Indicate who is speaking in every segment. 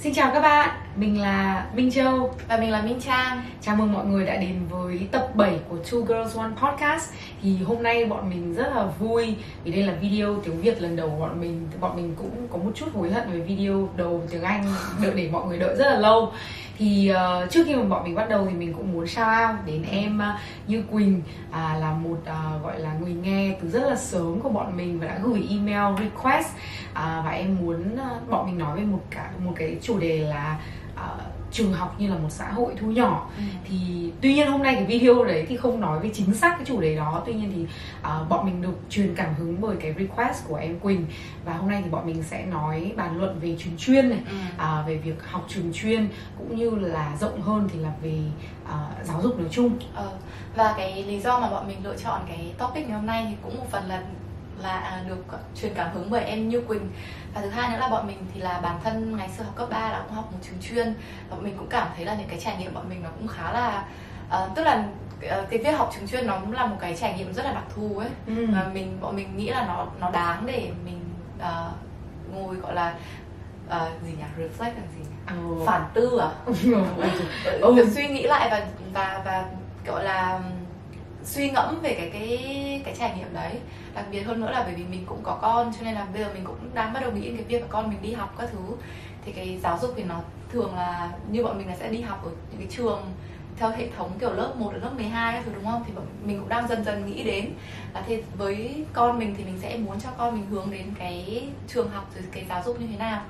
Speaker 1: Xin chào các bạn, mình là Minh Châu.
Speaker 2: Và mình là Minh Trang.
Speaker 1: Chào mừng mọi người đã đến với tập 7 của Two Girls One Podcast. Thì hôm nay bọn mình rất là vui Vì đây là video tiếng Việt lần đầu của bọn mình. Bọn mình cũng có một chút hối hận về video đầu tiếng Anh Đợi để mọi người đợi rất là lâu thì uh, trước khi mà bọn mình bắt đầu thì mình cũng muốn shout out đến em uh, Như Quỳnh à, là một uh, gọi là người nghe từ rất là sớm của bọn mình và đã gửi email request. À, và em muốn uh, bọn mình nói về một cả một cái chủ đề là uh, trường học như là một xã hội thu nhỏ ừ. thì tuy nhiên hôm nay cái video đấy thì không nói về chính xác cái chủ đề đó tuy nhiên thì uh, bọn mình được truyền cảm hứng bởi cái request của em Quỳnh và hôm nay thì bọn mình sẽ nói bàn luận về trường chuyên này ừ. uh, về việc học trường chuyên cũng như là rộng hơn thì là về uh, giáo dục nói chung
Speaker 2: ờ, và cái lý do mà bọn mình lựa chọn cái topic ngày hôm nay thì cũng một phần là là được truyền cảm hứng bởi em Như Quỳnh và thứ hai nữa là bọn mình thì là bản thân ngày xưa học cấp 3 là cũng học một trường chuyên và bọn mình cũng cảm thấy là những cái trải nghiệm bọn mình nó cũng khá là uh, tức là cái việc học trường chuyên nó cũng là một cái trải nghiệm rất là đặc thù ấy ừ. và mình bọn mình nghĩ là nó nó đáng để mình uh, ngồi gọi là uh, gì nhỉ reflect là gì nhỉ? Oh. phản tư à ừ. suy nghĩ lại và và và gọi là suy ngẫm về cái cái cái trải nghiệm đấy. Đặc biệt hơn nữa là bởi vì mình cũng có con, cho nên là bây giờ mình cũng đang bắt đầu nghĩ đến cái việc con mình đi học các thứ. Thì cái giáo dục thì nó thường là như bọn mình là sẽ đi học ở những cái trường theo hệ thống kiểu lớp 1 đến lớp 12 các thứ, đúng không? Thì mình cũng đang dần dần nghĩ đến là thì với con mình thì mình sẽ muốn cho con mình hướng đến cái trường học rồi cái giáo dục như thế nào.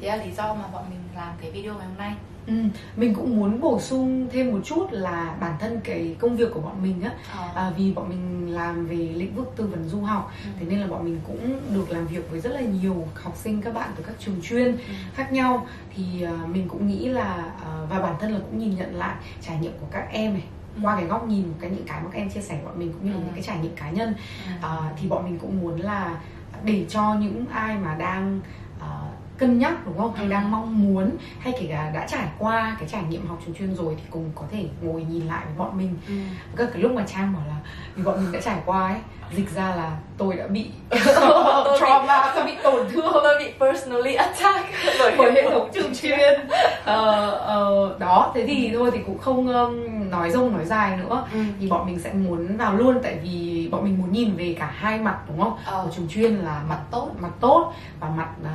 Speaker 2: Thế là lý do mà bọn mình làm cái video ngày hôm nay.
Speaker 1: Ừ, mình cũng muốn bổ sung thêm một chút là bản thân cái công việc của bọn mình á à. à, vì bọn mình làm về lĩnh vực tư vấn du học ừ. thế nên là bọn mình cũng được làm việc với rất là nhiều học sinh các bạn từ các trường chuyên ừ. khác nhau thì uh, mình cũng nghĩ là uh, và bản thân là cũng nhìn nhận lại trải nghiệm của các em này ừ. qua cái góc nhìn cái những cái mà các em chia sẻ bọn mình cũng như là ừ. những cái trải nghiệm cá nhân ừ. uh, thì bọn mình cũng muốn là để cho những ai mà đang uh, cân nhắc đúng không hay đang mong muốn hay kể cả đã trải qua cái trải nghiệm học trường chuyên rồi thì cùng có thể ngồi nhìn lại với bọn mình ừ. các cái lúc mà trang bảo là vì bọn mình đã trải qua ấy dịch ra là tôi đã bị trauma tôi bị tổn thương.
Speaker 2: tôi bị personally attack.
Speaker 1: Bởi hệ thống trường chuyên. Uh, uh, đó thế thì thôi thì cũng không um, nói rông nói dài nữa. Ừ. thì bọn mình sẽ muốn vào luôn tại vì bọn mình muốn nhìn về cả hai mặt đúng không? Ờ. của trường chuyên là mặt tốt. mặt tốt và mặt uh,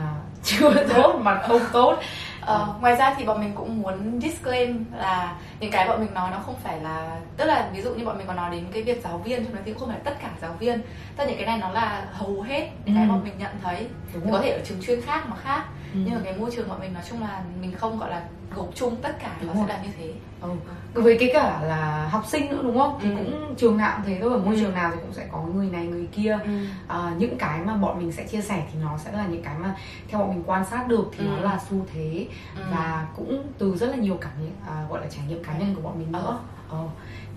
Speaker 1: chưa tốt mặt không tốt
Speaker 2: Ờ, ngoài ra thì bọn mình cũng muốn disclaim là những cái bọn mình nói nó không phải là tức là ví dụ như bọn mình còn nói đến cái việc giáo viên trong đó thì cũng không phải tất cả giáo viên. Tất những cái này nó là hầu hết những ừ. cái bọn mình nhận thấy. Đúng thì có thể ở trường chuyên khác mà khác ừ. nhưng mà cái môi trường bọn mình nói chung là mình không gọi là gộp chung tất cả đúng nó sẽ là như thế
Speaker 1: ừ. với cái cả là học sinh nữa đúng không thì ừ. cũng trường nào cũng thế thôi ở môi ừ. trường nào thì cũng sẽ có người này người kia ừ. à, những cái mà bọn mình sẽ chia sẻ thì nó sẽ là những cái mà theo bọn mình quan sát được thì ừ. nó là xu thế ừ. và cũng từ rất là nhiều cảm à, gọi là trải nghiệm cá nhân của bọn mình nữa ừ. ừ.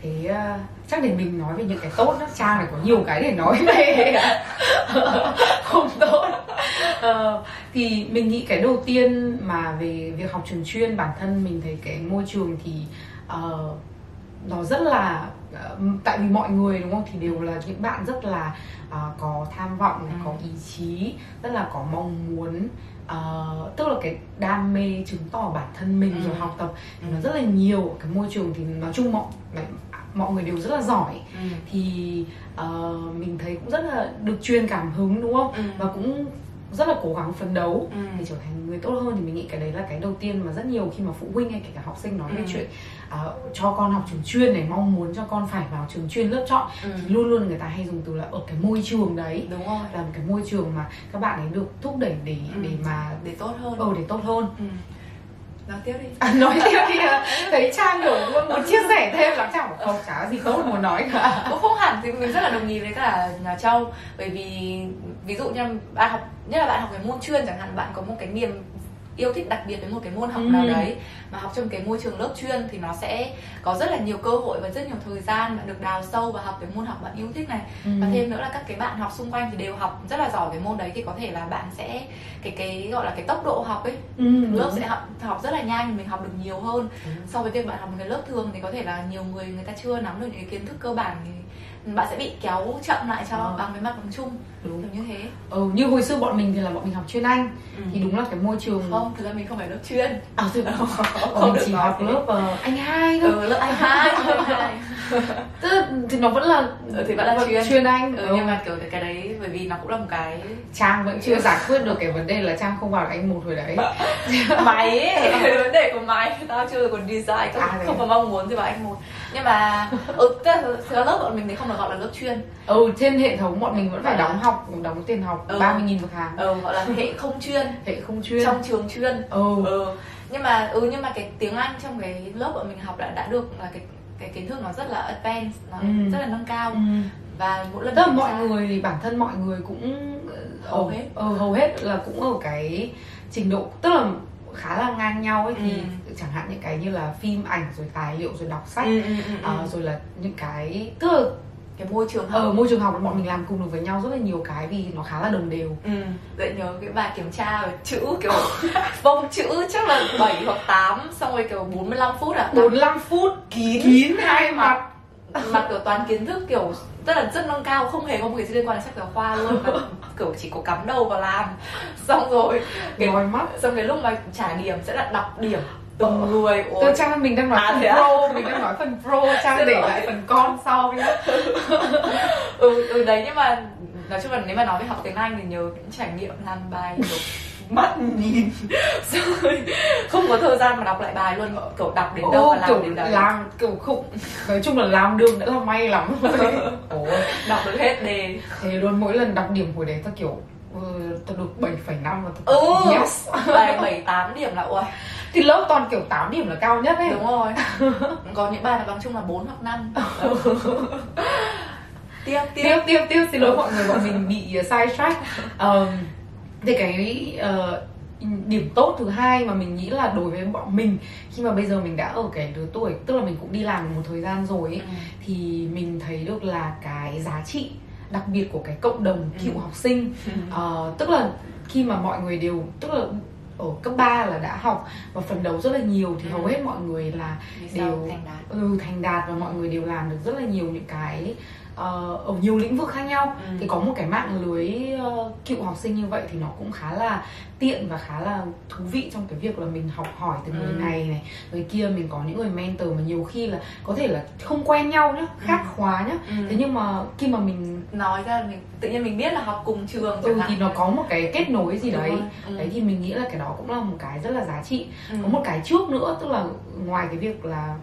Speaker 1: Thế uh, chắc để mình nói về những cái tốt đó trang này có nhiều cái để nói về. Không tốt. Uh, thì mình nghĩ cái đầu tiên mà về việc học trường chuyên bản thân mình thấy cái môi trường thì uh, nó rất là uh, tại vì mọi người đúng không? Thì đều là những bạn rất là uh, có tham vọng ừ. có ý chí rất là có mong muốn. Uh, tức là cái đam mê chứng tỏ bản thân mình ừ. rồi học tập thì nó rất là nhiều. Cái môi trường thì nói chung mọi mọi người đều rất là giỏi ừ. thì uh, mình thấy cũng rất là được truyền cảm hứng đúng không ừ. và cũng rất là cố gắng phấn đấu ừ. để trở thành người tốt hơn thì mình nghĩ cái đấy là cái đầu tiên mà rất nhiều khi mà phụ huynh hay kể cả học sinh nói ừ. về chuyện uh, cho con học trường chuyên này mong muốn cho con phải vào trường chuyên lớp chọn ừ. thì luôn luôn người ta hay dùng từ là ở cái môi trường đấy
Speaker 2: đúng rồi
Speaker 1: là một cái môi trường mà các bạn ấy được thúc đẩy để ừ. để mà
Speaker 2: để tốt hơn
Speaker 1: ờ để tốt hơn ừ
Speaker 2: nói tiếp đi.
Speaker 1: À, nói tiếp đi. Thấy trang kiểu luôn muốn chia sẻ thêm lắm chẳng không chả gì tốt muốn nói cả.
Speaker 2: Cũng không hẳn thì mình rất là đồng ý với cả nhà châu. Bởi vì ví dụ như bạn học nhất là bạn học cái môn chuyên chẳng hạn bạn có một cái niềm yêu thích đặc biệt với một cái môn học ừ. nào đấy mà học trong cái môi trường lớp chuyên thì nó sẽ có rất là nhiều cơ hội và rất nhiều thời gian bạn được đào sâu và học cái môn học bạn yêu thích này ừ. và thêm nữa là các cái bạn học xung quanh thì đều học rất là giỏi cái môn đấy thì có thể là bạn sẽ cái cái gọi là cái tốc độ học ấy ừ, lớp sẽ học học rất là nhanh mình học được nhiều hơn ừ. so với việc bạn học một cái lớp thường thì có thể là nhiều người người ta chưa nắm được những cái kiến thức cơ bản thì bạn sẽ bị kéo chậm lại cho
Speaker 1: Ờ.
Speaker 2: bằng với mặt bằng chung
Speaker 1: đúng.
Speaker 2: kiểu như thế.
Speaker 1: Ừ, như hồi xưa bọn mình thì là bọn mình học chuyên anh thì đúng là cái môi trường
Speaker 2: không thực ra mình không phải lớp chuyên.
Speaker 1: À, thực
Speaker 2: không
Speaker 1: mình
Speaker 2: được
Speaker 1: chỉ học
Speaker 2: thế.
Speaker 1: lớp ờ, anh hai thôi.
Speaker 2: ừ, lớp anh hai
Speaker 1: Tức là- thì nó vẫn là
Speaker 2: Ừ, thì vẫn là chuyên.
Speaker 1: chuyên anh
Speaker 2: ừ,
Speaker 1: ừ.
Speaker 2: nhưng mà kiểu cái đấy bởi vì nó cũng là một cái
Speaker 1: trang vẫn chưa giải quyết được cái vấn đề là trang không vào anh một hồi đấy.
Speaker 2: Mày ấy. Vấn đề của mày tao chưa còn design. Không,
Speaker 1: À,
Speaker 2: không
Speaker 1: à?
Speaker 2: có mong muốn gì vào anh một nhưng mà ừ, tức là thực ra lớp bọn mình thì không được gọi là lớp chuyên
Speaker 1: ừ trên hệ thống bọn mình vẫn phải đóng học đóng tiền học
Speaker 2: Ừ.
Speaker 1: 30 nghìn một tháng
Speaker 2: ừ, gọi là hệ không chuyên
Speaker 1: hệ không chuyên
Speaker 2: trong trường chuyên
Speaker 1: ừ.
Speaker 2: ừ. nhưng mà ừ nhưng mà cái tiếng anh trong cái lớp bọn mình học đã đã được là cái cái kiến thức nó rất là advanced nó
Speaker 1: Ừ.
Speaker 2: rất là nâng cao
Speaker 1: Ừ.
Speaker 2: và mỗi lần
Speaker 1: tức là mọi
Speaker 2: tra-
Speaker 1: người thì bản thân mọi người cũng
Speaker 2: Hầu
Speaker 1: ở-
Speaker 2: hết.
Speaker 1: ờ, hầu hết là cũng ở cái trình độ tức là khá là ngang nhau ấy thì
Speaker 2: Ừ.
Speaker 1: chẳng hạn những cái như là phim ảnh rồi tài liệu rồi đọc sách
Speaker 2: ừ, ừ, ừ,
Speaker 1: ờ,
Speaker 2: ừ.
Speaker 1: rồi là những cái tức là
Speaker 2: cái môi trường học.
Speaker 1: Ở môi trường học bọn mình làm cùng được với nhau rất là nhiều cái vì nó khá là đồng đều.
Speaker 2: Ừ, dậy nhớ cái bài kiểm tra chữ kiểu vông chữ chắc là 7 hoặc 8 xong rồi kiểu 45 phút à?
Speaker 1: 45 phút
Speaker 2: kín
Speaker 1: kín hai mặt.
Speaker 2: mà kiểu toàn kiến thức kiểu rất là rất nâng cao không hề có một cái gì liên quan đến sách giáo khoa luôn và kiểu chỉ có cắm đầu vào làm. Xong rồi cái,
Speaker 1: mắt.
Speaker 2: xong cái lúc mà trả điểm sẽ là đọc điểm từng người
Speaker 1: Tôi
Speaker 2: ôi.
Speaker 1: Trang ơi, mình đang nói
Speaker 2: À,
Speaker 1: phần
Speaker 2: à?
Speaker 1: pro, mình đang nói phần pro, Trang
Speaker 2: Xin
Speaker 1: để lại phần con sau nhé.
Speaker 2: ừ, ừ đấy nhưng mà nói chung là nếu mà nói về học tiếng Anh thì nhớ những trải nghiệm làm bài kiểu mắt nhìn. Rồi không có thời gian mà đọc lại bài luôn kiểu đọc đến đâu và làm đến đấy.
Speaker 1: làm kiểu khủng nói chung là làm đường đã là may lắm. Ôi,
Speaker 2: đọc được hết đề.
Speaker 1: Thế luôn mỗi lần đọc điểm hồi đấy ta kiểu ừ, tao được 7,5 và tao
Speaker 2: ừ
Speaker 1: yes.
Speaker 2: bài bảy tám điểm là ui.
Speaker 1: Thì lớp toàn kiểu 8 điểm là cao nhất ấy.
Speaker 2: Đúng rồi. Có những bài là bằng chung là 4 hoặc 5 tiếp tiếp.
Speaker 1: Tiếp tiếp tiếp. Xin lỗi mọi người bọn mình bị uh, sai track um, thì cái uh, điểm tốt thứ hai mà mình nghĩ là đối với bọn mình khi mà bây giờ mình đã ở cái lứa tuổi tức là mình cũng đi làm một thời gian rồi ấy,
Speaker 2: Ừ.
Speaker 1: thì mình thấy được là cái giá trị đặc biệt của cái cộng đồng
Speaker 2: Ừ.
Speaker 1: cựu học sinh Ờ, tức là khi mà mọi người đều tức là ở cấp 3 là đã học và phần đầu rất là nhiều thì
Speaker 2: Ừ.
Speaker 1: hầu hết mọi người là
Speaker 2: Vì
Speaker 1: đều
Speaker 2: thành đạt
Speaker 1: ừ, thành đạt và mọi người đều làm được rất là nhiều những cái ờ, ở nhiều lĩnh vực khác nhau
Speaker 2: Ừ.
Speaker 1: thì có một cái mạng lưới ờ, cựu học sinh như vậy thì nó cũng khá là tiện và khá là thú vị trong cái việc là mình học hỏi từ người
Speaker 2: Ừ.
Speaker 1: này này người kia mình có những người mentor mà nhiều khi là có thể là không quen nhau nhá khác
Speaker 2: Ừ.
Speaker 1: khóa nhá
Speaker 2: Ừ.
Speaker 1: thế nhưng mà khi mà mình
Speaker 2: nói ra mình tự nhiên mình biết là học cùng trường
Speaker 1: ừ, thì nó có một cái kết nối gì
Speaker 2: Đúng
Speaker 1: đấy
Speaker 2: rồi. Ừ.
Speaker 1: đấy thì mình nghĩ là cái đó cũng là một cái rất là giá trị
Speaker 2: Ừ.
Speaker 1: có một cái trước nữa tức là ngoài cái việc là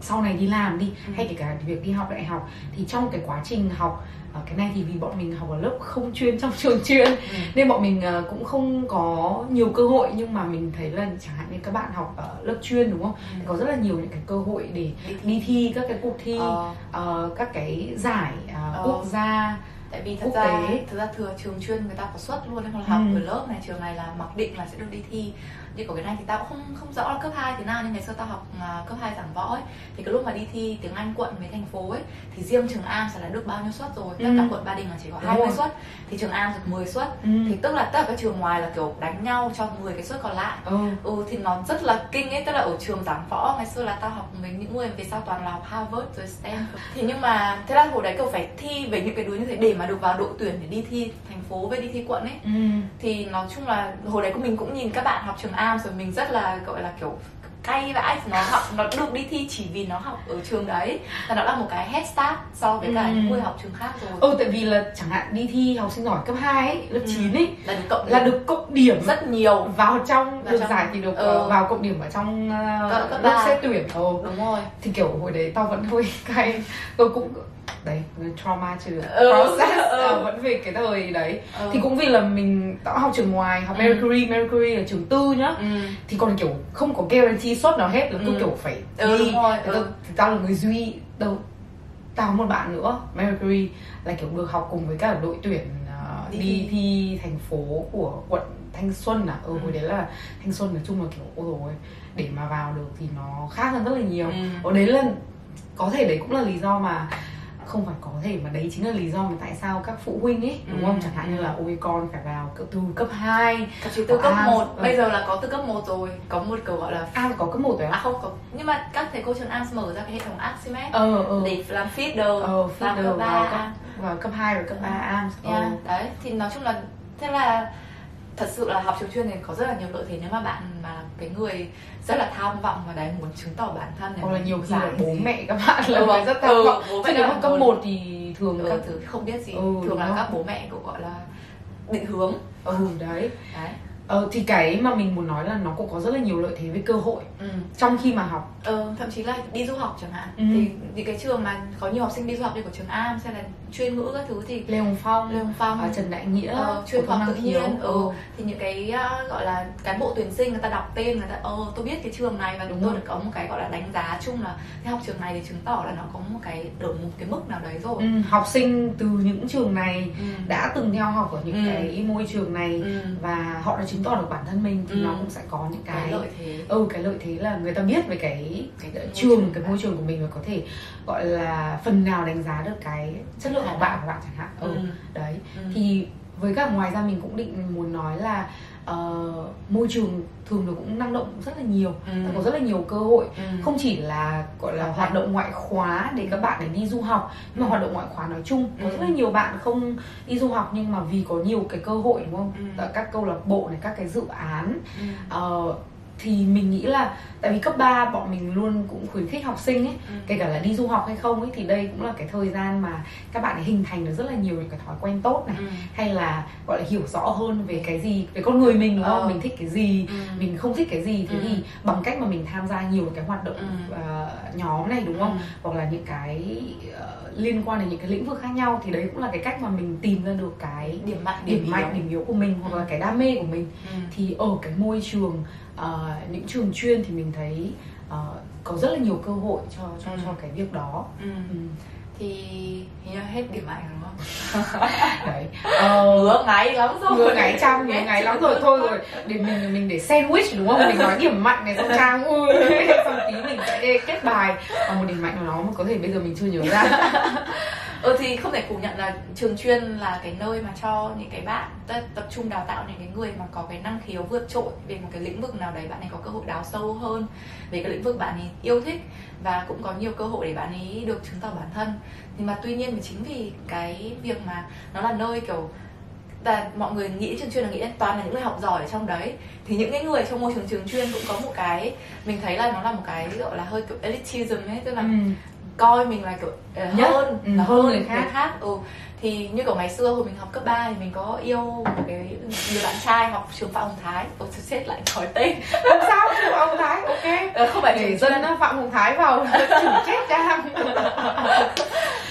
Speaker 1: sau này đi làm đi
Speaker 2: Ừ.
Speaker 1: hay kể cả việc đi học đại học thì trong cái quá trình học ờ, cái này thì vì bọn mình học ở lớp không chuyên trong trường chuyên
Speaker 2: Ừ.
Speaker 1: nên bọn mình ờ, cũng không có nhiều cơ hội nhưng mà mình thấy là chẳng hạn như các bạn học ở lớp chuyên đúng không
Speaker 2: Ừ.
Speaker 1: có rất là nhiều những cái cơ hội để
Speaker 2: Đi thi.
Speaker 1: các cái cuộc thi
Speaker 2: Ờ,
Speaker 1: ờ, các cái giải Ờ. quốc gia
Speaker 2: tại vì thật ra
Speaker 1: tế.
Speaker 2: thật ra thừa trường chuyên người ta có suất luôn nên còn học
Speaker 1: Ừ.
Speaker 2: ở lớp này trường này là mặc định là sẽ được đi thi như của cái này thì tao cũng không không rõ là cấp 2 thế nào nhưng ngày xưa tao học à, cấp 2 giảng võ ấy thì cái lúc mà đi thi tiếng Anh quận với thành phố ấy thì riêng trường Am sẽ là được bao nhiêu suất rồi tất
Speaker 1: Ừ.
Speaker 2: cả quận Ba Đình là chỉ có
Speaker 1: Đúng
Speaker 2: 20
Speaker 1: rồi.
Speaker 2: suất thì trường Am được 10 suất
Speaker 1: ừ.
Speaker 2: thì tức là tất cả các trường ngoài là kiểu đánh nhau cho 10 cái suất còn lại
Speaker 1: ừ.
Speaker 2: ừ thì nó rất là kinh ấy tức là ở trường giảng võ ngày xưa là tao học với những người về sau toàn là học Harvard rồi Stanford thì nhưng mà thế là hồi đấy cậu phải thi về những cái đứa như thế để mà được vào đội tuyển để đi thi thành phố với đi thi quận ấy
Speaker 1: Ừ.
Speaker 2: thì nói chung là hồi đấy mình cũng nhìn các bạn học trường Am rồi mình rất là gọi là kiểu cay vãi nó học nó được đi thi chỉ vì nó học ở trường đấy và nó là một cái head start so với cả
Speaker 1: Ừ.
Speaker 2: những người học trường khác rồi
Speaker 1: ừ tại vì là chẳng hạn đi thi học sinh giỏi cấp 2 ấy, lớp
Speaker 2: Ừ.
Speaker 1: 9 ấy
Speaker 2: là được cộng
Speaker 1: là được cộng điểm
Speaker 2: rất nhiều
Speaker 1: vào trong
Speaker 2: Vào
Speaker 1: được
Speaker 2: trong-
Speaker 1: giải thì được
Speaker 2: ừ.
Speaker 1: vào cộng điểm ở trong uh,
Speaker 2: Cấp- cấp
Speaker 1: lớp xét tuyển ừ.
Speaker 2: đúng rồi
Speaker 1: thì kiểu hồi đấy tao vẫn hơi cay tôi cũng đấy trauma chưa
Speaker 2: Ừ.
Speaker 1: process
Speaker 2: Ừ.
Speaker 1: ờ, vẫn về cái thời đấy
Speaker 2: ừ.
Speaker 1: thì cũng vì là mình tao học trường ngoài học
Speaker 2: Ừ.
Speaker 1: Mercury Mercury là trường tư nhá
Speaker 2: ừ.
Speaker 1: thì còn kiểu không có guarantee suất nào hết là cứ
Speaker 2: Ừ.
Speaker 1: kiểu phải
Speaker 2: Ừ,
Speaker 1: thi
Speaker 2: đúng rồi, ừ.
Speaker 1: tao, là người duy đâu tao có một bạn nữa Mercury là kiểu được học cùng với cả đội tuyển ờ,
Speaker 2: Đi
Speaker 1: đi,
Speaker 2: thi.
Speaker 1: thi thành phố của quận Thanh Xuân à ừ,
Speaker 2: Ừ.
Speaker 1: hồi đấy là Thanh Xuân nói chung là kiểu ôi rồi để mà vào được thì nó khác hơn rất là nhiều
Speaker 2: Ừ.
Speaker 1: ở đấy là có thể đấy cũng là lý do mà không phải có thể mà đấy chính là lý do mà tại sao các phụ huynh ấy đúng không?
Speaker 2: Ừ,
Speaker 1: chẳng hạn
Speaker 2: ừ.
Speaker 1: như là ôi con phải vào cỡ từ cấp 2
Speaker 2: thậm chí từ cấp
Speaker 1: A,
Speaker 2: 1
Speaker 1: ừ.
Speaker 2: bây giờ là có từ cấp 1 rồi có một kiểu gọi là
Speaker 1: à có cấp 1 rồi
Speaker 2: à không có. Nhưng mà các thầy cô trường AMS mở ra cái hệ thống Aximet
Speaker 1: ờ ờ.
Speaker 2: để làm feeder
Speaker 1: ờ
Speaker 2: làm
Speaker 1: feeder
Speaker 2: cấp
Speaker 1: vào
Speaker 2: 3
Speaker 1: cấp, vào cấp 2 rồi cấp 3 AMS
Speaker 2: Yeah, đấy thì nói chung là thế là thật sự là học trường chuyên thì có rất là nhiều lợi thế. Nếu mà bạn mà là cái người rất là tham vọng và đấy muốn chứng tỏ bản thân để
Speaker 1: hoặc là nhiều khi là bố
Speaker 2: gì.
Speaker 1: mẹ các bạn là
Speaker 2: Ừ,
Speaker 1: người rất tham
Speaker 2: ừ,
Speaker 1: vọng.
Speaker 2: bố mẹ
Speaker 1: nếu mà cấp 1 thì thường
Speaker 2: ừ,
Speaker 1: các
Speaker 2: thứ không biết gì.
Speaker 1: Ừ,
Speaker 2: thường là
Speaker 1: không?
Speaker 2: các bố mẹ cũng gọi là định hướng.
Speaker 1: Ừ đấy.
Speaker 2: Đấy
Speaker 1: ờ, thì cái mà mình muốn nói là nó cũng có rất là nhiều lợi thế về cơ hội
Speaker 2: ừ.
Speaker 1: trong khi mà học
Speaker 2: Ờ, thậm chí là đi du học chẳng hạn
Speaker 1: Ừ.
Speaker 2: thì những cái trường mà có nhiều học sinh đi du học như của trường Am hay là chuyên ngữ các thứ thì
Speaker 1: Lê Hồng Phong
Speaker 2: Lê Hồng Phong
Speaker 1: ờ, Trần Đại Nghĩa
Speaker 2: ờ, chuyên khoa tự nhiên
Speaker 1: khiếu.
Speaker 2: ừ. thì những cái uh, gọi là cán bộ tuyển sinh người ta đọc tên người ta ờ tôi biết cái trường này và
Speaker 1: Đúng
Speaker 2: tôi được có một cái gọi là đánh giá chung là cái học trường này thì chứng tỏ là nó có một cái ở một cái mức nào đấy rồi
Speaker 1: Ừ, học sinh từ những trường này
Speaker 2: Ừ.
Speaker 1: đã từng theo học ở những
Speaker 2: Ừ.
Speaker 1: cái môi trường này
Speaker 2: Ừ.
Speaker 1: và họ đã chứng tỏ được bản thân mình thì
Speaker 2: Ừ.
Speaker 1: nó cũng sẽ có những cái,
Speaker 2: cái lợi thế
Speaker 1: ừ cái lợi thế là người ta biết về cái cái, trường cái môi
Speaker 2: bạn.
Speaker 1: trường của mình và có thể gọi là phần nào đánh giá được cái chất lượng học bạ của bạn chẳng hạn ừ,
Speaker 2: Ừ.
Speaker 1: đấy
Speaker 2: Ừ.
Speaker 1: thì với cả ngoài ra mình cũng định muốn nói là ờ, môi trường thường nó cũng năng động rất là nhiều
Speaker 2: Ừ.
Speaker 1: Có rất là nhiều cơ hội
Speaker 2: Ừ.
Speaker 1: không chỉ là gọi là hoạt động ngoại khóa để các bạn để đi du học nhưng mà
Speaker 2: Ừ.
Speaker 1: hoạt động ngoại khóa nói chung có
Speaker 2: Ừ.
Speaker 1: rất là nhiều bạn không đi du học nhưng mà vì có nhiều cái cơ hội đúng không
Speaker 2: Ừ.
Speaker 1: Các câu lạc bộ này các cái dự án
Speaker 2: Ừ.
Speaker 1: ờ, thì mình nghĩ là tại vì cấp 3 bọn mình luôn cũng khuyến khích học sinh ấy
Speaker 2: Ừ.
Speaker 1: kể cả là đi du học hay không ấy thì đây cũng là cái thời gian mà các bạn ấy hình thành được rất là nhiều những cái thói quen tốt này
Speaker 2: Ừ.
Speaker 1: hay là gọi là hiểu rõ hơn về cái gì về con người mình đúng không
Speaker 2: Ờ.
Speaker 1: mình thích cái gì
Speaker 2: Ừ.
Speaker 1: mình không thích cái gì thế
Speaker 2: Ừ.
Speaker 1: thì bằng cách mà mình tham gia nhiều cái hoạt động
Speaker 2: Ừ.
Speaker 1: ờ, nhóm này đúng không
Speaker 2: Ừ.
Speaker 1: hoặc là những cái ờ, liên quan đến những cái lĩnh vực khác nhau thì đấy cũng là cái cách mà mình tìm ra được cái
Speaker 2: điểm mạnh
Speaker 1: điểm mạnh
Speaker 2: yếu.
Speaker 1: điểm yếu của mình hoặc là cái đam mê của mình
Speaker 2: Ừ.
Speaker 1: thì ở cái môi trường ờ, những trường chuyên thì mình thấy ờ, có rất là nhiều cơ hội cho cho
Speaker 2: Ừ.
Speaker 1: cho cái việc đó
Speaker 2: Ừ.
Speaker 1: ừ.
Speaker 2: Thì hình như hết điểm mạnh rồi đúng không?
Speaker 1: Đấy. Ờ,
Speaker 2: ngứa ngáy lắm rồi.
Speaker 1: Ngứa ngáy trang ngứa ngáy lắm rồi thôi rồi. Để mình mình để sandwich đúng không? Mình nói điểm mạnh này xong trang ui xong tí mình sẽ kết bài. Và một điểm mạnh của nó mà có thể bây giờ mình chưa nhớ ra.
Speaker 2: Ừ thì không thể phủ nhận là trường chuyên là cái nơi mà cho những cái bạn tập trung đào tạo những cái người mà có cái năng khiếu vượt trội về một cái lĩnh vực nào đấy bạn ấy có cơ hội đào sâu hơn về cái lĩnh vực bạn ấy yêu thích và cũng có nhiều cơ hội để bạn ấy được chứng tỏ bản thân thì mà tuy nhiên chính vì cái việc mà nó là nơi kiểu là mọi người nghĩ trường chuyên là nghĩ toàn là những người học giỏi ở trong đấy thì những cái người trong môi trường trường chuyên cũng có một cái mình thấy là nó là một cái gọi là hơi kiểu elitism ấy tức là
Speaker 1: ừ.
Speaker 2: coi mình là kiểu uh,
Speaker 1: Nhất.
Speaker 2: hơn
Speaker 1: Ừ,
Speaker 2: là
Speaker 1: hơn
Speaker 2: hơn
Speaker 1: người
Speaker 2: người
Speaker 1: khác.
Speaker 2: khác. ừ thì như kiểu ngày xưa hồi mình học cấp 3 thì mình có yêu một cái người bạn trai học trường Phạm Hồng Thái. Ôi tôi chết lại nói tên.
Speaker 1: Không sao chứ ông thái ok.
Speaker 2: Ờ, không phải
Speaker 1: để
Speaker 2: trường
Speaker 1: dân
Speaker 2: chuyên.
Speaker 1: phạm hồng thái vào chửi chết trang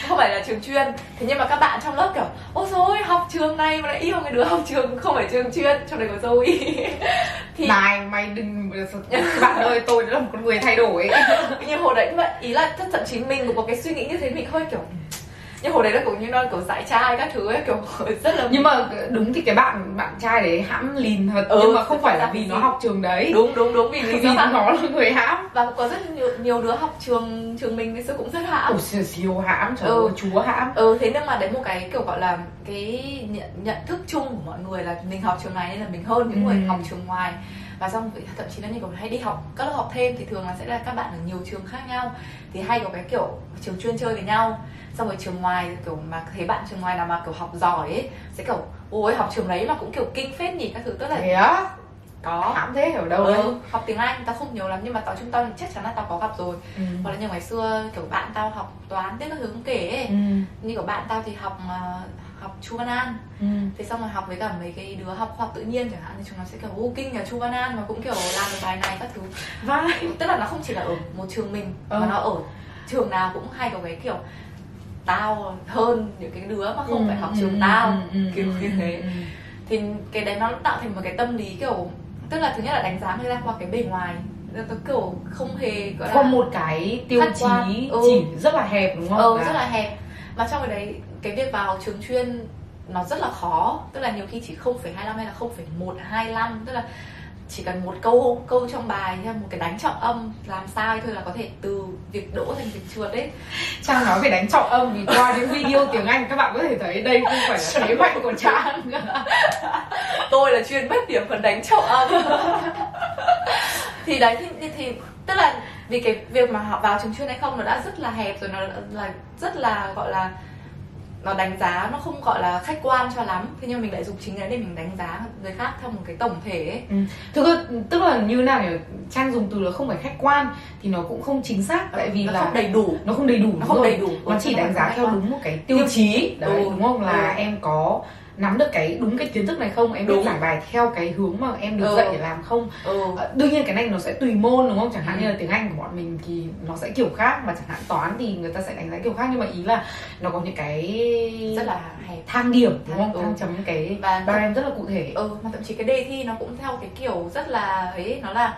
Speaker 2: không phải là trường chuyên. Thế nhưng mà các bạn trong lớp kiểu ôi rồi học trường này mà lại yêu cái đứa học trường. Không phải trường chuyên trong đấy có Zoe thì
Speaker 1: này mày đừng bạn ơi tôi đã là một con người thay đổi.
Speaker 2: Như hồi đấy vậy. Ý là thậm chí mình cũng có cái suy nghĩ như thế mình hơi kiểu nhưng hồi đấy nó cũng như nó kiểu giải trai các thứ ấy kiểu rất là
Speaker 1: nhưng mà đúng thì cái bạn bạn trai đấy hãm lìn thật
Speaker 2: Ừ,
Speaker 1: nhưng mà không phải là vì
Speaker 2: ra
Speaker 1: nó
Speaker 2: gì?
Speaker 1: học trường đấy
Speaker 2: đúng đúng đúng vì lý
Speaker 1: vì nó là người hãm
Speaker 2: và có rất nhiều nhiều đứa học trường trường mình ngày xưa cũng rất hãm
Speaker 1: Ủa, siêu, siêu hãm trời
Speaker 2: Ừ.
Speaker 1: ơi chúa hãm
Speaker 2: ừ thế nhưng mà đấy một cái kiểu gọi là cái nhận, nhận thức chung của mọi người là mình học trường này nên là mình hơn những
Speaker 1: Ừ.
Speaker 2: người học trường ngoài và xong thậm chí là như kiểu hay đi học các lớp học thêm thì thường là sẽ là các bạn ở nhiều trường khác nhau. Thì hay có cái kiểu trường chuyên chơi với nhau. Xong rồi trường ngoài kiểu mà thấy bạn trường ngoài nào mà kiểu học giỏi ấy sẽ kiểu ôi học trường đấy mà cũng kiểu kinh phết nhỉ. Các thứ tức là
Speaker 1: thế á?
Speaker 2: Có.
Speaker 1: Hãm thế ở đâu đấy.
Speaker 2: ừ, học tiếng Anh tao không nhiều lắm nhưng mà tao chúng tao chắc chắn là tao có gặp rồi.
Speaker 1: Ừ.
Speaker 2: hoặc là như ngày xưa kiểu bạn tao học toán biết các thứ cũng kể ấy.
Speaker 1: Ừ.
Speaker 2: như của bạn tao thì học ờ, học Chu Văn An
Speaker 1: Ừ.
Speaker 2: thế xong rồi học với cả mấy cái đứa học khoa học tự nhiên chẳng hạn thì chúng nó sẽ kiểu ô kinh nhà Chu Văn An mà cũng kiểu làm được bài này các thứ
Speaker 1: vai
Speaker 2: tức là nó không chỉ là ở một trường mình
Speaker 1: Ờ.
Speaker 2: mà nó ở trường nào cũng hay có cái kiểu tao hơn những cái đứa mà không phải học trường tao kiểu như thế
Speaker 1: ừ.
Speaker 2: thì cái đấy nó tạo thành một cái tâm lý kiểu tức là thứ nhất là đánh giá người ta qua cái bề ngoài nó kiểu không hề gọi là
Speaker 1: có một cái tiêu chí
Speaker 2: Ừ.
Speaker 1: chỉ rất là hẹp đúng không
Speaker 2: ừ, rất là hẹp mà trong cái đấy cái việc vào trường chuyên nó rất là khó. Tức là nhiều khi chỉ 0,25 hay là 0,125 tức là chỉ cần một câu câu trong bài hay một cái đánh trọng âm làm sai thôi là có thể từ việc đỗ thành việc trượt ấy
Speaker 1: Trang nói về đánh trọng âm vì qua những video tiếng Anh các bạn có thể thấy đây không phải là thế mạnh của Trang
Speaker 2: tôi là chuyên mất điểm phần đánh trọng âm. Thì đấy thì, thì tức là vì cái việc mà họ vào trường chuyên hay không nó đã rất là hẹp rồi nó là rất là gọi là nó đánh giá nó không gọi là khách quan cho lắm thế nhưng mình lại dùng chính cái để mình đánh giá người khác theo một cái tổng thể ấy.
Speaker 1: Ừ. Thực ra, tức là như nào nhỉ trang dùng từ là không phải khách quan thì nó cũng không chính xác tại vì
Speaker 2: nó
Speaker 1: là
Speaker 2: không đầy đủ
Speaker 1: nó không đầy đủ
Speaker 2: nó không
Speaker 1: rồi.
Speaker 2: đầy đủ
Speaker 1: nó chỉ đánh giá theo đúng một cái tiêu
Speaker 2: Tiêu
Speaker 1: chí đấy
Speaker 2: Ừ.
Speaker 1: đúng không là
Speaker 2: Ừ.
Speaker 1: em có nắm được cái đúng cái kiến thức này không em biết giải bài theo cái hướng mà em được
Speaker 2: Ừ.
Speaker 1: dạy để làm không
Speaker 2: ừ.
Speaker 1: Ờ, đương nhiên cái này nó sẽ tùy môn đúng không chẳng hạn
Speaker 2: Ừ.
Speaker 1: như là tiếng anh của bọn mình thì nó sẽ kiểu khác mà chẳng hạn toán thì người ta sẽ đánh giá kiểu khác nhưng mà ý là nó có những cái
Speaker 2: rất là hẹp
Speaker 1: thang điểm đúng không
Speaker 2: Ừ.
Speaker 1: thang chấm cái
Speaker 2: và
Speaker 1: barem rất là cụ thể
Speaker 2: ừ mà thậm chí cái đề thi nó cũng theo cái kiểu rất là ấy nó là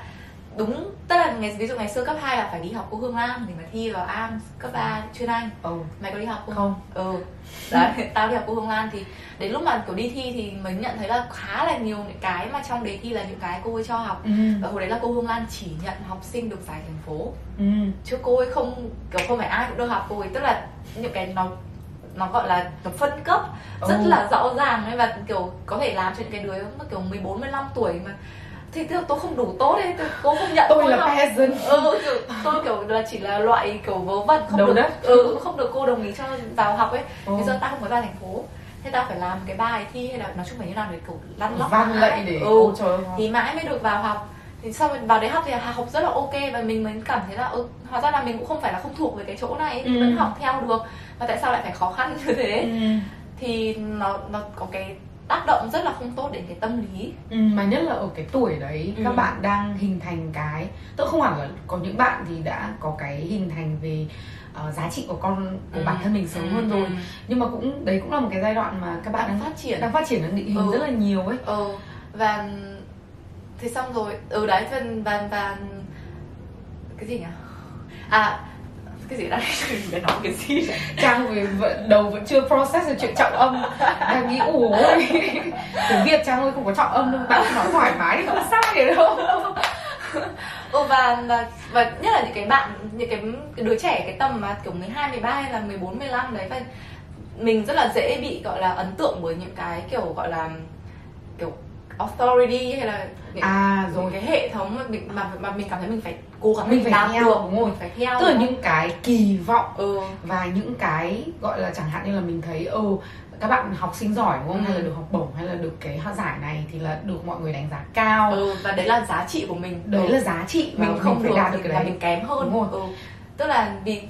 Speaker 2: đúng tức là ngày ví dụ ngày xưa cấp 2 là phải đi học cô Hương Lam thì mà thi vào am cấp 3 chuyên Anh
Speaker 1: ừ.
Speaker 2: mày có đi học không?
Speaker 1: không
Speaker 2: ừ đấy tao đi học cô Hương Lan thì đến lúc mà kiểu đi thi thì mình nhận thấy là khá là nhiều những cái mà trong đề thi là những cái cô ấy cho học
Speaker 1: ừ.
Speaker 2: và hồi đấy là cô Hương Lan chỉ nhận học sinh được giải thành phố
Speaker 1: Ừ.
Speaker 2: chứ cô ấy không kiểu không phải ai cũng được học cô ấy tức là những cái nó nó gọi là nó phân cấp rất
Speaker 1: Ừ.
Speaker 2: là rõ ràng ấy và kiểu có thể làm cho những cái đứa mà kiểu 14 15 tuổi mà thì là tôi không đủ tốt ấy tôi, cô không nhận
Speaker 1: tôi
Speaker 2: cô
Speaker 1: là peasant
Speaker 2: ừ kiểu, tôi kiểu là chỉ là loại kiểu vớ vẩn không
Speaker 1: Đầu
Speaker 2: được
Speaker 1: đất.
Speaker 2: ừ không được cô đồng ý cho vào học ấy
Speaker 1: Ừ.
Speaker 2: bây giờ tao không có ra thành phố thế tao phải làm cái bài thi hay là nói chung phải như nào để kiểu lăn lóc
Speaker 1: văn lệnh để
Speaker 2: ừ.
Speaker 1: cô cho
Speaker 2: thì mãi mới được vào học thì sau rồi vào đấy học thì học rất là ok và mình mới cảm thấy là ừ, hóa ra là mình cũng không phải là không thuộc về cái chỗ này
Speaker 1: Ừ.
Speaker 2: vẫn học theo được và tại sao lại phải khó khăn như thế
Speaker 1: ừ.
Speaker 2: thì nó nó có cái tác động rất là không tốt đến cái tâm lý
Speaker 1: Ừ, mà nhất là ở cái tuổi đấy
Speaker 2: Ừ.
Speaker 1: các bạn đang hình thành cái tức không hẳn là có những bạn thì đã có cái hình thành về ờ, giá trị của con của
Speaker 2: Ừ.
Speaker 1: bản thân mình sớm
Speaker 2: Ừ,
Speaker 1: hơn rồi
Speaker 2: ừ.
Speaker 1: nhưng mà cũng đấy cũng là một cái giai đoạn mà các bạn
Speaker 2: đang
Speaker 1: đang
Speaker 2: phát triển
Speaker 1: đang phát triển đang định hình
Speaker 2: Ừ.
Speaker 1: rất là nhiều ấy
Speaker 2: ừ và thì xong rồi ừ đấy và và, và cái gì nhỉ à cái gì đấy? Để nói cái gì
Speaker 1: trang về vẫn, đầu vẫn chưa process được chuyện trọng âm. Đang nghĩ ủa tiếng việt trang ơi không có trọng âm đâu bạn nói thoải mái thì không sao gì đâu.
Speaker 2: Ừ và, và và nhất là những cái bạn những cái, cái đứa trẻ cái tầm mà kiểu 12, 13 hay là 14, 15 đấy và mình rất là dễ bị gọi là ấn tượng bởi những cái kiểu gọi là kiểu authority hay là những,
Speaker 1: à
Speaker 2: những
Speaker 1: rồi
Speaker 2: cái hệ thống mà mình mà, mà mình cảm thấy mình phải cố gắng
Speaker 1: Mình phải
Speaker 2: làm
Speaker 1: theo,
Speaker 2: được
Speaker 1: đúng rồi.
Speaker 2: mình phải theo
Speaker 1: tức là những cái kỳ vọng
Speaker 2: ừ
Speaker 1: và những cái gọi là chẳng hạn như là mình thấy ừ các bạn học sinh giỏi đúng không
Speaker 2: Ừ.
Speaker 1: hay là được học bổng hay là được cái giải này thì là được mọi người đánh giá cao
Speaker 2: ừ và đấy là giá trị của mình
Speaker 1: đấy
Speaker 2: ừ.
Speaker 1: là giá trị
Speaker 2: mình không
Speaker 1: phải
Speaker 2: được
Speaker 1: đạt được cái đấy
Speaker 2: mình kém hơn
Speaker 1: Đúng rồi.
Speaker 2: ừ. tức là vì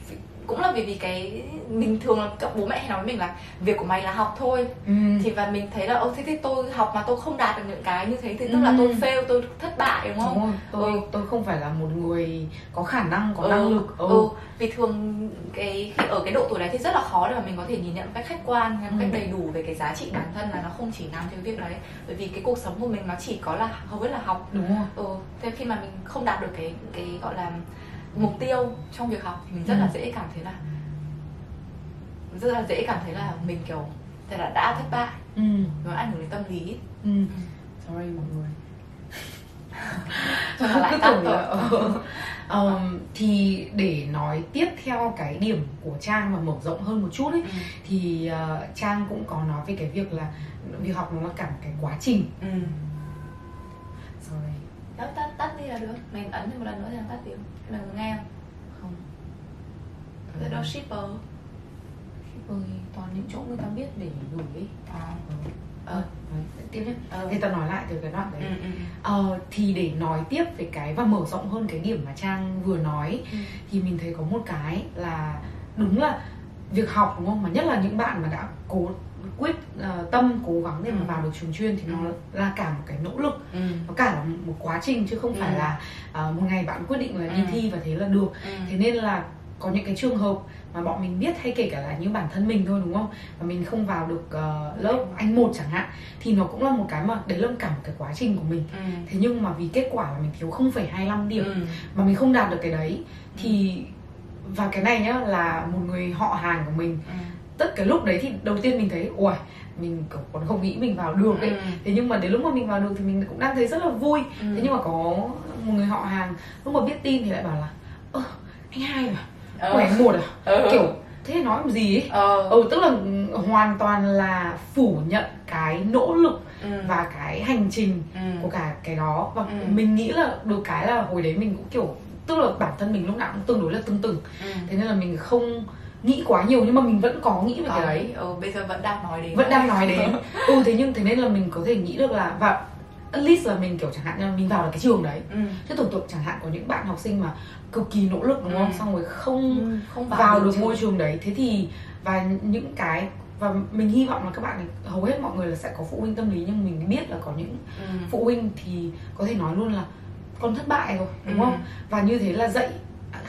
Speaker 2: cũng là vì vì cái mình thường là các bố mẹ hay nói với mình là việc của mày là học thôi
Speaker 1: ừ.
Speaker 2: thì và mình thấy là ô thế thì tôi học mà tôi không đạt được những cái như thế thì tức
Speaker 1: Ừ.
Speaker 2: là tôi fail tôi thất bại đúng
Speaker 1: đúng
Speaker 2: không
Speaker 1: tôi
Speaker 2: Ừ.
Speaker 1: tôi không phải là một người có khả năng có
Speaker 2: Ừ,
Speaker 1: năng lực ừ.
Speaker 2: ừ. vì thường cái khi ở cái độ tuổi đấy thì rất là khó để mà mình có thể nhìn nhận một cách khách quan một cách
Speaker 1: Ừ.
Speaker 2: đầy đủ về cái giá trị bản thân là nó không chỉ nằm cái việc đấy bởi vì cái cuộc sống của mình nó chỉ có là hầu hết là học
Speaker 1: đúng rồi
Speaker 2: ừ. thế khi mà mình không đạt được cái cái gọi là mục tiêu trong việc học thì mình rất
Speaker 1: Ừ.
Speaker 2: là dễ cảm thấy là rất là dễ cảm thấy là mình kiểu thế là đã thất bại
Speaker 1: ừ.
Speaker 2: nó ảnh hưởng đến tâm lý
Speaker 1: ừ. sorry mọi người
Speaker 2: Cho lại
Speaker 1: cứ tưởng là
Speaker 2: rồi.
Speaker 1: ừ. Thì để nói tiếp theo cái điểm của trang và mở rộng hơn một chút ấy
Speaker 2: ừ.
Speaker 1: thì ờ, trang cũng có nói về cái việc là việc học nó là cả một cái quá trình
Speaker 2: ừ. Đó, tắt tắt đi là được. Mày ấn thêm một lần nữa thì làm tắt tiếng muốn nghe không?
Speaker 1: Không.
Speaker 2: Thế đó shipper.
Speaker 1: Ừ, toàn những chỗ người ta biết để gửi ấy.
Speaker 2: À.
Speaker 1: ừ.
Speaker 2: ờ.
Speaker 1: Đấy, tiếp nhé.
Speaker 2: Ờ.
Speaker 1: Thì ta nói lại từ cái đoạn đấy.
Speaker 2: Ừ, ừ,
Speaker 1: Ờ, thì để nói tiếp về cái và mở rộng hơn cái điểm mà trang vừa nói
Speaker 2: ừ.
Speaker 1: thì mình thấy có một cái là đúng là việc học đúng không? Mà nhất là những bạn mà đã cố quyết ờ, tâm cố gắng để mà
Speaker 2: Ừ.
Speaker 1: vào được trường chuyên thì nó
Speaker 2: Ừ.
Speaker 1: là cả một cái nỗ lực
Speaker 2: ừ.
Speaker 1: nó cả là một quá trình chứ không phải
Speaker 2: Ừ.
Speaker 1: là ờ, một ngày bạn quyết định là đi
Speaker 2: Ừ.
Speaker 1: thi và thế là được
Speaker 2: ừ.
Speaker 1: thế nên là có những cái trường hợp mà bọn mình biết hay kể cả là như bản thân mình thôi đúng không và mình không vào được ờ, lớp anh một chẳng hạn thì nó cũng là một cái mà đấy là cả một cái quá trình của mình
Speaker 2: ừ.
Speaker 1: thế nhưng mà vì kết quả là mình thiếu 0,25 điểm
Speaker 2: ừ.
Speaker 1: mà mình không đạt được cái đấy thì và cái này nhá là một người họ hàng của mình
Speaker 2: ừ.
Speaker 1: Tất cái lúc đấy thì đầu tiên mình thấy ui mình còn không nghĩ mình vào được ấy
Speaker 2: Ừ.
Speaker 1: thế nhưng mà đến lúc mà mình vào được thì mình cũng đang thấy rất là vui
Speaker 2: Ừ.
Speaker 1: thế nhưng mà có một người họ hàng lúc mà biết tin thì lại bảo là ơ anh hai à ừ. anh một à ừ. kiểu thế nói làm gì ấy ừ. ừ tức là hoàn toàn là phủ nhận cái nỗ lực ừ. và cái hành trình ừ. của cả cái đó và ừ. mình nghĩ là được cái là hồi đấy mình cũng kiểu tức là bản thân mình lúc nào cũng tương đối là tương tự ừ. thế nên là mình không nghĩ quá nhiều nhưng mà mình vẫn có nghĩ về cái đấy
Speaker 2: ừ, bây giờ vẫn đang nói đến
Speaker 1: vẫn đang nói đến ừ thế nhưng thế nên là mình có thể nghĩ được là và at least là mình kiểu chẳng hạn như mình vào được cái trường đấy ừ. chứ tưởng tượng chẳng hạn có những bạn học sinh mà cực kỳ nỗ lực đúng không ừ. xong rồi không ừ, không vào, vào được môi trường đấy thế thì và những cái và mình hy vọng là các bạn hầu hết mọi người là sẽ có phụ huynh tâm lý nhưng mình biết là có những ừ. phụ huynh thì có thể nói luôn là con thất bại rồi đúng ừ. không và như thế là dạy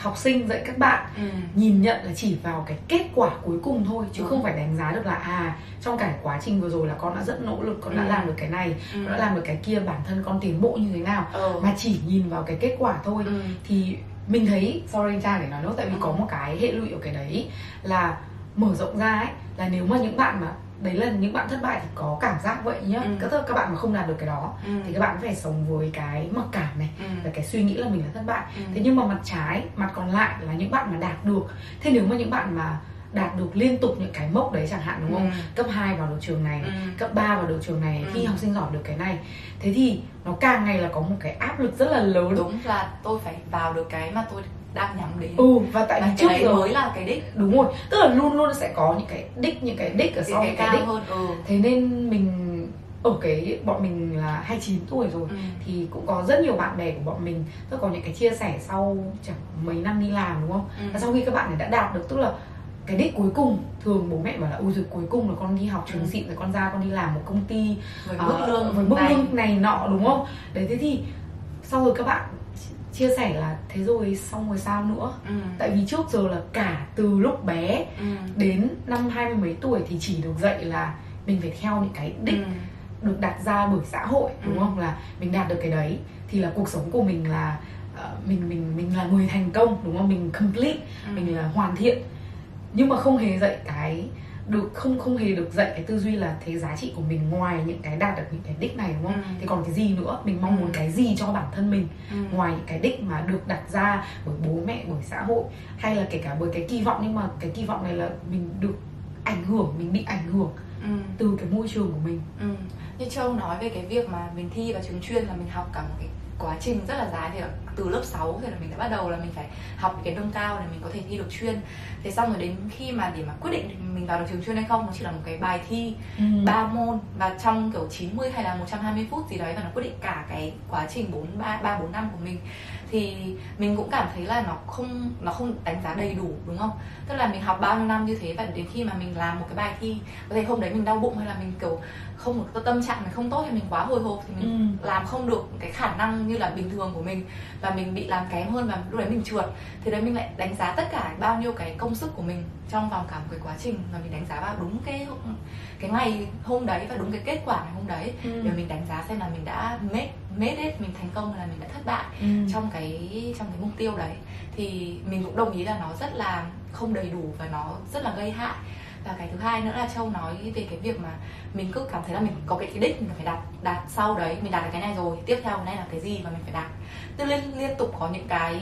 Speaker 1: học sinh dạy các bạn ừ. nhìn nhận là chỉ vào cái kết quả cuối cùng thôi chứ ừ. không phải đánh giá được là à trong cả quá trình vừa rồi là con đã rất nỗ lực con ừ. đã làm được cái này ừ. con đã làm được cái kia bản thân con tiến bộ như thế nào ừ. mà chỉ nhìn vào cái kết quả thôi ừ. thì mình thấy sorry cha để nói nốt tại vì ừ. có một cái hệ lụy ở cái đấy là mở rộng ra ấy là nếu mà những bạn mà đấy là những bạn thất bại thì có cảm giác vậy nhá ừ. các các bạn mà không đạt được cái đó ừ. thì các bạn phải sống với cái mặc cảm này ừ. và cái suy nghĩ là mình là thất bại ừ. thế nhưng mà mặt trái mặt còn lại là những bạn mà đạt được thế nếu mà những bạn mà đạt được liên tục những cái mốc đấy chẳng hạn đúng không? Ừ. Cấp 2 vào được trường này, ừ. cấp 3 vào được trường này, ừ. khi học sinh giỏi được cái này. Thế thì nó càng ngày là có một cái áp lực rất là lớn.
Speaker 2: Đúng là tôi phải vào được cái mà tôi đang nhắm đến
Speaker 1: ừ và tại vì trước
Speaker 2: đấy mới là cái đích
Speaker 1: đúng rồi tức là luôn luôn sẽ có những cái đích những cái đích ở sau cái, cái, đích hơn. Ừ. thế nên mình ở cái bọn mình là 29 tuổi rồi ừ. thì cũng có rất nhiều bạn bè của bọn mình tức có những cái chia sẻ sau chẳng mấy năm đi làm đúng không ừ. và sau khi các bạn này đã đạt được tức là cái đích cuối cùng thường bố mẹ bảo là ôi rồi cuối cùng là con đi học trường ừ. xịn rồi con ra con đi làm một công ty
Speaker 2: với mức uh, lương
Speaker 1: với mức lương này nọ đúng không đấy thế thì sau rồi các bạn chia sẻ là thế rồi xong rồi sao nữa ừ. tại vì trước giờ là cả từ lúc bé ừ. đến năm hai mươi mấy tuổi thì chỉ được dạy là mình phải theo những cái đích ừ. được đặt ra bởi xã hội đúng ừ. không là mình đạt được cái đấy thì là cuộc sống của mình là uh, mình mình mình là người thành công đúng không mình complete ừ. mình là hoàn thiện nhưng mà không hề dạy cái được không không hề được dạy cái tư duy là thế giá trị của mình ngoài những cái đạt được những cái đích này đúng không? Ừ. Thì còn cái gì nữa? Mình mong ừ. muốn cái gì cho bản thân mình ừ. ngoài những cái đích mà được đặt ra bởi bố mẹ, bởi xã hội hay là kể cả bởi cái kỳ vọng nhưng mà cái kỳ vọng này là mình được ảnh hưởng, mình bị ảnh hưởng ừ. từ cái môi trường của mình.
Speaker 2: Ừ. Như Châu nói về cái việc mà mình thi vào trường chuyên là mình học cả một cái quá trình rất là dài thì từ lớp 6 thì là mình đã bắt đầu là mình phải học cái nâng cao để mình có thể thi được chuyên thế xong rồi đến khi mà để mà quyết định mình vào được trường chuyên hay không nó chỉ là một cái bài thi ừ. ba ừ. môn và trong kiểu 90 hay là 120 phút gì đấy và nó quyết định cả cái quá trình 4 3 3 4 năm của mình thì mình cũng cảm thấy là nó không nó không đánh giá đầy đủ đúng không tức là mình học bao nhiêu năm như thế và đến khi mà mình làm một cái bài thi có thể hôm đấy mình đau bụng hay là mình kiểu không một tâm trạng mình không tốt hay mình quá hồi hộp thì mình ừ. làm không được cái khả năng như là bình thường của mình và mình bị làm kém hơn và lúc đấy mình trượt thì đấy mình lại đánh giá tất cả bao nhiêu cái công sức của mình trong vòng cả một cái quá trình và mình đánh giá vào đúng cái cái ngày hôm đấy và đúng cái kết quả ngày hôm đấy ừ. để mình đánh giá xem là mình đã made made it mình thành công là mình đã thất bại ừ. trong cái trong cái mục tiêu đấy thì mình cũng đồng ý là nó rất là không đầy đủ và nó rất là gây hại và cái thứ hai nữa là châu nói về cái việc mà mình cứ cảm thấy là mình có cái, cái đích mình phải đạt đạt sau đấy mình đạt được cái này rồi tiếp theo cái này là cái gì mà mình phải đạt tức liên liên tục có những cái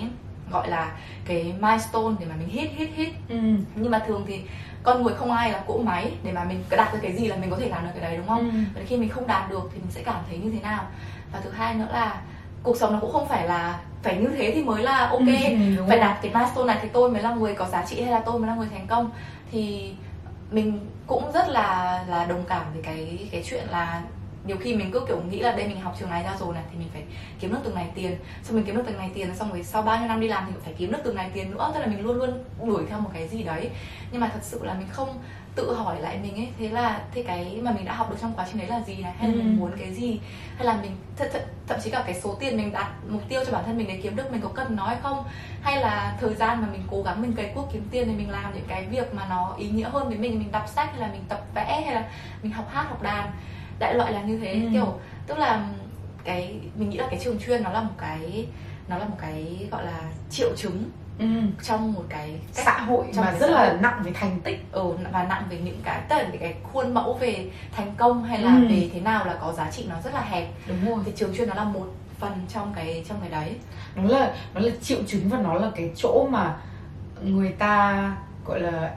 Speaker 2: gọi là cái milestone để mà mình hit hit hit ừ. nhưng mà thường thì con người không ai là cỗ máy để mà mình đạt được cái gì là mình có thể làm được cái đấy đúng không ừ. và khi mình không đạt được thì mình sẽ cảm thấy như thế nào và thứ hai nữa là cuộc sống nó cũng không phải là phải như thế thì mới là ok. Ừ, phải đạt cái milestone này thì tôi mới là người có giá trị hay là tôi mới là người thành công. Thì mình cũng rất là là đồng cảm với cái cái chuyện là nhiều khi mình cứ kiểu nghĩ là đây mình học trường này ra rồi này thì mình phải kiếm được từng này tiền. Xong mình kiếm được từng này tiền xong rồi sau bao nhiêu năm đi làm thì phải kiếm được từng này tiền nữa. Tức là mình luôn luôn đuổi theo một cái gì đấy. Nhưng mà thật sự là mình không tự hỏi lại mình ấy thế là thế cái mà mình đã học được trong quá trình đấy là gì này hay là ừ. mình muốn cái gì hay là mình th- th- thậm chí cả cái số tiền mình đặt mục tiêu cho bản thân mình để kiếm được mình có cần nói không hay là thời gian mà mình cố gắng mình cày cuốc kiếm tiền thì mình làm những cái việc mà nó ý nghĩa hơn với mình mình đọc sách hay là mình tập vẽ hay là mình học hát học đàn đại loại là như thế ừ. kiểu tức là cái mình nghĩ là cái trường chuyên nó là một cái nó là một cái gọi là triệu chứng ừ. trong một cái
Speaker 1: cách, xã hội trong mà rất là nặng về thành tích
Speaker 2: ừ, và nặng về những cái tất cả cái khuôn mẫu về thành công hay là ừ. về thế nào là có giá trị nó rất là hẹp
Speaker 1: đúng rồi
Speaker 2: thì trường chuyên nó là một phần trong cái trong cái đấy
Speaker 1: nó là nó là triệu chứng và nó là cái chỗ mà người ta gọi là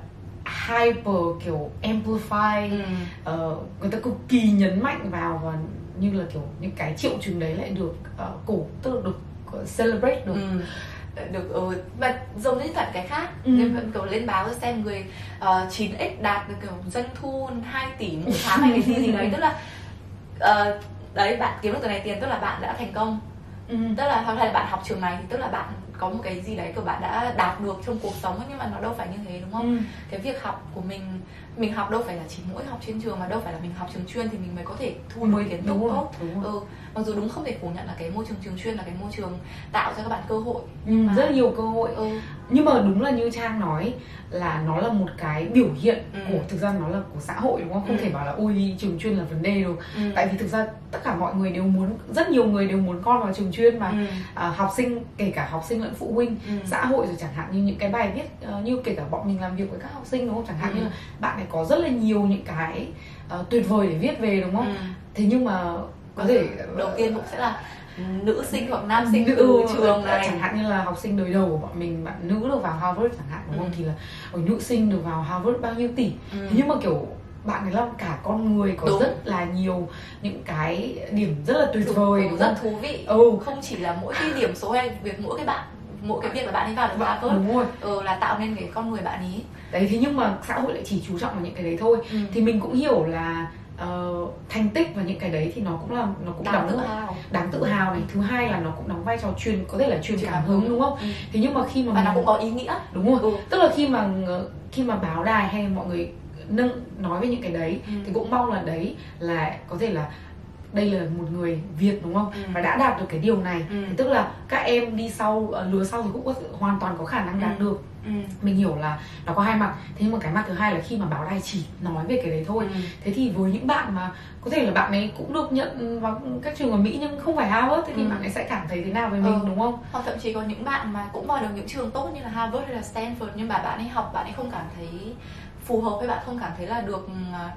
Speaker 1: hyper kiểu amplify
Speaker 2: Ừ.
Speaker 1: ờ, người ta cực kỳ nhấn mạnh vào và như là kiểu những cái triệu chứng đấy lại được uh, cổ tức là được celebrate được
Speaker 2: Ừ. được ừ. mà giống như cả cái khác
Speaker 1: Ừ.
Speaker 2: nên vẫn kiểu lên báo xem người uh, 9x đạt được kiểu doanh thu 2 tỷ một tháng hay cái gì gì đấy tức là ờ, đấy bạn kiếm được từ này tiền tức là bạn đã thành công
Speaker 1: ừ.
Speaker 2: tức là hoặc là bạn học trường này thì tức là bạn có một cái gì đấy của bạn đã đạt được trong cuộc sống nhưng mà nó đâu phải như thế đúng không
Speaker 1: Ừ.
Speaker 2: cái việc học của mình mình học đâu phải là chỉ mỗi học trên trường mà đâu phải là mình học trường chuyên thì mình mới có thể thu được kiến thức tốt ừ mặc dù đúng không thể phủ nhận là cái môi trường trường chuyên là cái môi trường tạo cho các bạn cơ hội
Speaker 1: Ừ, rất là nhiều cơ hội
Speaker 2: ừ
Speaker 1: nhưng mà đúng là như trang nói là nó là một cái biểu hiện
Speaker 2: Ừ.
Speaker 1: của thực ra nó là của xã hội đúng không không
Speaker 2: Ừ.
Speaker 1: thể bảo là ôi trường chuyên là vấn đề được
Speaker 2: ừ.
Speaker 1: tại vì thực ra tất cả mọi người đều muốn rất nhiều người đều muốn con vào trường chuyên mà
Speaker 2: ừ.
Speaker 1: à, học sinh kể cả học sinh lẫn phụ huynh
Speaker 2: Ừ.
Speaker 1: xã hội rồi chẳng hạn như những cái bài viết ờ, như kể cả bọn mình làm việc với các học sinh đúng không chẳng hạn
Speaker 2: Ừ.
Speaker 1: như là bạn ấy có rất là nhiều những cái ờ, tuyệt vời để viết về đúng không
Speaker 2: Ừ.
Speaker 1: thế nhưng mà có thể
Speaker 2: đầu tiên cũng sẽ là nữ sinh hoặc nam sinh
Speaker 1: nữ
Speaker 2: từ trường
Speaker 1: ờ,
Speaker 2: này
Speaker 1: chẳng hạn như là học sinh đời đầu của bọn mình bạn nữ được vào Harvard chẳng hạn đúng không
Speaker 2: Ừ.
Speaker 1: thì là ở nữ sinh được vào Harvard bao nhiêu tỷ
Speaker 2: Ừ.
Speaker 1: thế nhưng mà kiểu bạn ấy là cả con người có
Speaker 2: Đúng.
Speaker 1: rất là nhiều những cái điểm rất là tuyệt vời
Speaker 2: ừ,
Speaker 1: đúng
Speaker 2: rất thú vị
Speaker 1: ừ
Speaker 2: không chỉ là mỗi cái điểm số hay việc mỗi cái bạn mỗi cái việc là bạn ấy vào được Harvard
Speaker 1: đúng rồi.
Speaker 2: Ừ, là tạo nên cái con người bạn ấy
Speaker 1: đấy thế nhưng mà xã hội lại chỉ chú trọng vào những cái đấy thôi.
Speaker 2: Ừ.
Speaker 1: thì mình cũng hiểu là ờ, thành tích và những cái đấy thì nó cũng là nó cũng
Speaker 2: đáng tự
Speaker 1: đóng
Speaker 2: hào.
Speaker 1: Đáng tự hào này. Thứ hai là nó cũng đóng vai trò truyền có thể là truyền cảm hứng đúng không?
Speaker 2: Ừ.
Speaker 1: thế nhưng mà khi mà
Speaker 2: và nó
Speaker 1: mình-
Speaker 2: cũng có ý nghĩa.
Speaker 1: Đúng rồi.
Speaker 2: Ừ.
Speaker 1: tức là khi mà khi mà báo đài hay mọi người nâng nói về những cái đấy
Speaker 2: Ừ.
Speaker 1: thì cũng mong là đấy là có thể là đây là một người Việt đúng không
Speaker 2: Ừ.
Speaker 1: và đã đạt được cái điều này
Speaker 2: Ừ.
Speaker 1: thì tức là các em đi sau ờ, lứa sau thì cũng có, hoàn toàn có khả năng đạt
Speaker 2: Ừ.
Speaker 1: được
Speaker 2: Ừ.
Speaker 1: mình hiểu là nó có hai mặt thế nhưng mà cái mặt thứ hai là khi mà báo đài chỉ nói về cái đấy thôi
Speaker 2: Ừ.
Speaker 1: thế thì với những bạn mà có thể là bạn ấy cũng được nhận vào các trường ở Mỹ nhưng không phải Harvard thế thì
Speaker 2: Ừ.
Speaker 1: bạn ấy sẽ cảm thấy thế nào về mình
Speaker 2: Ừ.
Speaker 1: đúng không
Speaker 2: hoặc thậm chí có những bạn mà cũng vào được những trường tốt như là Harvard hay là Stanford nhưng mà bạn ấy học bạn ấy không cảm thấy phù hợp với bạn không cảm thấy là được uh,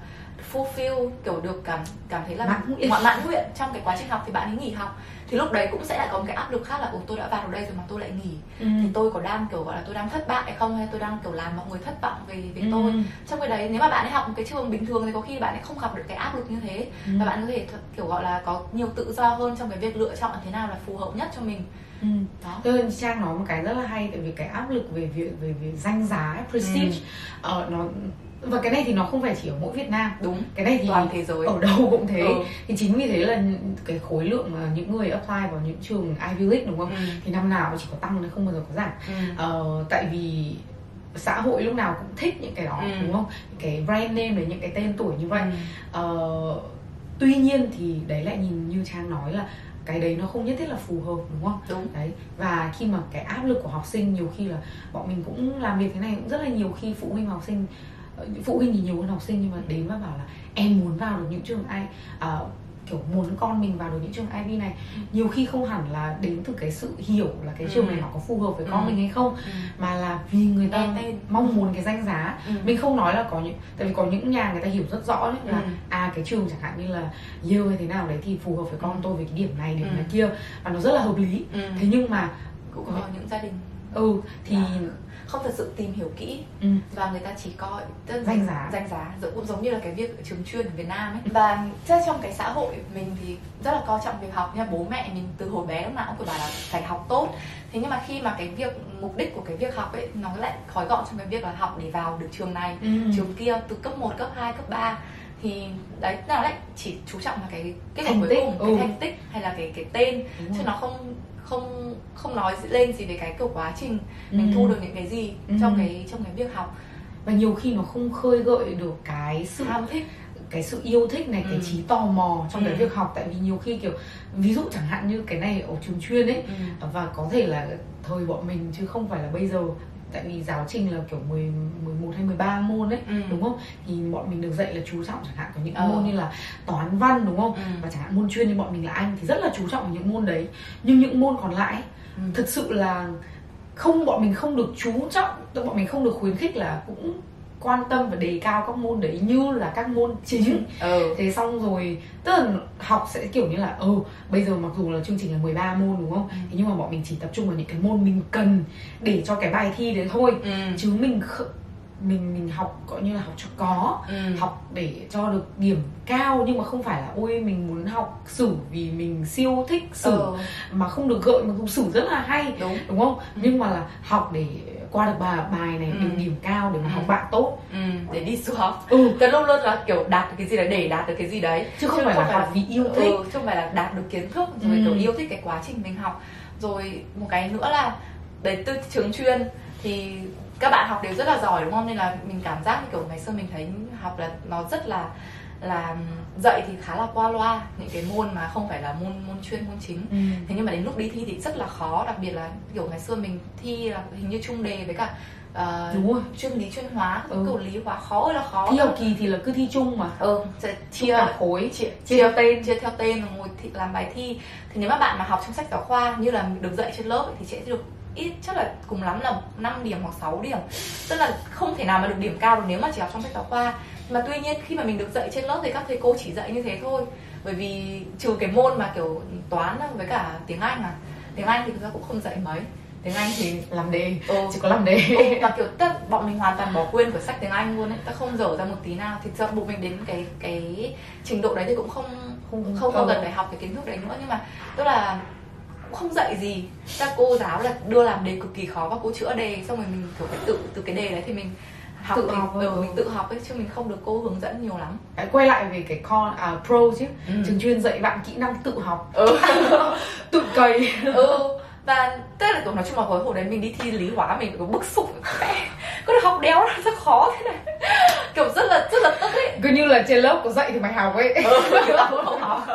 Speaker 2: fulfill kiểu được cảm cảm thấy là
Speaker 1: Mãn
Speaker 2: mãn nguyện trong cái quá trình học thì bạn ấy nghỉ học thì lúc đấy cũng sẽ lại có một cái áp lực khác là ồ tôi đã vào được đây rồi mà tôi lại nghỉ
Speaker 1: ừ.
Speaker 2: thì tôi có đang kiểu gọi là tôi đang thất bại hay không hay tôi đang kiểu làm mọi người thất vọng về về
Speaker 1: Ừ.
Speaker 2: tôi trong cái đấy nếu mà bạn ấy học một cái trường bình thường thì có khi bạn ấy không gặp được cái áp lực như thế
Speaker 1: Ừ.
Speaker 2: và bạn có thể th- kiểu gọi là có nhiều tự do hơn trong cái việc lựa chọn thế nào là phù hợp nhất cho mình
Speaker 1: Ừ.
Speaker 2: đó
Speaker 1: Tôi Trang nói một cái rất là hay tại vì cái áp lực về việc về về danh giá ấy, prestige
Speaker 2: Ừ.
Speaker 1: ờ, nó và cái này thì nó không phải chỉ ở mỗi Việt Nam.
Speaker 2: Đúng.
Speaker 1: Cái này thì
Speaker 2: toàn thế giới.
Speaker 1: ở đâu cũng thế.
Speaker 2: Ừ.
Speaker 1: thì chính vì thế là cái khối lượng mà những người apply vào những trường Ivy League đúng không?
Speaker 2: Ừ.
Speaker 1: thì năm nào chỉ có tăng nó không bao giờ có giảm.
Speaker 2: Ừ.
Speaker 1: ờ, tại vì xã hội lúc nào cũng thích những cái đó
Speaker 2: Ừ.
Speaker 1: đúng không? Cái brand name với những cái tên tuổi như vậy.
Speaker 2: Ừ.
Speaker 1: Ờ, tuy nhiên thì đấy lại nhìn như trang nói là cái đấy nó không nhất thiết là phù hợp đúng không?
Speaker 2: Đúng.
Speaker 1: Đấy. Và khi mà cái áp lực của học sinh nhiều khi là bọn mình cũng làm việc thế này cũng rất là nhiều khi phụ huynh học sinh phụ huynh thì nhiều hơn học sinh nhưng mà đến và bảo là em muốn vào được những trường ai à, kiểu muốn con mình vào được những trường Ivy này nhiều khi không hẳn là đến từ cái sự hiểu là cái trường
Speaker 2: Ừ.
Speaker 1: này nó có phù hợp với con
Speaker 2: Ừ.
Speaker 1: mình hay không
Speaker 2: Ừ.
Speaker 1: mà là vì người ta
Speaker 2: tên.
Speaker 1: mong muốn cái danh giá
Speaker 2: Ừ.
Speaker 1: mình không nói là có những tại vì có những nhà người ta hiểu rất rõ đấy là
Speaker 2: Ừ.
Speaker 1: à cái trường chẳng hạn như là Yale hay thế nào đấy thì phù hợp với con
Speaker 2: Ừ.
Speaker 1: tôi về cái điểm này điểm
Speaker 2: Ừ.
Speaker 1: này kia và nó rất là hợp lý
Speaker 2: Ừ.
Speaker 1: thế nhưng mà
Speaker 2: cũng có những gia đình
Speaker 1: ừ thì
Speaker 2: là không thật sự tìm hiểu kỹ.
Speaker 1: Ừ,
Speaker 2: và người ta chỉ coi
Speaker 1: Danh giá.
Speaker 2: danh giá. Giống cũng giống như là cái việc ở trường chuyên ở Việt Nam ấy. Và chắc trong cái xã hội mình thì rất là coi trọng việc học. Nha bố mẹ mình từ hồi bé lúc nào cũng phải bảo là phải học tốt. Thế nhưng mà khi mà cái việc mục đích của cái việc học ấy nó lại gói gọn trong cái việc là học để vào được trường này
Speaker 1: ừ.
Speaker 2: trường kia từ cấp 1, cấp 2, cấp 3 thì đấy nó lại chỉ chú trọng vào cái kết quả cuối cùng
Speaker 1: ừ.
Speaker 2: cái thành tích hay là cái cái tên.
Speaker 1: Đúng
Speaker 2: chứ nó không không không nói lên gì về cái kiểu quá trình mình
Speaker 1: Ừ.
Speaker 2: thu được những cái gì
Speaker 1: Ừ.
Speaker 2: trong cái trong cái việc học
Speaker 1: và nhiều khi nó không khơi gợi được cái sự
Speaker 2: ham thích
Speaker 1: cái sự yêu thích này cái
Speaker 2: Ừ.
Speaker 1: trí tò mò trong cái
Speaker 2: Ừ.
Speaker 1: việc học tại vì nhiều khi kiểu ví dụ chẳng hạn như cái này ở trường chuyên ấy và có thể là thời bọn mình chứ không phải là bây giờ tại vì giáo trình là kiểu 10, 11 hay 13 môn ấy
Speaker 2: Ừ.
Speaker 1: đúng không thì bọn mình được dạy là chú trọng chẳng hạn có những
Speaker 2: Ờ.
Speaker 1: môn như là toán văn đúng không
Speaker 2: Ừ.
Speaker 1: và chẳng hạn môn chuyên như bọn mình là anh thì rất là chú trọng những môn đấy nhưng những môn còn lại
Speaker 2: Ừ.
Speaker 1: thực sự là không bọn mình không được chú trọng tức bọn mình không được khuyến khích là cũng quan tâm và đề cao các môn đấy như là các môn chính ừ. thế xong rồi tức là học sẽ kiểu như là ừ bây giờ mặc dù là chương trình là 13 môn đúng không ừ. thế nhưng mà bọn mình chỉ tập trung vào những cái môn mình cần để cho cái bài thi đấy thôi ừ. chứ mình mình mình học gọi như là học cho có ừ. học để cho được điểm cao nhưng mà không phải là ôi mình muốn học sử vì mình siêu thích sử ừ. mà không được gợi mà dù sử rất là hay đúng đúng không ừ. nhưng mà là học để qua được bài bài này ừ. được điểm cao để mà ừ. học bạn tốt
Speaker 2: ừ. để đi du học ừ. cái luôn luôn là kiểu đạt được cái gì đấy để đạt được cái gì đấy
Speaker 1: chứ không, chứ phải, không là học vì yêu thích ừ,
Speaker 2: chứ không phải là đạt được kiến thức rồi ừ. kiểu yêu thích cái quá trình mình học rồi một cái nữa là đấy từ trường chuyên thì các bạn học đều rất là giỏi đúng không nên là mình cảm giác kiểu ngày xưa mình thấy học là nó rất là là dạy thì khá là qua loa những cái môn mà không phải là môn môn chuyên môn chính. Ừ. thế nhưng mà đến lúc đi thi thì rất là khó đặc biệt là kiểu ngày xưa mình thi là hình như chung đề với cả uh,
Speaker 1: Đúng rồi.
Speaker 2: chuyên lý chuyên hóa ừ. kiểu lý hóa khó ơi là khó
Speaker 1: thi học kỳ thì là cứ thi chung mà.
Speaker 2: Ừ sẽ chia
Speaker 1: khối
Speaker 2: chia, chia, theo tên. chia theo tên rồi ngồi thi, làm bài thi. Thì nếu mà bạn mà học trong sách giáo khoa như là được dạy trên lớp thì sẽ được ít chắc là cùng lắm là 5 điểm hoặc 6 điểm. Tức là không thể nào mà được điểm cao được nếu mà chỉ học trong sách giáo khoa mà tuy nhiên khi mà mình được dạy trên lớp thì các thầy cô chỉ dạy như thế thôi. Bởi vì trừ cái môn mà kiểu toán với cả tiếng anh à tiếng anh thì thực ra cũng không dạy mấy. Tiếng anh thì
Speaker 1: làm đề ừ. chỉ có làm đề.
Speaker 2: Ừ, và kiểu tất bọn mình hoàn toàn bỏ quên của sách tiếng anh luôn ấy. Ta không dở ra một tí nào. Thì do buộc mình đến cái cái trình độ đấy thì cũng không không không, không. cần phải học cái kiến thức đấy nữa. Nhưng mà tức là không dạy gì. Các cô giáo là đưa làm đề cực kỳ khó. Và cô chữa đề xong rồi mình kiểu phải tự từ cái đề đấy thì mình học tự mình, học ừ, mình tự học ấy chứ mình không được cô hướng dẫn nhiều lắm.
Speaker 1: Quay lại về cái con à, pro chứ. Ừ. trường chuyên dạy bạn kỹ năng tự học. Ừ. tự cày.
Speaker 2: Ừ và tức là kiểu nói chung là hồi hồi đấy mình đi thi lý hóa mình có bức xúc mẹ có được học đéo rất khó thế này. Kiểu rất là rất là tức ấy.
Speaker 1: Cứ như là trên lớp có dạy thì mày học ấy. Ừ,
Speaker 2: không học.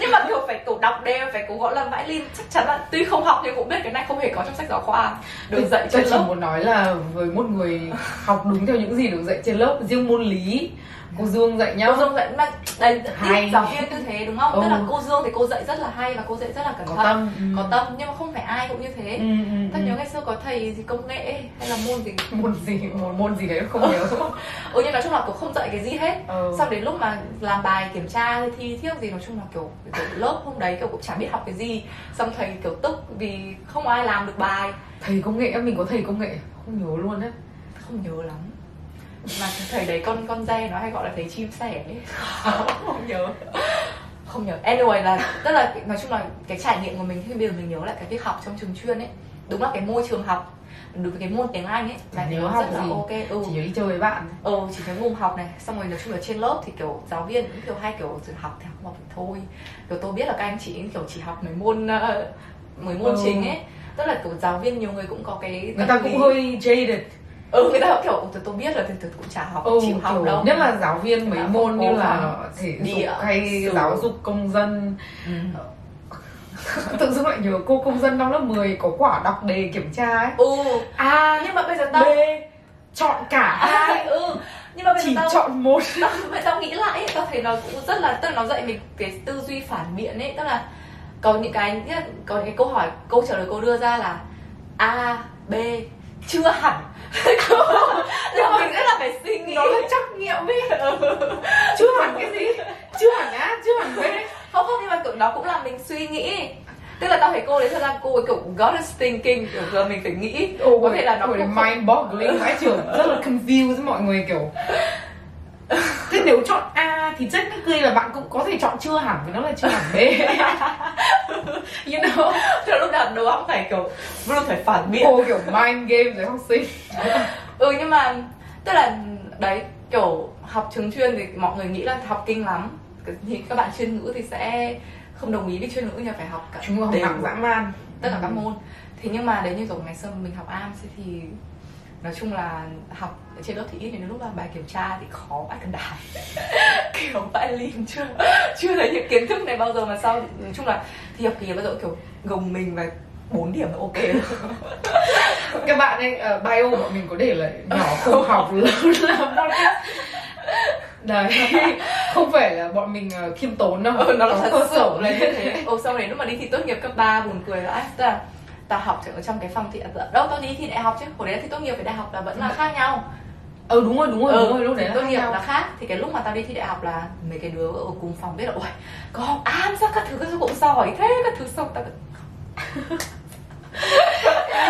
Speaker 2: Nhưng mà kiểu phải cổ đọc đều phải cổ gọi là mãi linh chắc chắn là tuy không học nhưng cũng biết cái này không hề có trong sách giáo khoa. Được dạy trên
Speaker 1: lớp. tôi chỉ muốn nói là với một người học đúng theo những gì được dạy trên lớp riêng môn lý cô Dương dạy nhá
Speaker 2: cô Dương dạy mà đây hay. giáo viên như thế đúng không? Ừ. tức là cô Dương thì cô dạy rất là hay và cô dạy rất là cẩn thận. có tâm ừ. có tâm nhưng mà không phải ai cũng như thế. Ừ, ừ, ta ừ. nhớ ngày xưa có thầy gì công nghệ hay là môn gì?
Speaker 1: Môn gì một môn gì đấy không nhớ.
Speaker 2: Ừ nhưng nói chung là cũng không dạy cái gì hết. Ừ. sau đến lúc mà làm bài kiểm tra hay thi thiếc gì nói chung là kiểu, kiểu lớp hôm đấy kiểu cũng chả biết học cái gì. Xong thầy kiểu tức vì không ai làm được bài.
Speaker 1: Thầy công nghệ mình có thầy công nghệ? Không nhớ luôn đấy
Speaker 2: không nhớ lắm mà thầy đấy con con dê nó hay gọi là thầy chim sẻ ấy. Không nhớ. Không nhớ. Anyway là tức là nói chung là cái trải nghiệm của mình khi bây giờ mình nhớ lại cái việc học trong trường chuyên ấy. Đúng là cái môi trường học được cái môn tiếng Anh ấy
Speaker 1: là nhớ học rất gì? là ok. Ừ. chỉ nhớ đi chơi với bạn.
Speaker 2: Ừ chỉ nhớ ngùng học này. Xong rồi nói chung là trên lớp thì kiểu giáo viên cũng kiểu hay kiểu học thì học một thôi. Kiểu tôi biết là các anh chị kiểu chỉ học mấy môn uh, mấy môn ừ. chính ấy. Tức là kiểu giáo viên nhiều người cũng có cái
Speaker 1: người ta cũng hơi jaded
Speaker 2: ừ người ta kiểu tôi tôi biết rồi thì tôi cũng chả học ừ, chịu học đâu.
Speaker 1: nhất là giáo viên mấy môn như là thể dục hay sử. giáo dục công dân. Ừ. tự dưng lại nhớ cô công dân năm lớp 10 có quả đọc đề kiểm tra ấy.
Speaker 2: Ừ. À nhưng mà bây giờ tao
Speaker 1: B chọn cả hai.
Speaker 2: Ừ nhưng mà bây
Speaker 1: chỉ
Speaker 2: giờ tao,
Speaker 1: chọn một.
Speaker 2: Tao, vậy tao nghĩ lại tao thấy nó cũng rất là tức là nó dạy mình cái tư duy phản biện ấy. Tức là có những cái có những cái câu hỏi câu trả lời cô đưa ra là a b chưa hẳn. Nhưng mình rất là phải suy nghĩ.
Speaker 1: Nó là trắc nghiệm đi ừ. chưa hẳn cái gì. chưa hẳn á chưa hẳn cái
Speaker 2: không không nhưng mà kiểu nó cũng làm mình suy nghĩ. Tức là tao thấy cô đấy thật ra cô ấy kiểu God is thinking. Kiểu giờ mình phải nghĩ.
Speaker 1: Oh, có thể là nó cũng mind boggling mãi trưởng rất là confused mọi người kiểu thế nếu chọn A thì chắc technically là bạn cũng có thể chọn chưa hẳn vì nó là chưa hẳn B. You know
Speaker 2: thế lúc nào đầu óc phải kiểu luôn phải phản biện.
Speaker 1: Cô kiểu mind game với học sinh.
Speaker 2: Ừ nhưng mà tức là đấy kiểu học trường chuyên thì mọi người nghĩ là học kinh lắm. Thì các bạn chuyên ngữ thì sẽ không đồng ý với chuyên ngữ nhưng phải học
Speaker 1: cả chúng học dã man.
Speaker 2: Tất cả ừ. các môn. Thế nhưng mà đấy như kiểu ngày xưa mình học am thì nói chung là học ở trên lớp thì ít đến lúc là bài kiểm tra thì khó vãi cần đài kiểu vãi lim chưa chưa thấy những kiến thức này bao giờ mà sau. Nói chung là thi học kỳ bao giờ kiểu gồng mình và 4 điểm là ok.
Speaker 1: Các bạn ấy uh, bio bọn mình có để là nhỏ không học lớn làm podcast đấy không phải là bọn mình uh, khiêm tốn đâu.
Speaker 2: Ừ, nó là thật sự là như thế. ồ sau đấy lúc mà đi thi tốt nghiệp cấp 3 buồn cười là là tao học ở trong cái phòng thì đâu tao đi thi đại học chứ hồi đấy thì tốt nghiệp với đại học là vẫn là khác nhau.
Speaker 1: Ừ đúng rồi đúng rồi
Speaker 2: ừ,
Speaker 1: đúng rồi lúc đấy
Speaker 2: tốt nghiệp là khác. Thì cái lúc mà tao đi thi đại học là mấy cái đứa ở cùng phòng biết là ôi có học am sao? Các thứ các thứ cũng giỏi thế các thứ xong tao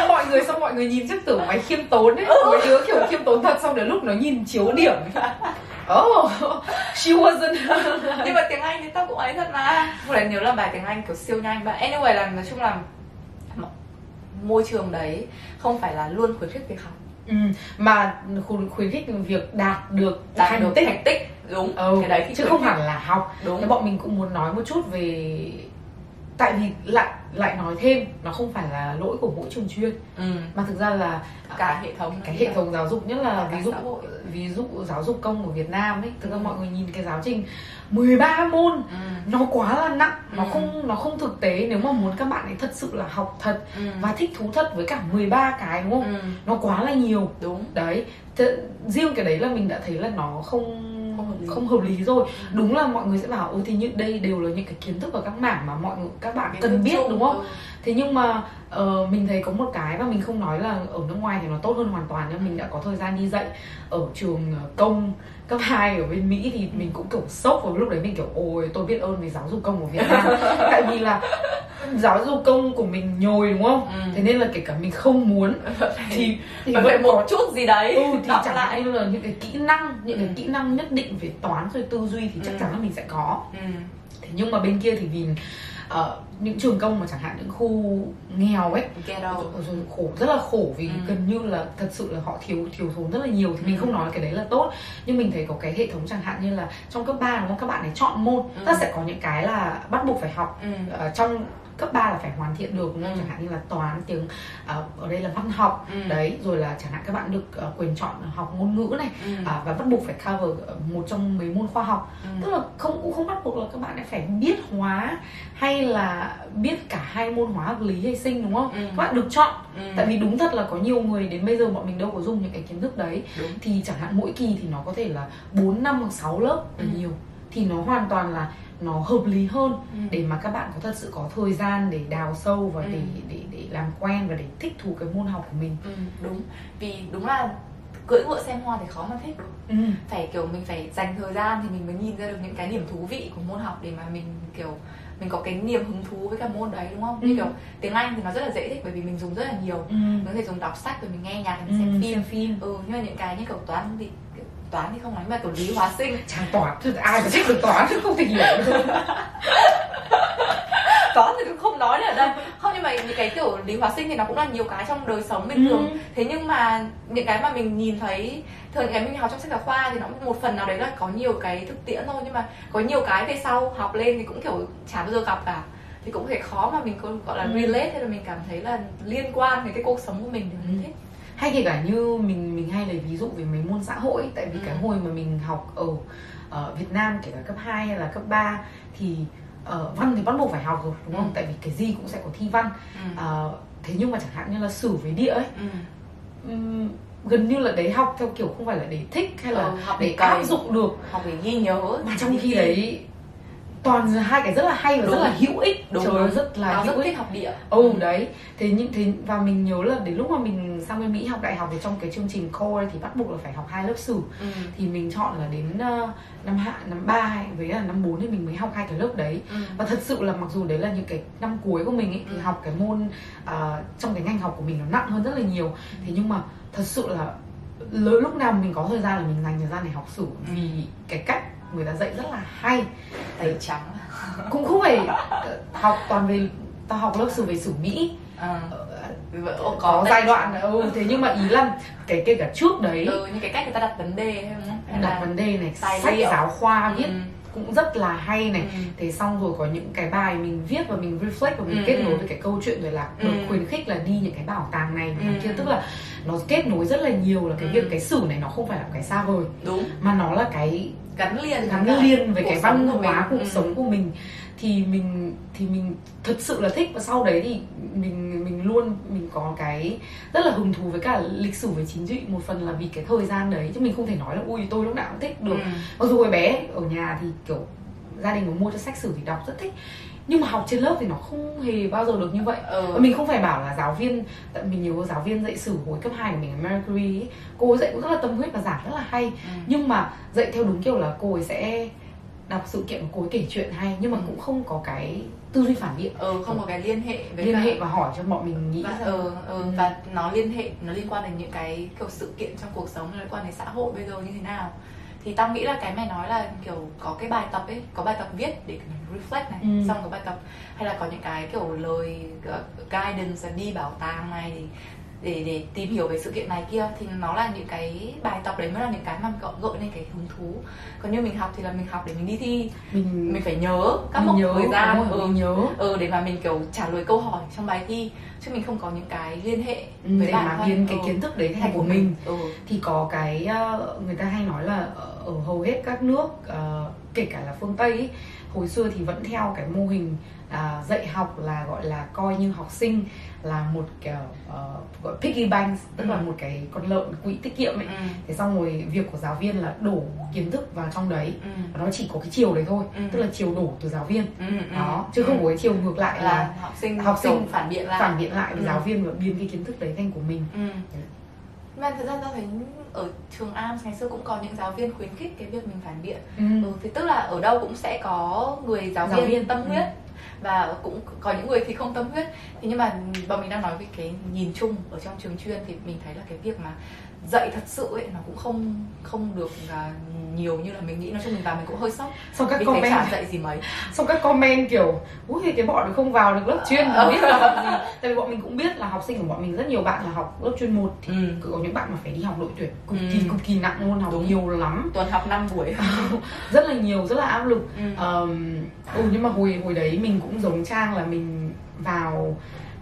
Speaker 1: mọi người xong mọi người nhìn chắc tưởng mày khiêm tốn đấy. Mấy đứa kiểu khiêm tốn thật xong đến lúc nó nhìn chiếu điểm. Oh she wasn't
Speaker 2: nhưng mà tiếng anh thì tao cũng ấy thật mà. Một lần nhớ là bài tiếng anh kiểu siêu nhanh. Và anyway là nói chung là môi trường đấy không phải là luôn khuyến khích việc học.
Speaker 1: Ừ, mà khuyến khích việc đạt được
Speaker 2: đạt
Speaker 1: thành
Speaker 2: được
Speaker 1: tích.
Speaker 2: thành tích đúng.
Speaker 1: Ừ,
Speaker 2: cái đấy thì
Speaker 1: chứ không hẳn là học.
Speaker 2: Đúng.
Speaker 1: Thế bọn mình cũng muốn nói một chút về tại vì lại lại nói thêm nó không phải là lỗi của mỗi trường chuyên
Speaker 2: ừ.
Speaker 1: mà thực ra là
Speaker 2: cả hệ thống
Speaker 1: cái hệ thống giáo dục nhất là ví dụ ví dụ giáo dục công của Việt Nam ấy thực ra
Speaker 2: Ừ.
Speaker 1: mọi người nhìn cái giáo trình 13 môn
Speaker 2: ừ.
Speaker 1: nó quá là nặng nó
Speaker 2: Ừ.
Speaker 1: không nó không thực tế nếu mà muốn các bạn ấy thật sự là học thật
Speaker 2: Ừ.
Speaker 1: và thích thú thật với cả 13 cái đúng không
Speaker 2: ừ.
Speaker 1: nó quá là nhiều
Speaker 2: đúng
Speaker 1: đấy Thế, riêng cái đấy là mình đã thấy là nó không
Speaker 2: Không hợp lý.
Speaker 1: không hợp lý rồi đúng là mọi người sẽ bảo ôi thì như đây đều là những cái kiến thức ở các mảng mà mọi người các bạn cần biết đúng không. Thế nhưng mà ờ, mình thấy có một cái và mình không nói là ở nước ngoài thì nó tốt hơn hoàn toàn nhưng mình đã có thời gian đi dạy ở trường ờ, công cấp 2 ở bên Mỹ thì mình cũng kiểu sốc và lúc đấy mình kiểu ôi tôi biết ơn về giáo dục công của Việt Nam tại vì là giáo dục công của mình nhồi đúng không
Speaker 2: Ừ.
Speaker 1: thế nên là kể cả mình không muốn thì thì
Speaker 2: Phải
Speaker 1: vẫn
Speaker 2: một chút gì đấy
Speaker 1: ừ, thì
Speaker 2: đọc
Speaker 1: chẳng
Speaker 2: lại
Speaker 1: như là những cái kỹ năng những
Speaker 2: Ừ.
Speaker 1: cái kỹ năng nhất định về toán rồi tư duy thì chắc
Speaker 2: Ừ.
Speaker 1: chắn là mình sẽ có
Speaker 2: ừ.
Speaker 1: thế nhưng mà bên kia thì vì ờ, những trường công mà chẳng hạn những khu nghèo ấy rồi, rồi khổ rất là khổ vì
Speaker 2: Ừ.
Speaker 1: gần như là thật sự là họ thiếu thiếu thốn rất là nhiều thì mình
Speaker 2: Ừ.
Speaker 1: không nói cái đấy là tốt nhưng mình thấy có cái hệ thống chẳng hạn như là trong cấp 3 đúng không các bạn ấy chọn môn
Speaker 2: Ừ.
Speaker 1: ta sẽ có những cái là bắt buộc phải học
Speaker 2: ừ.
Speaker 1: Ờ, trong cấp 3 là phải hoàn thiện được?
Speaker 2: Ừ.
Speaker 1: Chẳng hạn như là toán tiếng ờ, ở đây là văn học
Speaker 2: Ừ.
Speaker 1: đấy rồi là chẳng hạn các bạn được ờ, quyền chọn học ngôn ngữ này
Speaker 2: Ừ.
Speaker 1: à, và bắt buộc phải cover ờ, một trong mấy môn khoa học
Speaker 2: Ừ.
Speaker 1: tức là không cũng không bắt buộc là các bạn phải biết hóa hay là biết cả hai môn hóa học lý hay sinh đúng không
Speaker 2: Ừ.
Speaker 1: các bạn được chọn
Speaker 2: Ừ.
Speaker 1: tại vì đúng thật là có nhiều người đến bây giờ bọn mình đâu có dùng những cái kiến thức đấy
Speaker 2: Đúng.
Speaker 1: thì chẳng hạn mỗi kỳ thì nó có thể là 4 năm hoặc 6 lớp
Speaker 2: Ừ.
Speaker 1: nhiều thì nó hoàn toàn là nó hợp lý hơn
Speaker 2: Ừ.
Speaker 1: để mà các bạn có thật sự có thời gian để đào sâu và
Speaker 2: Ừ.
Speaker 1: để để để làm quen và để thích thú cái môn học của mình
Speaker 2: Ừ, đúng vì đúng là cưỡi ngựa xem hoa thì khó mà thích
Speaker 1: ừ.
Speaker 2: phải kiểu mình phải dành thời gian thì mình mới nhìn ra được những cái điểm thú vị của môn học để mà mình kiểu mình có cái niềm hứng thú với cả môn đấy đúng không? Như
Speaker 1: Ừ.
Speaker 2: kiểu tiếng Anh thì nó rất là dễ thích bởi vì mình dùng rất là nhiều.
Speaker 1: Ừ.
Speaker 2: Mình có thể dùng đọc sách rồi mình nghe nhạc mình xem
Speaker 1: Ừ,
Speaker 2: phim.
Speaker 1: xem phim
Speaker 2: Ừ, nhưng mà những cái như kiểu toán thì toán thì không nói mà kiểu lý hóa sinh.
Speaker 1: Chẳng toán thật ai mà thích được toán chứ không thể hiểu được.
Speaker 2: Toán thì cũng không nói được ở đây. Không nhưng mà những cái kiểu lý hóa sinh thì nó cũng là nhiều cái trong đời sống bình
Speaker 1: Ừ.
Speaker 2: thường thế nhưng mà những cái mà mình nhìn thấy thường những cái mình học trong sách giáo khoa thì nó một phần nào đấy là có nhiều cái thực tiễn thôi. Nhưng mà có nhiều cái về sau học lên thì cũng kiểu chả bao giờ gặp cả. Thì cũng thể khó mà mình có gọi là
Speaker 1: Ừ.
Speaker 2: relate hay là mình cảm thấy là liên quan đến cái cuộc sống của mình mình
Speaker 1: Ừ.
Speaker 2: thích
Speaker 1: hay kể cả như mình mình hay lấy ví dụ về mấy môn xã hội ấy, tại vì
Speaker 2: Ừ.
Speaker 1: cái hồi mà mình học ở ở Việt Nam kể cả cấp 2 hay là cấp 3 thì ờ, văn thì bắt buộc phải học rồi đúng không?
Speaker 2: Ừ.
Speaker 1: Tại vì cái gì cũng sẽ có thi văn.
Speaker 2: ừ.
Speaker 1: Ờ, thế nhưng mà chẳng hạn như là sử với địa ấy
Speaker 2: Ừ.
Speaker 1: ừm, gần như là đấy học theo kiểu không phải là để thích hay là
Speaker 2: Ừ, học
Speaker 1: để
Speaker 2: để
Speaker 1: áp dụng được
Speaker 2: học để ghi nhớ
Speaker 1: mà trong khi đấy toàn là hai cái rất là hay và
Speaker 2: Đúng.
Speaker 1: rất là hữu ích.
Speaker 2: Đúng
Speaker 1: trời rất là
Speaker 2: Tao
Speaker 1: hữu
Speaker 2: rất
Speaker 1: ích.
Speaker 2: thích học địa.
Speaker 1: Ừ đấy. Thế nhưng thế và mình nhớ là đến lúc mà mình sang bên mỹ học đại học thì trong cái chương trình core thì bắt buộc là phải học hai lớp sử.
Speaker 2: Ừ.
Speaker 1: thì mình chọn là đến ờ, năm hạ năm ba với là năm 4 thì mình mới học hai cái lớp đấy.
Speaker 2: Ừ.
Speaker 1: và thật sự là mặc dù đấy là những cái năm cuối của mình ấy thì
Speaker 2: Ừ.
Speaker 1: học cái môn ờ, trong cái ngành học của mình nó nặng hơn rất là nhiều. Thế nhưng mà thật sự là lúc nào mình có thời gian là mình dành thời gian để học sử. Vì cái cách người ta dạy rất là hay
Speaker 2: tẩy trắng
Speaker 1: cũng không phải ờ, học toàn về tao học lớp sử về sử mỹ
Speaker 2: à.
Speaker 1: Ờ,
Speaker 2: có,
Speaker 1: giai đoạn ừ thế nhưng mà ý là cái kể cả trước đấy
Speaker 2: ừ, như cái cách người ta đặt vấn đề hay
Speaker 1: đặt vấn đề này
Speaker 2: tài
Speaker 1: sách
Speaker 2: liệu.
Speaker 1: giáo khoa viết
Speaker 2: Ừ.
Speaker 1: cũng rất là hay này
Speaker 2: Ừ.
Speaker 1: thế xong rồi có những cái bài mình viết và mình reflect và mình
Speaker 2: Ừ,
Speaker 1: kết
Speaker 2: ừ.
Speaker 1: nối với cái câu chuyện rồi là
Speaker 2: Ừ.
Speaker 1: khuyến khích là đi những cái bảo tàng này
Speaker 2: Ừ.
Speaker 1: kia tức là nó kết nối rất là nhiều là cái
Speaker 2: Ừ.
Speaker 1: việc cái sử này nó không phải là cái xa vời.
Speaker 2: Đúng.
Speaker 1: Mà nó là cái
Speaker 2: gắn liền
Speaker 1: gắn
Speaker 2: cả
Speaker 1: liền với
Speaker 2: cuộc
Speaker 1: cái văn hóa cuộc
Speaker 2: Ừ.
Speaker 1: sống của mình. Thì mình thì mình thật sự là thích. Và sau đấy thì mình mình luôn mình có cái rất là hứng thú với cả lịch sử với chính trị. Một phần là vì cái thời gian đấy chứ mình không thể nói là ui tôi lúc nào cũng thích được.
Speaker 2: Ừ.
Speaker 1: mặc dù hồi bé ở nhà thì kiểu gia đình có mua cho sách sử thì đọc rất thích nhưng mà học trên lớp thì nó không hề bao giờ được như vậy
Speaker 2: ừ.
Speaker 1: và mình không phải bảo là giáo viên tại mình nhớ giáo viên dạy sử hồi cấp 2 của mình ở Mercury ấy, cô ấy dạy cũng rất là tâm huyết và giảng rất là hay
Speaker 2: ừ.
Speaker 1: nhưng mà dạy theo đúng kiểu là cô ấy sẽ đọc sự kiện của cô ấy kể chuyện hay nhưng mà
Speaker 2: Ừ.
Speaker 1: cũng không có cái tư duy phản biện
Speaker 2: ừ không có cái liên hệ với
Speaker 1: liên
Speaker 2: cả-
Speaker 1: hệ và hỏi cho bọn mình nghĩ
Speaker 2: và,
Speaker 1: ra.
Speaker 2: ừ, ừ,
Speaker 1: Ừ.
Speaker 2: và nó liên hệ nó liên quan đến những cái kiểu sự kiện trong cuộc sống liên quan đến xã hội bây giờ như thế nào thì tao nghĩ là cái mày nói là kiểu có cái bài tập ấy có bài tập viết để mình reflect này
Speaker 1: Ừ.
Speaker 2: xong có bài tập hay là có những cái kiểu lời ờ, guidance đi bảo tàng này để để để tìm hiểu về sự kiện này kia thì nó là những cái bài tập đấy mới là những cái mà gợi gợi lên cái hứng thú. Còn như mình học thì là mình học để mình đi thi.
Speaker 1: Mình
Speaker 2: mình phải nhớ các mốc thời gian ừ,
Speaker 1: mình nhớ.
Speaker 2: Ừ để mà mình kiểu trả lời câu hỏi trong bài thi chứ mình không có những cái liên hệ
Speaker 1: Ừ,
Speaker 2: với
Speaker 1: để
Speaker 2: bản
Speaker 1: mà
Speaker 2: thân
Speaker 1: biến cái
Speaker 2: ừ.
Speaker 1: kiến thức đấy thành của mình.
Speaker 2: ừ.
Speaker 1: Thì có cái ờ, người ta hay nói là ở hầu hết các nước ờ, kể cả là phương Tây ý, hồi xưa thì vẫn theo cái mô hình à, dạy học là gọi là coi như học sinh là một kiểu ờ, gọi piggy bank tức là
Speaker 2: Ừ.
Speaker 1: một cái con lợn quỹ tiết kiệm ấy
Speaker 2: ừ
Speaker 1: thế xong rồi việc của giáo viên là đổ kiến thức vào trong đấy
Speaker 2: ừ
Speaker 1: và nó chỉ có cái chiều đấy thôi
Speaker 2: Ừ.
Speaker 1: tức là chiều đổ từ giáo viên
Speaker 2: ừ, ừ,
Speaker 1: đó chứ không
Speaker 2: ừ.
Speaker 1: có cái chiều ngược lại là
Speaker 2: là học sinh
Speaker 1: học sinh
Speaker 2: phản biện lại
Speaker 1: phản biện lại với
Speaker 2: Ừ.
Speaker 1: giáo viên và biến cái kiến thức đấy thành của mình
Speaker 2: ừ. Mà thật ra tao thấy ở trường AMS ngày xưa cũng có những giáo viên khuyến khích cái việc mình phản biện
Speaker 1: ừ.
Speaker 2: ừ, thì tức là ở đâu cũng sẽ có người giáo,
Speaker 1: Giáo
Speaker 2: viên,
Speaker 1: viên,
Speaker 2: tâm
Speaker 1: ừ.
Speaker 2: huyết và cũng có những người thì không tâm huyết thì nhưng mà bọn mình đang nói về cái nhìn chung ở trong trường chuyên thì mình thấy là cái việc mà dạy thật sự ấy nó cũng không không được à, nhiều như là mình nghĩ nói chung mình vào mình cũng hơi sốc
Speaker 1: xong các
Speaker 2: vì
Speaker 1: comment
Speaker 2: chả dạy gì mấy
Speaker 1: xong các comment kiểu ui thì cái bọn này không vào được lớp chuyên
Speaker 2: Ờ.
Speaker 1: không biết là học gì tại vì bọn mình cũng biết là học sinh của bọn mình rất nhiều bạn là học lớp chuyên một thì
Speaker 2: ừ.
Speaker 1: có những bạn mà phải đi học đội tuyển cực
Speaker 2: Ừ.
Speaker 1: kỳ cực kỳ nặng luôn học
Speaker 2: Đúng.
Speaker 1: nhiều lắm
Speaker 2: tuần học 5 buổi
Speaker 1: rất là nhiều rất là áp lực
Speaker 2: ừ.
Speaker 1: Ờm, ừ nhưng mà hồi hồi đấy mình cũng giống trang là mình vào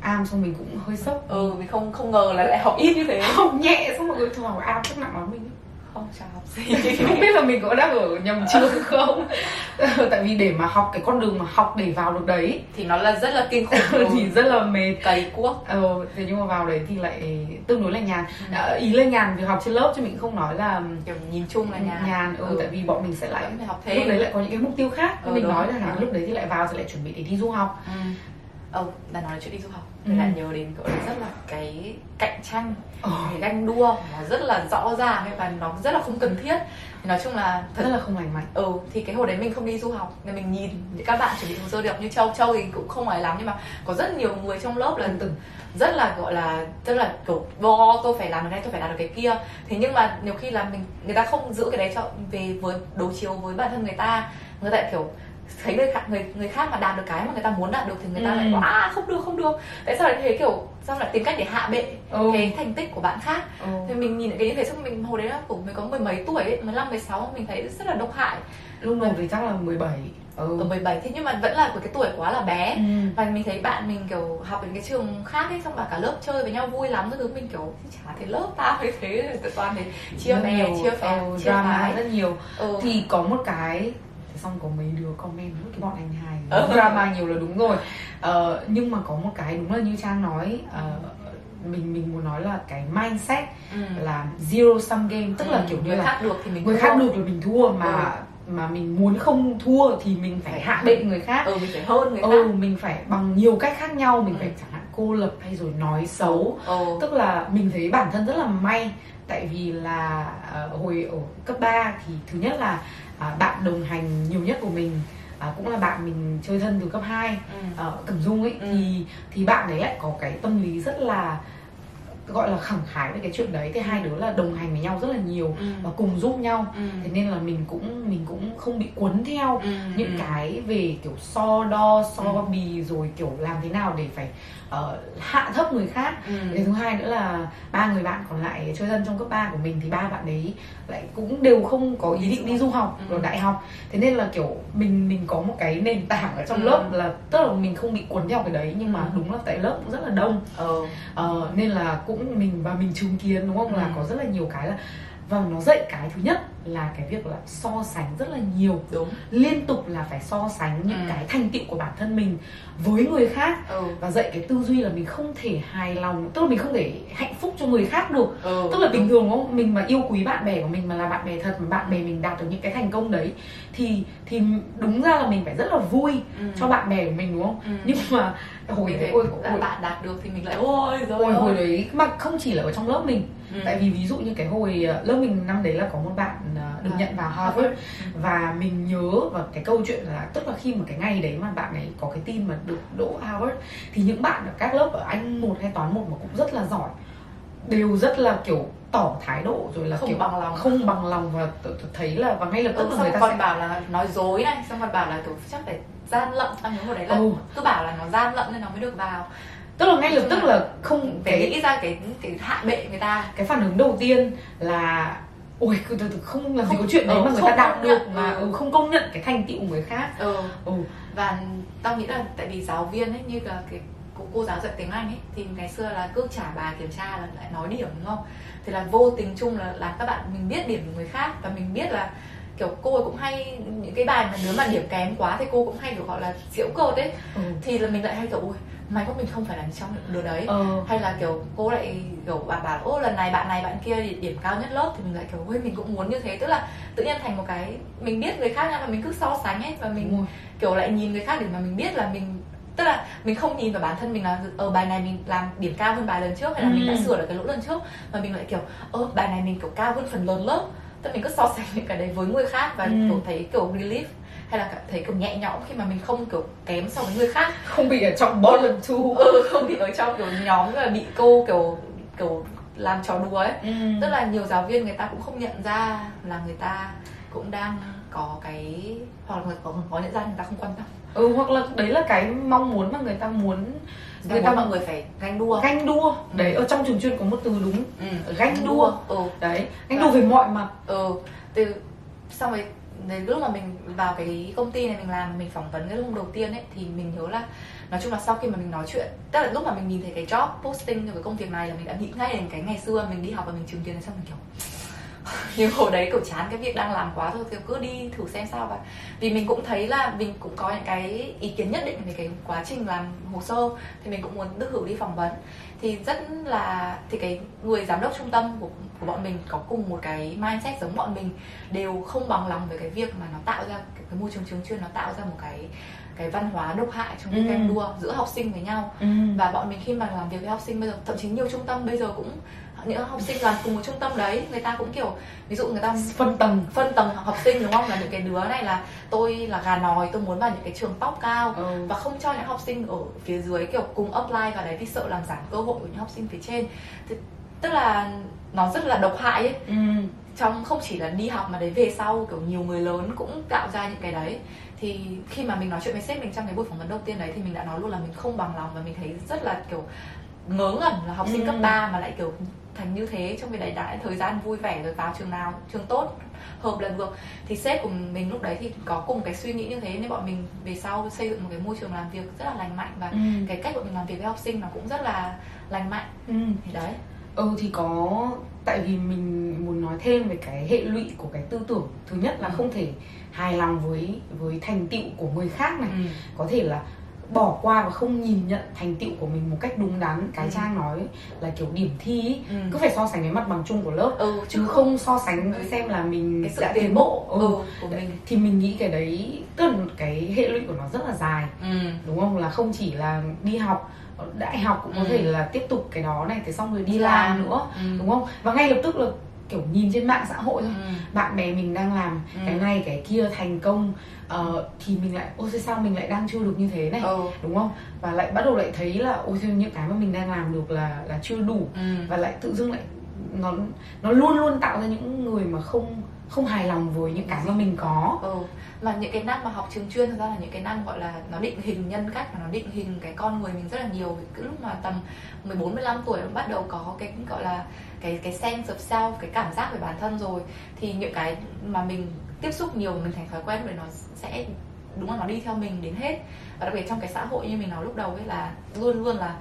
Speaker 1: am xong mình cũng hơi sốc.
Speaker 2: Ừ mình không không ngờ là lại học ít như thế.
Speaker 1: Học nhẹ xong mọi người thường vào am chắc nặng lắm mình.
Speaker 2: Không chả học gì.
Speaker 1: Không biết là mình có đang ở nhầm trường không? Tại vì để mà học cái con đường mà học để vào được đấy
Speaker 2: thì nó là rất là kinh khủng
Speaker 1: thì rất là mệt.
Speaker 2: Cày cuốc.
Speaker 1: Ờ thế nhưng mà vào đấy thì lại tương đối là nhàn.
Speaker 2: Ừ.
Speaker 1: à, ý là nhàn việc học trên lớp chứ mình không nói là
Speaker 2: kiểu nhìn chung là nhàn.
Speaker 1: nhàn. Ừ,
Speaker 2: Ừ.
Speaker 1: tại vì bọn mình sẽ lại
Speaker 2: phải học
Speaker 1: lúc
Speaker 2: thêm.
Speaker 1: đấy lại có những cái mục tiêu khác.
Speaker 2: Ừ,
Speaker 1: mình nói là
Speaker 2: Ừ.
Speaker 1: lúc đấy thì lại vào thì lại chuẩn bị để đi du học.
Speaker 2: Ừ. ờ đã nói chuyện đi du học
Speaker 1: Ừ.
Speaker 2: lại nhớ đến gọi là rất là cái cạnh tranh
Speaker 1: ờ,
Speaker 2: cái ganh đua nó rất là rõ ràng và nó rất là không cần thiết. Nói chung là thật
Speaker 1: rất là không lành mạnh.
Speaker 2: Ừ thì cái hồi đấy mình không đi du học nên mình nhìn các bạn chuẩn bị hồ sơ đi học như châu. Châu thì cũng không phải lắm nhưng mà có rất nhiều người trong lớp là
Speaker 1: lần từng
Speaker 2: rất là gọi là tức là kiểu bo tôi phải làm được cái này tôi phải làm được cái kia. Thế nhưng mà nhiều khi là mình người ta không giữ cái đấy cho về với đối chiếu với bản thân người ta. Người ta kiểu thấy người khác người người khác mà đạt được cái mà người ta muốn đạt được thì người ta
Speaker 1: Ừ.
Speaker 2: lại bảo à không được không được tại sao lại thế kiểu sao lại tìm cách để hạ bệ
Speaker 1: ừ.
Speaker 2: cái thành tích của bạn khác
Speaker 1: ừ.
Speaker 2: thì mình nhìn cái như thế xong mình hồi đấy là của mình có mười mấy tuổi ấy, 15, 16 mình thấy rất là độc hại
Speaker 1: lúc đầu thì chắc là 17 ừ.
Speaker 2: ở 17 thế nhưng mà vẫn là của cái tuổi quá là bé
Speaker 1: Ừ.
Speaker 2: và mình thấy bạn mình kiểu học đến cái trường khác ấy xong là cả lớp chơi với nhau vui lắm cái thứ mình kiểu chả thấy lớp tao như thế tự toàn thấy chia bè chia phe
Speaker 1: ừ,
Speaker 2: chia phái
Speaker 1: rất nhiều
Speaker 2: ừ.
Speaker 1: thì có một cái xong có mấy đứa comment "Ôi, cái bọn anh hai
Speaker 2: Ừ.
Speaker 1: drama nhiều là đúng rồi ờ, nhưng mà có một cái đúng là như trang nói ờ, mình mình muốn nói là cái mindset
Speaker 2: ừ.
Speaker 1: là zero sum game tức là
Speaker 2: Ừ,
Speaker 1: kiểu như
Speaker 2: người
Speaker 1: là
Speaker 2: khác được thì mình
Speaker 1: người
Speaker 2: thua.
Speaker 1: khác được là mình thua mà mà mình muốn không thua thì mình phải hạ bệ người khác
Speaker 2: ừ mình phải hơn người
Speaker 1: ừ
Speaker 2: khác
Speaker 1: mình phải bằng nhiều cách khác nhau mình
Speaker 2: Ừ.
Speaker 1: phải chẳng hạn cô lập hay rồi nói xấu
Speaker 2: ừ.
Speaker 1: tức là mình thấy bản thân rất là may tại vì là ờ, hồi ở cấp 3 thì thứ nhất là à, bạn đồng hành nhiều nhất của mình à, cũng là bạn mình chơi thân từ cấp 2
Speaker 2: ừ.
Speaker 1: ở Cẩm Dung ấy
Speaker 2: Ừ.
Speaker 1: thì thì bạn đấy lại có cái tâm lý rất là gọi là khẳng khái về cái chuyện đấy thì hai đứa là đồng hành với nhau rất là nhiều
Speaker 2: Ừ.
Speaker 1: và cùng giúp nhau
Speaker 2: Ừ.
Speaker 1: thế nên là mình cũng mình cũng không bị cuốn theo
Speaker 2: Ừ.
Speaker 1: những
Speaker 2: ừ.
Speaker 1: cái về kiểu so đo so
Speaker 2: Ừ.
Speaker 1: bì rồi kiểu làm thế nào để phải ờ, hạ thấp người khác
Speaker 2: ừ.
Speaker 1: cái thứ hai nữa là ba người bạn còn lại chơi thân trong cấp 3 của mình thì ba bạn đấy lại cũng đều không có ý định đi du học
Speaker 2: Ừ.
Speaker 1: ở đại học thế nên là kiểu mình mình có một cái nền tảng ở trong
Speaker 2: Ừ.
Speaker 1: lớp là tức là mình không bị cuốn theo cái đấy nhưng mà
Speaker 2: Ừ.
Speaker 1: đúng là tại lớp cũng rất là đông
Speaker 2: ừ.
Speaker 1: Ờ, nên là cũng mình và mình chứng kiến đúng không là
Speaker 2: Ừ.
Speaker 1: có rất là nhiều cái là và nó dạy cái thứ nhất là cái việc là so sánh rất là nhiều.
Speaker 2: Đúng.
Speaker 1: Liên tục là phải so sánh những
Speaker 2: Ừ.
Speaker 1: cái thành tựu của bản thân mình với người khác
Speaker 2: ừ.
Speaker 1: và dạy cái tư duy là mình không thể hài lòng tức là mình không thể hạnh phúc cho người khác được.
Speaker 2: Ừ
Speaker 1: tức là bình thường đúng không? Mình mà yêu quý bạn bè của mình mà là bạn bè thật mà bạn bè mình đạt được những cái thành công đấy thì thì đúng ra là mình phải rất là vui
Speaker 2: Ừ.
Speaker 1: cho bạn bè của mình đúng không?
Speaker 2: Ừ.
Speaker 1: nhưng mà hồi đấy ôi, ôi,
Speaker 2: bạn đạt được thì mình lại ôi rồi
Speaker 1: hồi hồi đấy mà không chỉ là ở trong lớp mình.
Speaker 2: Ừ.
Speaker 1: tại vì ví dụ như cái hồi ờ, lớp mình năm đấy là có một bạn được
Speaker 2: À,
Speaker 1: nhận vào
Speaker 2: Harvard.
Speaker 1: Harvard và mình nhớ và cái câu chuyện là tức là khi mà cái ngày đấy mà bạn ấy có cái tin mà được đỗ Harvard thì những bạn ở các lớp ở Anh một hay toán một mà cũng rất là giỏi đều rất là kiểu tỏ thái độ rồi là
Speaker 2: Không
Speaker 1: kiểu
Speaker 2: bằng lòng.
Speaker 1: không bằng lòng và tự, tự thấy là và ngay lập tức
Speaker 2: ừ,
Speaker 1: người ta
Speaker 2: còn
Speaker 1: sẽ
Speaker 2: bảo là nói dối này xong còn bảo là kiểu chắc phải gian lận xong những hồi đấy là
Speaker 1: Ừ.
Speaker 2: cứ bảo là nó gian lận nên nó mới được vào
Speaker 1: tức là ngay lập tức là không
Speaker 2: phải
Speaker 1: cái
Speaker 2: nghĩ ra cái cái hạ bệ người ta
Speaker 1: cái phản ứng đầu tiên là ôi từ từ không làm gì
Speaker 2: Không-
Speaker 1: có chuyện đấy
Speaker 2: ừ,
Speaker 1: mà người ta đạt được mà
Speaker 2: ừ.
Speaker 1: không công nhận cái thành tựu của người khác.
Speaker 2: Ừ
Speaker 1: ừ.
Speaker 2: Và tao nghĩ là tại vì giáo viên ấy như là cái cô, cô giáo dạy tiếng Anh ấy thì ngày xưa là cứ trả bài kiểm tra là lại nói điểm đúng không? Thì là vô tình chung là làm các bạn mình biết điểm của người khác và mình biết là kiểu cô cũng hay những cái bài mà nếu mà điểm kém quá thì cô cũng hay kiểu gọi là giễu cợt ấy.
Speaker 1: Ừ.
Speaker 2: Thì là mình lại hay kiểu ui may quá mình không phải là trong đứa đấy.
Speaker 1: Ờ.
Speaker 2: Hay là kiểu cô lại kiểu bà bảo ô lần này bạn này bạn kia thì điểm cao nhất lớp. Thì mình lại kiểu ôi mình cũng muốn như thế. Tức là tự nhiên thành một cái mình biết người khác nhưng mà mình cứ so sánh ấy và mình
Speaker 1: rồi.
Speaker 2: kiểu lại nhìn người khác để mà mình biết là mình tức là mình không nhìn vào bản thân mình là ở bài này mình làm điểm cao hơn bài lần trước hay là mình đã
Speaker 1: Ừ.
Speaker 2: sửa được cái lỗi lần trước. Mà mình lại kiểu ơ bài này mình kiểu cao hơn phần lớn lớp. Tức mình cứ so sánh những cái đấy với người khác và
Speaker 1: Ừ.
Speaker 2: kiểu thấy kiểu relief hay là cảm thấy kiểu nhẹ nhõm khi mà mình không kiểu kém so với người khác?
Speaker 1: Không bị ở trong bottom two.
Speaker 2: Ừ, không bị ở trong kiểu nhóm là bị cô kiểu kiểu làm trò đùa ấy.
Speaker 1: Ừ.
Speaker 2: tức là nhiều giáo viên người ta cũng không nhận ra là người ta cũng đang có cái hoặc là người có, có nhận ra người ta không quan tâm.
Speaker 1: Ừ hoặc là đấy là cái mong muốn mà người ta muốn
Speaker 2: người
Speaker 1: người
Speaker 2: ta mọi người phải ganh đua.
Speaker 1: Ganh đua. Đấy ở trong trường chuyên có một từ đúng.
Speaker 2: Ừ.
Speaker 1: ganh đua.
Speaker 2: ừ.
Speaker 1: Đấy ganh đua về mọi mặt.
Speaker 2: ừ từ xong rồi đến lúc mà mình vào cái công ty này mình làm, mình phỏng vấn cái lúc đầu tiên ấy, thì mình nhớ là nói chung là sau khi mà mình nói chuyện, tức là lúc mà mình nhìn thấy cái job posting cho cái công việc này là mình đã nghĩ ngay đến cái ngày xưa, mình đi học và mình trường kiến xong mình kiểu, nhưng hồi đấy kiểu chán cái việc đang làm quá thôi thì cứ đi thử xem sao và vì mình cũng thấy là mình cũng có những cái ý kiến nhất định về cái quá trình làm hồ sơ, thì mình cũng muốn được thử đi phỏng vấn thì rất là thì cái người giám đốc trung tâm của, của bọn mình có cùng một cái mindset giống bọn mình đều không bằng lòng về cái việc mà nó tạo ra cái, cái môi trường trường chuyên nó tạo ra một cái cái văn hóa độc hại trong cái
Speaker 1: Ừ.
Speaker 2: đua giữa học sinh với nhau
Speaker 1: ừ.
Speaker 2: và bọn mình khi mà làm việc với học sinh bây giờ thậm chí nhiều trung tâm bây giờ cũng những học sinh làm cùng một trung tâm đấy. Người ta cũng kiểu ví dụ người ta
Speaker 1: phân tầng.
Speaker 2: Phân tầng học sinh đúng không? Là những cái đứa này là tôi là gà nòi tôi muốn vào những cái trường top cao.
Speaker 1: Ừ.
Speaker 2: và không cho những học sinh ở phía dưới kiểu cùng apply vào đấy vì sợ làm giảm cơ hội của những học sinh phía trên. Thì, tức là nó rất là độc hại ấy.
Speaker 1: Ừ.
Speaker 2: trong không chỉ là đi học mà đấy về sau kiểu nhiều người lớn cũng tạo ra những cái đấy. Thì khi mà mình nói chuyện với sếp mình trong cái buổi phỏng vấn đầu tiên đấy thì mình đã nói luôn là mình không bằng lòng và mình thấy rất là kiểu ngớ ngẩn là học sinh
Speaker 1: Ừ.
Speaker 2: cấp 3 mà lại kiểu thành như thế trong cái đấy đã thời gian vui vẻ rồi vào trường nào trường tốt hợp là được thì sếp của mình lúc đấy thì có cùng cái suy nghĩ như thế nên bọn mình về sau xây dựng một cái môi trường làm việc rất là lành mạnh và
Speaker 1: ừ.
Speaker 2: cái cách bọn mình làm việc với học sinh nó cũng rất là lành mạnh
Speaker 1: ừ.
Speaker 2: thì đấy
Speaker 1: ừ thì có tại vì mình muốn nói thêm về cái hệ lụy của cái tư tưởng thứ nhất là
Speaker 2: Ừ.
Speaker 1: không thể hài lòng với với thành tựu của người khác này
Speaker 2: ừ.
Speaker 1: có thể là bỏ qua và không nhìn nhận thành tựu của mình một cách đúng đắn cái
Speaker 2: Ừ.
Speaker 1: trang nói là kiểu điểm thi ý,
Speaker 2: Ừ.
Speaker 1: cứ phải so sánh với mặt bằng chung của lớp
Speaker 2: ừ
Speaker 1: chứ không so sánh xem là mình
Speaker 2: cái sự
Speaker 1: đã
Speaker 2: tiến bộ ừ, của mình
Speaker 1: thì mình nghĩ cái đấy tức là cái hệ lụy của nó rất là dài
Speaker 2: ừ.
Speaker 1: đúng không là không chỉ là đi học đại học cũng có
Speaker 2: Ừ.
Speaker 1: thể là tiếp tục cái đó này thế xong rồi đi
Speaker 2: Đi
Speaker 1: làm
Speaker 2: làm.
Speaker 1: nữa
Speaker 2: Ừ.
Speaker 1: đúng không và ngay lập tức là kiểu nhìn trên mạng xã hội thôi
Speaker 2: Ừ.
Speaker 1: bạn bè mình đang làm
Speaker 2: Ừ.
Speaker 1: cái này cái kia thành công ờ, thì mình lại ôi sao mình lại đang chưa được như thế này?
Speaker 2: Ừ.
Speaker 1: đúng không? Và lại bắt đầu lại thấy là ôi thế những cái mà mình đang làm được là là chưa đủ.
Speaker 2: Ừ.
Speaker 1: và lại tự dưng lại nó nó luôn luôn tạo ra những người mà không không hài lòng với những cái mà mình có.
Speaker 2: Ừ. Mà những cái năm mà học trường chuyên thực ra là những cái năm gọi là nó định hình nhân cách và nó định hình cái con người mình rất là nhiều. Cái lúc mà tầm 14 15 tuổi nó bắt đầu có cái gọi là cái cái sense of self cái cảm giác về bản thân rồi thì những cái mà mình tiếp xúc nhiều mình thành thói quen rồi nó sẽ đúng là nó đi theo mình đến hết và đặc biệt trong cái xã hội như mình nói lúc đầu ấy là luôn luôn là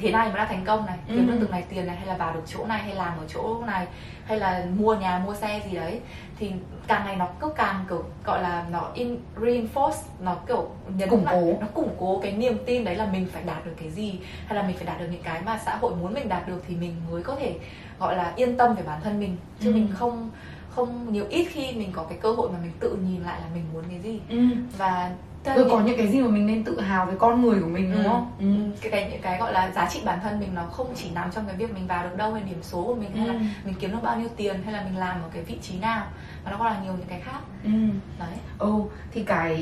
Speaker 2: thế này mới là thành công này kiếm
Speaker 1: Ừ.
Speaker 2: được từng này tiền này hay là vào được chỗ này hay làm ở chỗ này hay là mua nhà mua xe gì đấy thì càng ngày nó cứ càng kiểu gọi là nó in reinforce nó kiểu nhấn
Speaker 1: Củng
Speaker 2: lại
Speaker 1: cố.
Speaker 2: nó củng cố cái niềm tin đấy là mình phải đạt được cái gì hay là mình phải đạt được những cái mà xã hội muốn mình đạt được thì mình mới có thể gọi là yên tâm về bản thân mình chứ
Speaker 1: Ừ.
Speaker 2: mình không không nhiều ít khi mình có cái cơ hội mà mình tự nhìn lại là mình muốn cái gì
Speaker 1: ừ.
Speaker 2: và
Speaker 1: rồi có những cái gì mà mình nên tự hào về con người của mình đúng
Speaker 2: Ừ.
Speaker 1: không ừ.
Speaker 2: Ừ, cái, cái những cái gọi là giá trị bản thân mình nó không chỉ nằm trong cái việc mình vào được đâu hay điểm số của mình hay là
Speaker 1: Ừ.
Speaker 2: mình kiếm được bao nhiêu tiền hay là mình làm ở cái vị trí nào mà nó còn là nhiều những cái khác
Speaker 1: Ừ.
Speaker 2: đấy
Speaker 1: Ừ, thì cái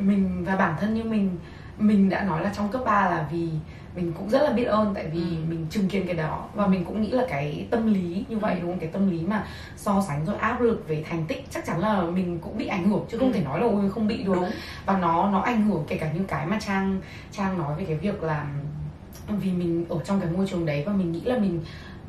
Speaker 1: mình và bản thân như mình mình đã nói là trong cấp 3 là vì mình cũng rất là biết ơn tại vì
Speaker 2: Ừ.
Speaker 1: mình chứng kiến cái đó và mình cũng nghĩ là cái tâm lý như vậy
Speaker 2: Ừ.
Speaker 1: đúng không cái tâm lý mà so sánh rồi áp lực về thành tích chắc chắn là mình cũng bị ảnh hưởng chứ không
Speaker 2: Ừ.
Speaker 1: thể nói là ôi không bị được
Speaker 2: đúng
Speaker 1: và nó nó ảnh hưởng kể cả những cái mà trang trang nói về cái việc là vì mình ở trong cái môi trường đấy và mình nghĩ là mình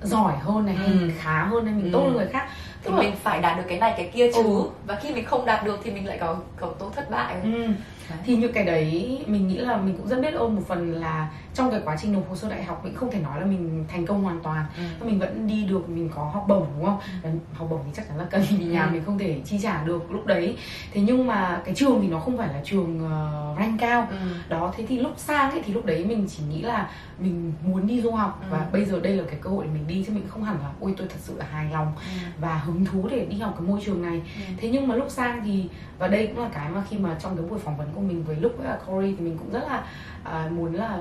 Speaker 1: giỏi hơn này hay
Speaker 2: Ừ.
Speaker 1: mình khá hơn hay mình
Speaker 2: Ừ.
Speaker 1: tốt hơn người khác
Speaker 2: thì
Speaker 1: Tức là-
Speaker 2: mình phải đạt được cái này cái kia chứ
Speaker 1: Ừ.
Speaker 2: và khi mình không đạt được thì mình lại có có tố thất bại
Speaker 1: Ừ.
Speaker 2: Đấy.
Speaker 1: thì những cái đấy mình nghĩ là mình cũng rất biết ơn một phần là trong cái quá trình nộp hồ sơ đại học mình không thể nói là mình thành công hoàn toàn
Speaker 2: Ừ.
Speaker 1: mình vẫn đi được mình có học bổng đúng không Và học bổng thì chắc chắn là cần vì nhà
Speaker 2: Ừ.
Speaker 1: mình không thể chi trả được lúc đấy thế nhưng mà cái trường thì nó không phải là trường uh, rank cao
Speaker 2: Ừ.
Speaker 1: đó thế thì lúc sang ấy thì lúc đấy mình chỉ nghĩ là mình muốn đi du học
Speaker 2: Ừ.
Speaker 1: và bây giờ đây là cái cơ hội để mình đi chứ mình không hẳn là ôi tôi thật sự là hài lòng
Speaker 2: Ừ.
Speaker 1: và hứng thú để đi học cái môi trường này
Speaker 2: Ừ.
Speaker 1: thế nhưng mà lúc sang thì và đây cũng là cái mà khi mà trong cái buổi phỏng vấn của mình với lúc với cả Corey thì mình cũng rất là à, muốn là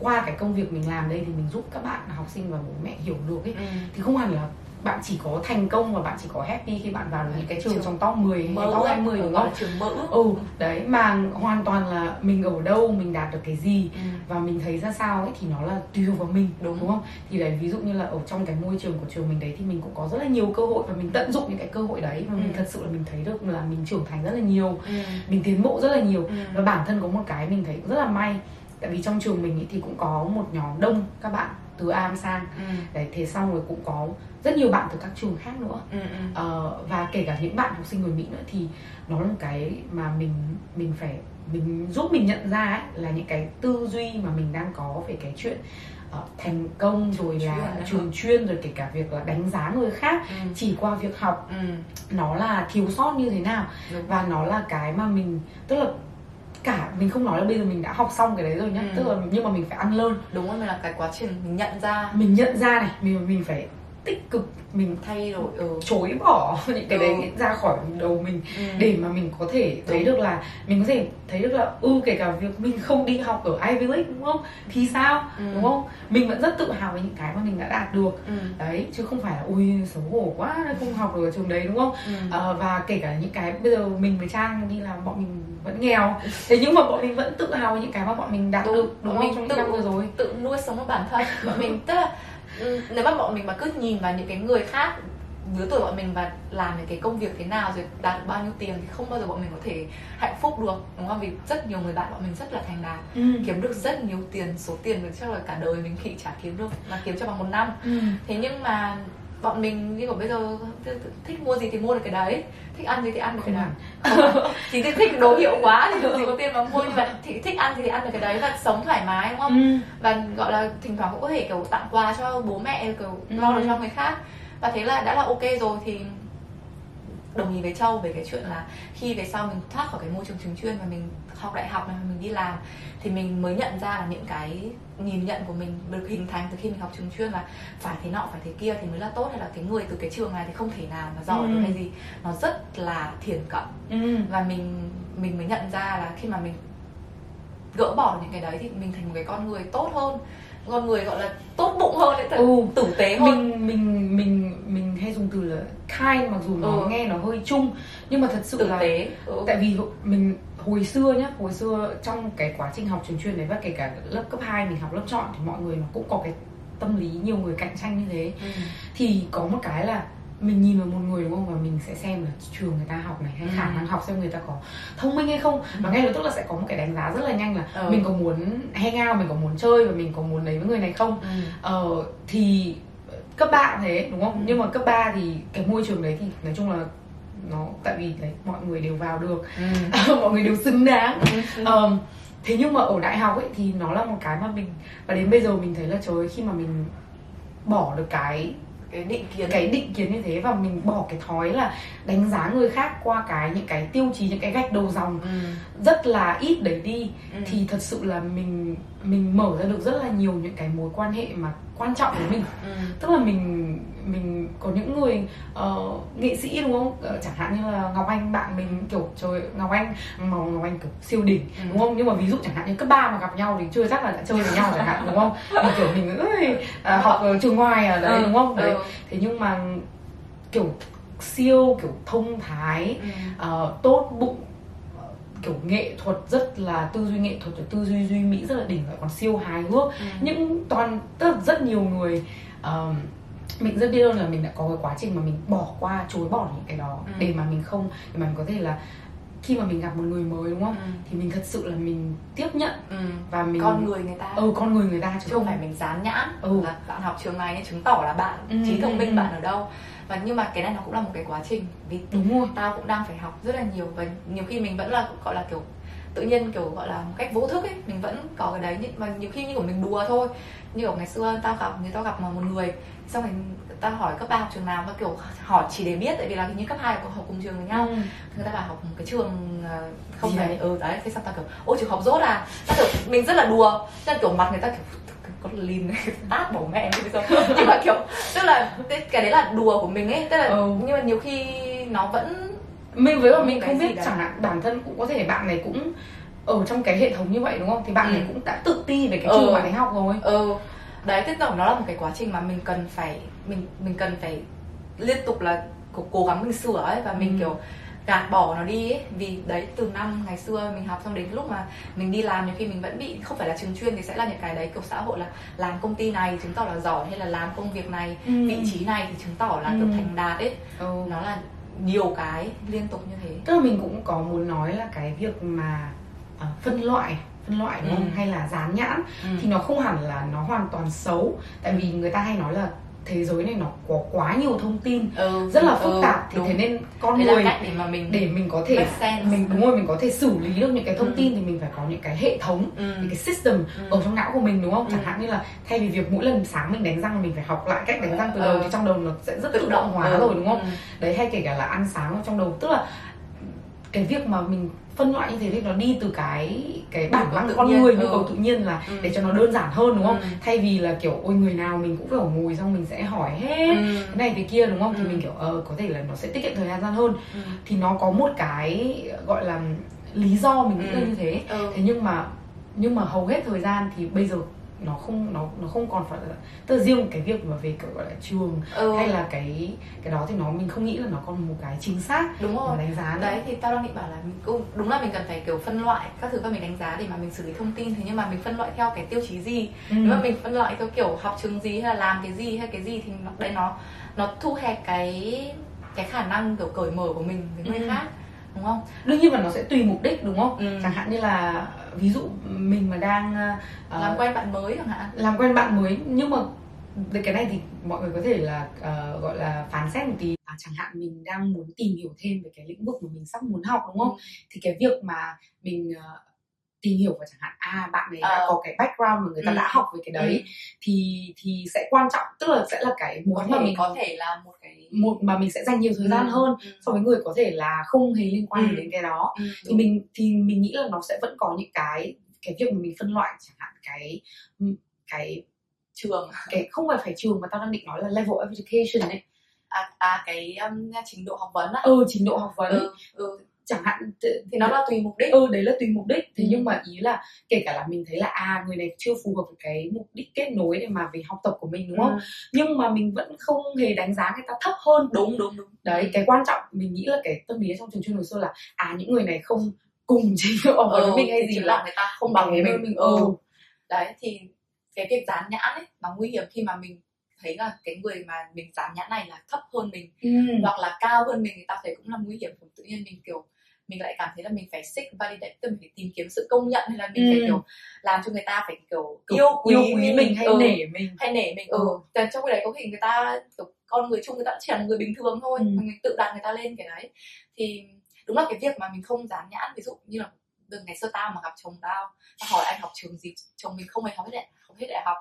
Speaker 1: qua cái công việc mình làm đây thì mình giúp các bạn học sinh và bố mẹ hiểu được ấy
Speaker 2: Ừ.
Speaker 1: thì không hẳn là bạn chỉ có thành công và bạn chỉ có happy khi bạn vào những cái trường
Speaker 2: Trường
Speaker 1: trong top 10 hay top
Speaker 2: ước,
Speaker 1: 20 đúng không?
Speaker 2: trường ước
Speaker 1: Ừ, đấy mà hoàn toàn là mình ở đâu, mình đạt được cái gì
Speaker 2: Ừ.
Speaker 1: và mình thấy ra sao ấy thì nó là tùy vào mình
Speaker 2: Đúng.
Speaker 1: đúng không thì đấy ví dụ như là ở trong cái môi trường của trường mình đấy thì mình cũng có rất là nhiều cơ hội và mình tận dụng những cái cơ hội đấy và mình
Speaker 2: Ừ.
Speaker 1: thật sự là mình thấy được là mình trưởng thành rất là nhiều
Speaker 2: Ừ.
Speaker 1: mình tiến bộ rất là nhiều
Speaker 2: Ừ.
Speaker 1: và bản thân có một cái mình thấy rất là may tại vì trong trường mình thì cũng có một nhóm đông các bạn từ am sang
Speaker 2: Ừ.
Speaker 1: đấy thế xong rồi cũng có rất nhiều bạn từ các trường khác nữa
Speaker 2: Ừ. Ừ.
Speaker 1: Ờ, và kể cả những bạn học sinh người Mỹ nữa thì nó là một cái mà mình mình phải mình giúp mình nhận ra ấy, là những cái tư duy mà mình đang có về cái chuyện ờ, thành công rồi là trường chuyên rồi kể cả việc là đánh giá người khác
Speaker 2: Ừ.
Speaker 1: chỉ qua việc học
Speaker 2: Ừ.
Speaker 1: nó là thiếu sót như thế nào
Speaker 2: Đúng.
Speaker 1: và nó là cái mà mình tức là cả mình không nói là bây giờ mình đã học xong cái đấy rồi nhá.
Speaker 2: Ừ.
Speaker 1: tức là nhưng mà mình phải ăn lơn.
Speaker 2: Đúng rồi là cái quá trình mình nhận ra.
Speaker 1: Mình nhận ra này mình mình phải tích cực mình
Speaker 2: thay đổi ừ.
Speaker 1: chối bỏ những cái
Speaker 2: Ừ.
Speaker 1: đấy ra khỏi đầu mình
Speaker 2: Ừ.
Speaker 1: để mà mình có thể thấy
Speaker 2: Đúng.
Speaker 1: được là mình có thể thấy được là ừ kể cả việc mình không đi học ở Ivy League đúng không thì sao
Speaker 2: Ừ.
Speaker 1: đúng không mình vẫn rất tự hào với những cái mà mình đã đạt được
Speaker 2: Ừ.
Speaker 1: đấy chứ không phải là ui xấu hổ quá không học được ở trường đấy đúng không
Speaker 2: Ừ.
Speaker 1: Ờ, và kể cả những cái bây giờ mình với trang đi làm bọn mình vẫn nghèo thế nhưng mà bọn mình vẫn tự hào với những cái mà bọn mình đạt
Speaker 2: Đúng.
Speaker 1: được đúng
Speaker 2: Bọn
Speaker 1: không
Speaker 2: mình
Speaker 1: trong những
Speaker 2: tự-
Speaker 1: năm vừa rồi
Speaker 2: tự nuôi sống bản thân bọn mình tức là ừ, nếu mà bọn mình mà cứ nhìn vào những cái người khác lứa tuổi bọn mình và làm những cái công việc thế nào rồi đạt được bao nhiêu tiền thì không bao giờ bọn mình có thể hạnh phúc được đúng không vì rất nhiều người bạn bọn mình rất là thành đạt
Speaker 1: ừ.
Speaker 2: kiếm được rất nhiều tiền số tiền được chắc là cả đời mình khi chả kiếm được mà kiếm cho bằng một năm
Speaker 1: Ừ.
Speaker 2: thế nhưng mà bọn mình như kiểu bây giờ thích mua gì thì mua được cái đấy. Thích ăn gì thì ăn được cái đấy. Chỉ thích thích đồ hiệu quá thì làm gì có tiền mà mua. Mà thì thích ăn gì thì ăn được cái đấy và sống thoải mái đúng không?
Speaker 1: Ừ.
Speaker 2: và gọi là thỉnh thoảng cũng có thể kiểu tặng quà cho bố mẹ kiểu
Speaker 1: Ừ.
Speaker 2: lo được cho người khác. Và thế là đã là ok rồi thì đồng ý với châu về cái chuyện là khi về sau mình thoát khỏi cái môi trường trường chuyên và mình học đại học này mình đi làm thì mình mới nhận ra là những cái nhìn nhận của mình được hình thành từ khi mình học trường chuyên là phải thế nọ phải thế kia thì mới là tốt hay là cái người từ cái trường này thì không thể nào mà giỏi
Speaker 1: Ừ.
Speaker 2: được hay gì nó rất là thiển cận
Speaker 1: Ừ.
Speaker 2: và mình mình mới nhận ra là khi mà mình gỡ bỏ những cái đấy thì mình thành một cái con người tốt hơn con người gọi là tốt bụng hơn ấy, thật
Speaker 1: Ừ.
Speaker 2: tử tế hơn
Speaker 1: mình mình mình mình hay dùng từ là kind mặc dù nó
Speaker 2: Ừ.
Speaker 1: nghe nó hơi chung nhưng mà thật sự
Speaker 2: tử
Speaker 1: là
Speaker 2: tế ừ.
Speaker 1: tại vì mình hồi xưa nhá hồi xưa trong cái quá trình học trường chuyên đấy và kể cả lớp cấp 2 mình học lớp chọn thì mọi người nó cũng có cái tâm lý nhiều người cạnh tranh như thế
Speaker 2: Ừ.
Speaker 1: thì có một cái là mình nhìn vào một người đúng không và mình sẽ xem là trường người ta học này hay
Speaker 2: Ừ.
Speaker 1: khả năng học xem người ta có thông minh hay không và ngay lập tức là sẽ có một cái đánh giá rất là nhanh là
Speaker 2: Ừ.
Speaker 1: mình có muốn hang out mình có muốn chơi và mình có muốn lấy với người này không
Speaker 2: Ừ.
Speaker 1: ờ, thì cấp 3 cũng thế đúng không
Speaker 2: Ừ.
Speaker 1: nhưng mà cấp 3 thì cái môi trường đấy thì nói chung là nó tại vì đấy mọi người đều vào được
Speaker 2: Ừ.
Speaker 1: mọi người đều xứng đáng
Speaker 2: Ừ.
Speaker 1: Ờm, thế nhưng mà ở đại học ấy thì nó là một cái mà mình và đến bây giờ mình thấy là trời khi mà mình bỏ được cái
Speaker 2: cái định kiến,
Speaker 1: cái định kiến như thế và mình bỏ cái thói là đánh giá người khác qua cái, những cái tiêu chí, những cái gạch đầu dòng
Speaker 2: ừ
Speaker 1: rất là ít đấy đi
Speaker 2: Ừ.
Speaker 1: thì thật sự là mình mình mở ra được rất là nhiều những cái mối quan hệ mà quan trọng với mình
Speaker 2: Ừ.
Speaker 1: tức là mình mình có những người ờ, nghệ sĩ đúng không Ờ, chẳng hạn như là ngọc anh bạn mình kiểu trời ngọc anh ngọc, ngọc anh kiểu siêu đỉnh
Speaker 2: Ừ.
Speaker 1: đúng không nhưng mà ví dụ chẳng hạn như cấp ba mà gặp nhau thì chưa chắc là đã chơi với nhau chẳng hạn đúng không mình kiểu mình ơi, à, học ở trường ngoài à đấy
Speaker 2: Ừ.
Speaker 1: đúng không đấy
Speaker 2: Ừ.
Speaker 1: thế nhưng mà kiểu siêu kiểu thông thái
Speaker 2: Ừ.
Speaker 1: ờ, tốt bụng kiểu nghệ thuật rất là tư duy nghệ thuật và tư duy duy mỹ rất là đỉnh lại còn siêu hài hước
Speaker 2: Ừ.
Speaker 1: những toàn tức rất nhiều người um, mình rất biết ơn là mình đã có cái quá trình mà mình bỏ qua chối bỏ những cái đó
Speaker 2: Ừ.
Speaker 1: để mà mình không để mà mình có thể là khi mà mình gặp một người mới đúng không
Speaker 2: Ừ.
Speaker 1: thì mình thật sự là mình tiếp nhận
Speaker 2: Ừ.
Speaker 1: và mình
Speaker 2: con người người ta
Speaker 1: ừ con người người ta
Speaker 2: chứ không phải mình dán nhãn
Speaker 1: Ừ.
Speaker 2: là bạn học trường này nên chứng tỏ là bạn
Speaker 1: Ừ,
Speaker 2: trí thông minh
Speaker 1: ừ.
Speaker 2: bạn ở đâu và nhưng mà cái này nó cũng là một cái quá trình. Vì
Speaker 1: đúng rồi.
Speaker 2: tao cũng đang phải học rất là nhiều và nhiều khi mình vẫn là gọi là kiểu tự nhiên kiểu gọi là một cách vô thức ấy mình vẫn có cái đấy. Nhưng mà nhiều khi như của mình đùa thôi. Như kiểu ngày xưa tao gặp người tao gặp mà một người xong rồi tao hỏi cấp ba học trường nào tao kiểu hỏi chỉ để biết tại vì là hình như cấp hai học cùng trường với nhau.
Speaker 1: Ừ.
Speaker 2: người ta bảo học một cái trường ờ, không phải ừ đấy thế xong tao kiểu ôi trường học dốt à. Tao kiểu mình rất là đùa. Nên kiểu mặt người ta kiểu con lìn này tát bỏ mẹ đi sao nhưng mà kiểu tức là cái, đấy là đùa của mình ấy tức là
Speaker 1: Ừ.
Speaker 2: nhưng mà nhiều khi nó vẫn
Speaker 1: mình với mà mình không biết chẳng hạn bản thân cũng có thể bạn này cũng ở trong cái hệ thống như vậy đúng không thì bạn
Speaker 2: Ừ.
Speaker 1: này cũng đã tự ti về cái
Speaker 2: Ừ.
Speaker 1: trường bạn ấy học rồi
Speaker 2: ừ đấy tức là nó là một cái quá trình mà mình cần phải mình mình cần phải liên tục là cố, cố gắng mình sửa ấy và mình
Speaker 1: Ừ.
Speaker 2: kiểu gạt bỏ nó đi ấy vì đấy từ năm ngày xưa mình học xong đến lúc mà mình đi làm nhiều khi mình vẫn bị không phải là trường chuyên thì sẽ là những cái đấy kiểu xã hội là làm công ty này chứng tỏ là giỏi hay là làm công việc này
Speaker 1: Ừ.
Speaker 2: vị trí này thì chứng tỏ là kiểu
Speaker 1: Ừ.
Speaker 2: thành đạt ấy
Speaker 1: ừ.
Speaker 2: nó là nhiều cái liên tục như thế
Speaker 1: tức là mình cũng có muốn nói là cái việc mà ờ, phân loại phân loại đúng không
Speaker 2: Ừ.
Speaker 1: hay là dán nhãn
Speaker 2: ừ.
Speaker 1: thì nó không hẳn là nó hoàn toàn xấu tại vì người ta hay nói là thế giới này nó có quá nhiều thông tin
Speaker 2: ừ.
Speaker 1: rất là phức
Speaker 2: ừ,
Speaker 1: tạp thì
Speaker 2: đúng.
Speaker 1: thế nên con
Speaker 2: là
Speaker 1: người
Speaker 2: cách để mà mình
Speaker 1: để mình có thể mình đúng rồi mình có thể xử lý được những cái thông
Speaker 2: Ừ.
Speaker 1: tin thì mình phải có những cái hệ thống
Speaker 2: ừ.
Speaker 1: những cái system
Speaker 2: Ừ.
Speaker 1: ở trong não của mình đúng không
Speaker 2: Ừ.
Speaker 1: chẳng hạn như là thay vì việc mỗi lần sáng mình đánh răng mình phải học lại cách đánh răng từ đầu thì trong đầu nó sẽ rất tự động hóa
Speaker 2: Ừ.
Speaker 1: rồi đúng không
Speaker 2: Ừ.
Speaker 1: đấy hay kể cả là ăn sáng trong đầu tức là cái việc mà mình phân loại như thế thì nó đi từ cái cái bản năng con
Speaker 2: nhiên,
Speaker 1: người
Speaker 2: ừ.
Speaker 1: nhu cầu tự nhiên là
Speaker 2: Ừ.
Speaker 1: để cho nó đơn giản hơn đúng không
Speaker 2: Ừ.
Speaker 1: thay vì là kiểu ôi người nào mình cũng phải ngồi xong mình sẽ hỏi hết
Speaker 2: Ừ.
Speaker 1: cái này thế kia đúng không thì
Speaker 2: Ừ.
Speaker 1: mình kiểu ờ có thể là nó sẽ tiết kiệm thời gian hơn
Speaker 2: Ừ.
Speaker 1: thì nó có một cái gọi là lý do mình nghĩ là
Speaker 2: Ừ.
Speaker 1: như thế
Speaker 2: Ừ.
Speaker 1: thế nhưng mà nhưng mà hầu hết thời gian thì bây giờ nó không nó nó không còn phải là tức là riêng cái việc mà về kiểu gọi là trường
Speaker 2: Ừ.
Speaker 1: hay là cái cái đó thì nó mình không nghĩ là nó còn một cái chính xác
Speaker 2: đúng rồi
Speaker 1: đánh giá nữa.
Speaker 2: đấy thì tao đang định bảo là mình cũng đúng là mình cần phải kiểu phân loại các thứ và mình đánh giá để mà mình xử lý thông tin thế nhưng mà mình phân loại theo cái tiêu chí gì
Speaker 1: ừ.
Speaker 2: nếu mà mình phân loại theo kiểu học trường gì hay là làm cái gì hay cái gì thì nó, đấy nó nó thu hẹp cái cái khả năng kiểu cởi mở của mình với người
Speaker 1: Ừ.
Speaker 2: khác đúng không
Speaker 1: đương nhiên là nó sẽ tùy mục đích đúng không
Speaker 2: Ừ.
Speaker 1: chẳng hạn như là ví dụ mình mà đang ờ,
Speaker 2: làm quen bạn mới chẳng hạn.
Speaker 1: làm quen bạn mới nhưng mà cái này thì mọi người có thể là ờ, gọi là phán xét một tí. À, chẳng hạn mình đang muốn tìm hiểu thêm về cái lĩnh vực mà mình sắp muốn học đúng không?
Speaker 2: Ừ.
Speaker 1: thì cái việc mà mình tìm hiểu và chẳng hạn à bạn ấy đã
Speaker 2: Ờ.
Speaker 1: có cái background mà người ta
Speaker 2: Ừ.
Speaker 1: đã học về cái đấy thì thì sẽ quan trọng tức là sẽ là cái muốn mà mình
Speaker 2: có thể là một cái
Speaker 1: một mà mình sẽ dành nhiều thời gian
Speaker 2: Ừ.
Speaker 1: hơn
Speaker 2: Ừ.
Speaker 1: so với người có thể là không hề liên quan
Speaker 2: Ừ.
Speaker 1: đến cái đó
Speaker 2: Ừ,
Speaker 1: thì
Speaker 2: đúng.
Speaker 1: mình thì mình nghĩ là nó sẽ vẫn có những cái cái việc mà mình phân loại chẳng hạn cái cái
Speaker 2: trường
Speaker 1: cái không phải phải trường mà tao đang định nói là level of education ấy
Speaker 2: à, à cái um, trình độ học vấn á
Speaker 1: ừ trình độ học vấn
Speaker 2: ừ, ừ.
Speaker 1: Chẳng hạn
Speaker 2: thì nó là tùy mục đích
Speaker 1: ừ đấy là tùy mục đích thế
Speaker 2: Ừ.
Speaker 1: nhưng mà ý là kể cả là mình thấy là à người này chưa phù hợp với cái mục đích kết nối để mà về học tập của mình đúng không
Speaker 2: Ừ.
Speaker 1: nhưng mà mình vẫn không hề đánh giá người ta thấp hơn
Speaker 2: đúng đúng đúng
Speaker 1: đấy cái quan trọng mình nghĩ là cái tâm lý trong trường chuyên hồi xưa là à những người này không cùng trình độ với mình hay gì là
Speaker 2: người ta không bằng
Speaker 1: bằng
Speaker 2: mình,
Speaker 1: mình.
Speaker 2: ừ.
Speaker 1: Ừ.
Speaker 2: đấy thì cái việc dán nhãn ấy nó nguy hiểm khi mà mình thấy là cái người mà mình dán nhãn này là thấp hơn mình
Speaker 1: ừ.
Speaker 2: hoặc là cao hơn mình thì tao thấy cũng là nguy hiểm tự nhiên mình kiểu mình lại cảm thấy là mình phải seek validate tức mình phải tìm kiếm sự công nhận hay là mình
Speaker 1: Ừ.
Speaker 2: phải kiểu làm cho người ta phải kiểu
Speaker 1: Kiểu
Speaker 2: yêu quý,
Speaker 1: yêu quý mình hay
Speaker 2: ừ,
Speaker 1: nể mình
Speaker 2: hay nể mình ừ.
Speaker 1: Ừ.
Speaker 2: trong cái đấy có khi người ta kiểu con người chung người ta chỉ là người bình thường thôi
Speaker 1: Ừ.
Speaker 2: mình tự đặt người ta lên cái đấy thì đúng là cái việc mà mình không dán nhãn ví dụ như là từ ngày xưa tao mà gặp chồng tao tao hỏi anh học trường gì chồng mình không hề học hết đại học hết đại học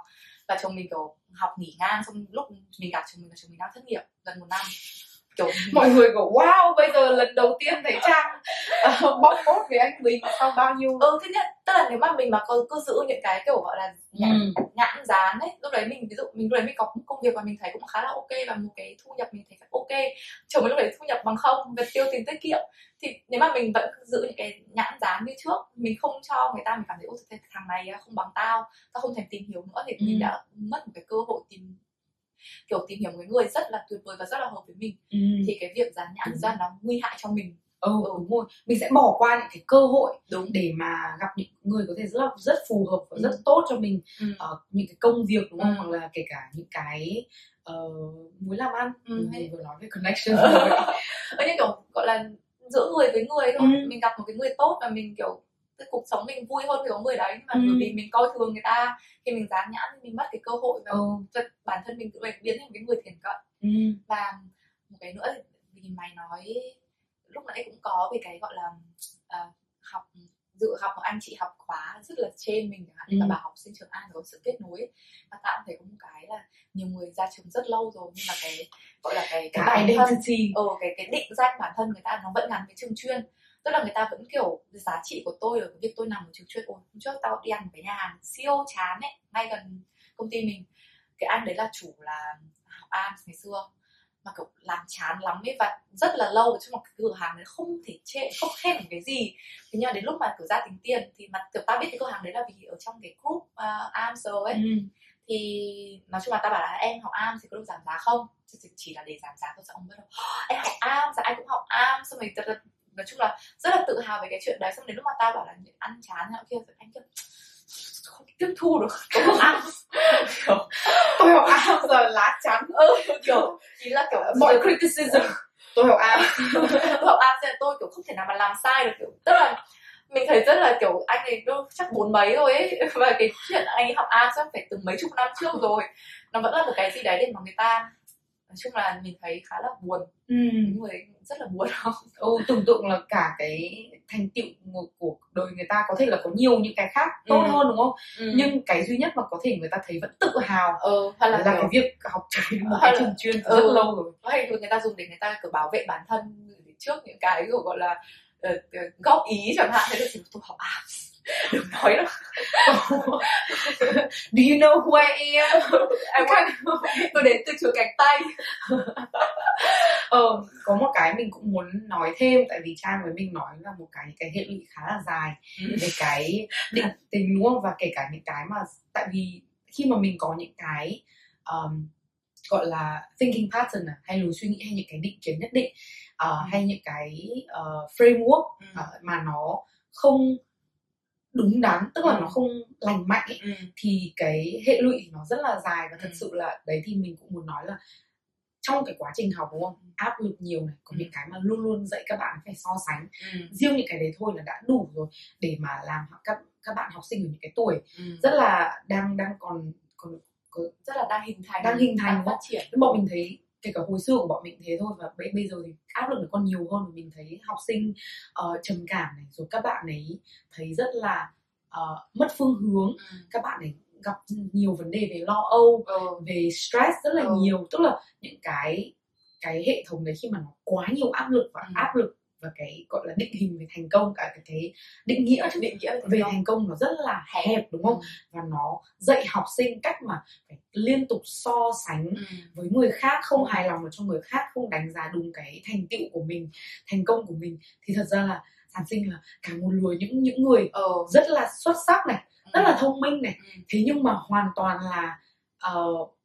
Speaker 2: và chồng mình kiểu học nghỉ ngang xong lúc mình gặp chồng mình là chồng mình đang thất nghiệp gần một năm
Speaker 1: kiểu mọi người kiểu wow bây giờ lần đầu tiên thấy trang uh, bóc phốt với anh mình sau bao nhiêu
Speaker 2: ừ thứ nhất tức là nếu mà mình mà cứ, cứ giữ những cái kiểu gọi là nhãn, ừ. nhãn dán ấy lúc đấy mình ví dụ mình lúc đấy mình có công việc mà mình thấy cũng khá là ok và một cái thu nhập mình thấy ok chồng mình lúc đấy thu nhập bằng không và tiêu tiền tiết kiệm thì nếu mà mình vẫn giữ những cái nhãn dán như trước mình không cho người ta mình cảm thấy ôi thằng này không bằng tao tao không thèm tìm hiểu nữa thì ừ. mình đã mất một cái cơ hội tìm kiểu tìm hiểu một người rất là tuyệt vời và rất là hợp với mình. Ừ. thì cái việc dán nhãn ra nó nguy hại cho mình.
Speaker 1: Ừ, ừ. đúng rồi. Mình sẽ bỏ qua những cái cơ hội đúng. để mà gặp những người có thể rất là rất phù hợp và ừ. rất tốt cho mình ừ. uh, những cái công việc đúng không? Ừ. hoặc là kể cả những cái uh, mối làm ăn. Ừ, mình vừa nói về connection rồi.
Speaker 2: Như kiểu gọi là giữa người với người thôi. Ừ. mình gặp một cái người tốt và mình kiểu cái cuộc sống mình vui hơn với có người đấy nhưng mà ừ. bởi vì mình coi thường người ta khi mình dán nhãn thì mình mất cái cơ hội và ừ. bản thân mình tự biến thành cái người thiền cận ừ. và một cái nữa thì mày nói lúc nãy cũng có về cái gọi là uh, học dự học một anh chị học khóa rất là trên mình chẳng hạn ừ. mà bà học sinh trường An có sự kết nối và cũng thấy có một cái là nhiều người ra trường rất lâu rồi nhưng mà cái gọi là cái cái bản thân ờ cái cái định danh bản thân người ta nó vẫn gắn với trường chuyên tức là người ta vẫn kiểu giá trị của tôi ở việc tôi nằm ở trường chuyên ôi hôm trước tao đi ăn cái nhà hàng siêu chán ấy ngay gần công ty mình. Cái anh đấy là chủ là học am ngày xưa. Mà kiểu làm chán lắm ấy và rất là lâu ở trong một cái cửa hàng đấy không thể chê không khen cái gì. Thế nhưng mà đến lúc mà kiểu ra tính tiền thì mà kiểu ta biết cái cửa hàng đấy là vì ở trong cái group uh, AMS ấy. Ừ. thì nói chung là ta bảo là em học am thì có được giảm giá không? Chỉ, chỉ là để giảm giá thôi sao ông biết đâu em học am sao anh cũng học am. Xong rồi nói chung là rất là tự hào về cái chuyện đấy. Xong đến lúc mà tao bảo là ăn chán hay kia anh kiểu không tiếp thu được. Tôi học ăn.
Speaker 1: kiểu tôi học ăn giờ lá chắn.
Speaker 2: Ừ, kiểu ý là kiểu
Speaker 1: mọi criticism. tôi học ăn.
Speaker 2: Tôi học ăn tôi kiểu không thể nào mà làm sai được kiểu tức là mình thấy rất là kiểu anh ấy đâu chắc bốn mấy rồi ấy. Và cái chuyện anh ấy học am chắc phải từ mấy chục năm trước rồi. Nó vẫn là một cái gì đấy để mà người ta nói chung là mình thấy khá là buồn ừ. người rất là buồn không
Speaker 1: ừ, tưởng tượng là cả cái thành tựu của đời người ta có thể là có nhiều những cái khác tốt ừ. hơn đúng không ừ. nhưng cái duy nhất mà có thể người ta thấy vẫn tự hào ừ, hay là, là kiểu... cái việc học trái một cái trường chuyên ừ. rất lâu rồi
Speaker 2: hay người ta dùng để người ta kiểu bảo vệ bản thân trước những cái gọi là uh, góp ý chẳng hạn thế là tôi học à đừng nói đâu
Speaker 1: Do you know who I am?
Speaker 2: I want... tôi đến từ chùa cánh tay.
Speaker 1: Ờ, có một cái mình cũng muốn nói thêm tại vì trang với mình nói là một cái cái hệ lụy khá là dài ừ. về cái định tình đúng không? Và kể cả những cái mà tại vì khi mà mình có những cái um, gọi là thinking pattern à, hay lối suy nghĩ hay những cái định kiến nhất định uh, hay những cái uh, framework uh, mà nó không đúng đắn tức là ừ. nó không lành mạnh ấy, ừ. thì cái hệ lụy nó rất là dài và thật ừ. sự là đấy thì mình cũng muốn nói là trong cái quá trình học đúng không áp lực nhiều này có ừ. những cái mà luôn luôn dạy các bạn phải so sánh ừ. riêng những cái đấy thôi là đã đủ rồi để mà làm các các bạn học sinh ở những cái tuổi ừ. rất là đang đang còn còn,
Speaker 2: còn rất là đang hình thành
Speaker 1: đang hình thành phát triển bọn mình thấy kể cả hồi xưa của bọn mình thế thôi và bây, bây giờ thì áp lực nó còn nhiều hơn mình thấy học sinh uh, trầm cảm này rồi các bạn ấy thấy rất là uh, mất phương hướng ừ. các bạn ấy gặp nhiều vấn đề về lo âu ừ. về stress rất là ừ. nhiều tức là những cái cái hệ thống đấy khi mà nó quá nhiều áp lực và ừ. áp lực và cái gọi là định hình về thành công cả cái, cái định nghĩa định nghĩa về thành công nó rất là hẹp đúng không ừ. và nó dạy học sinh cách mà phải liên tục so sánh ừ. với người khác không ừ. hài lòng ở trong người khác không đánh giá đúng cái thành tựu của mình thành công của mình thì thật ra là sản sinh là cả một lùi những những người ừ. rất là xuất sắc này rất là thông minh này ừ. thế nhưng mà hoàn toàn là uh,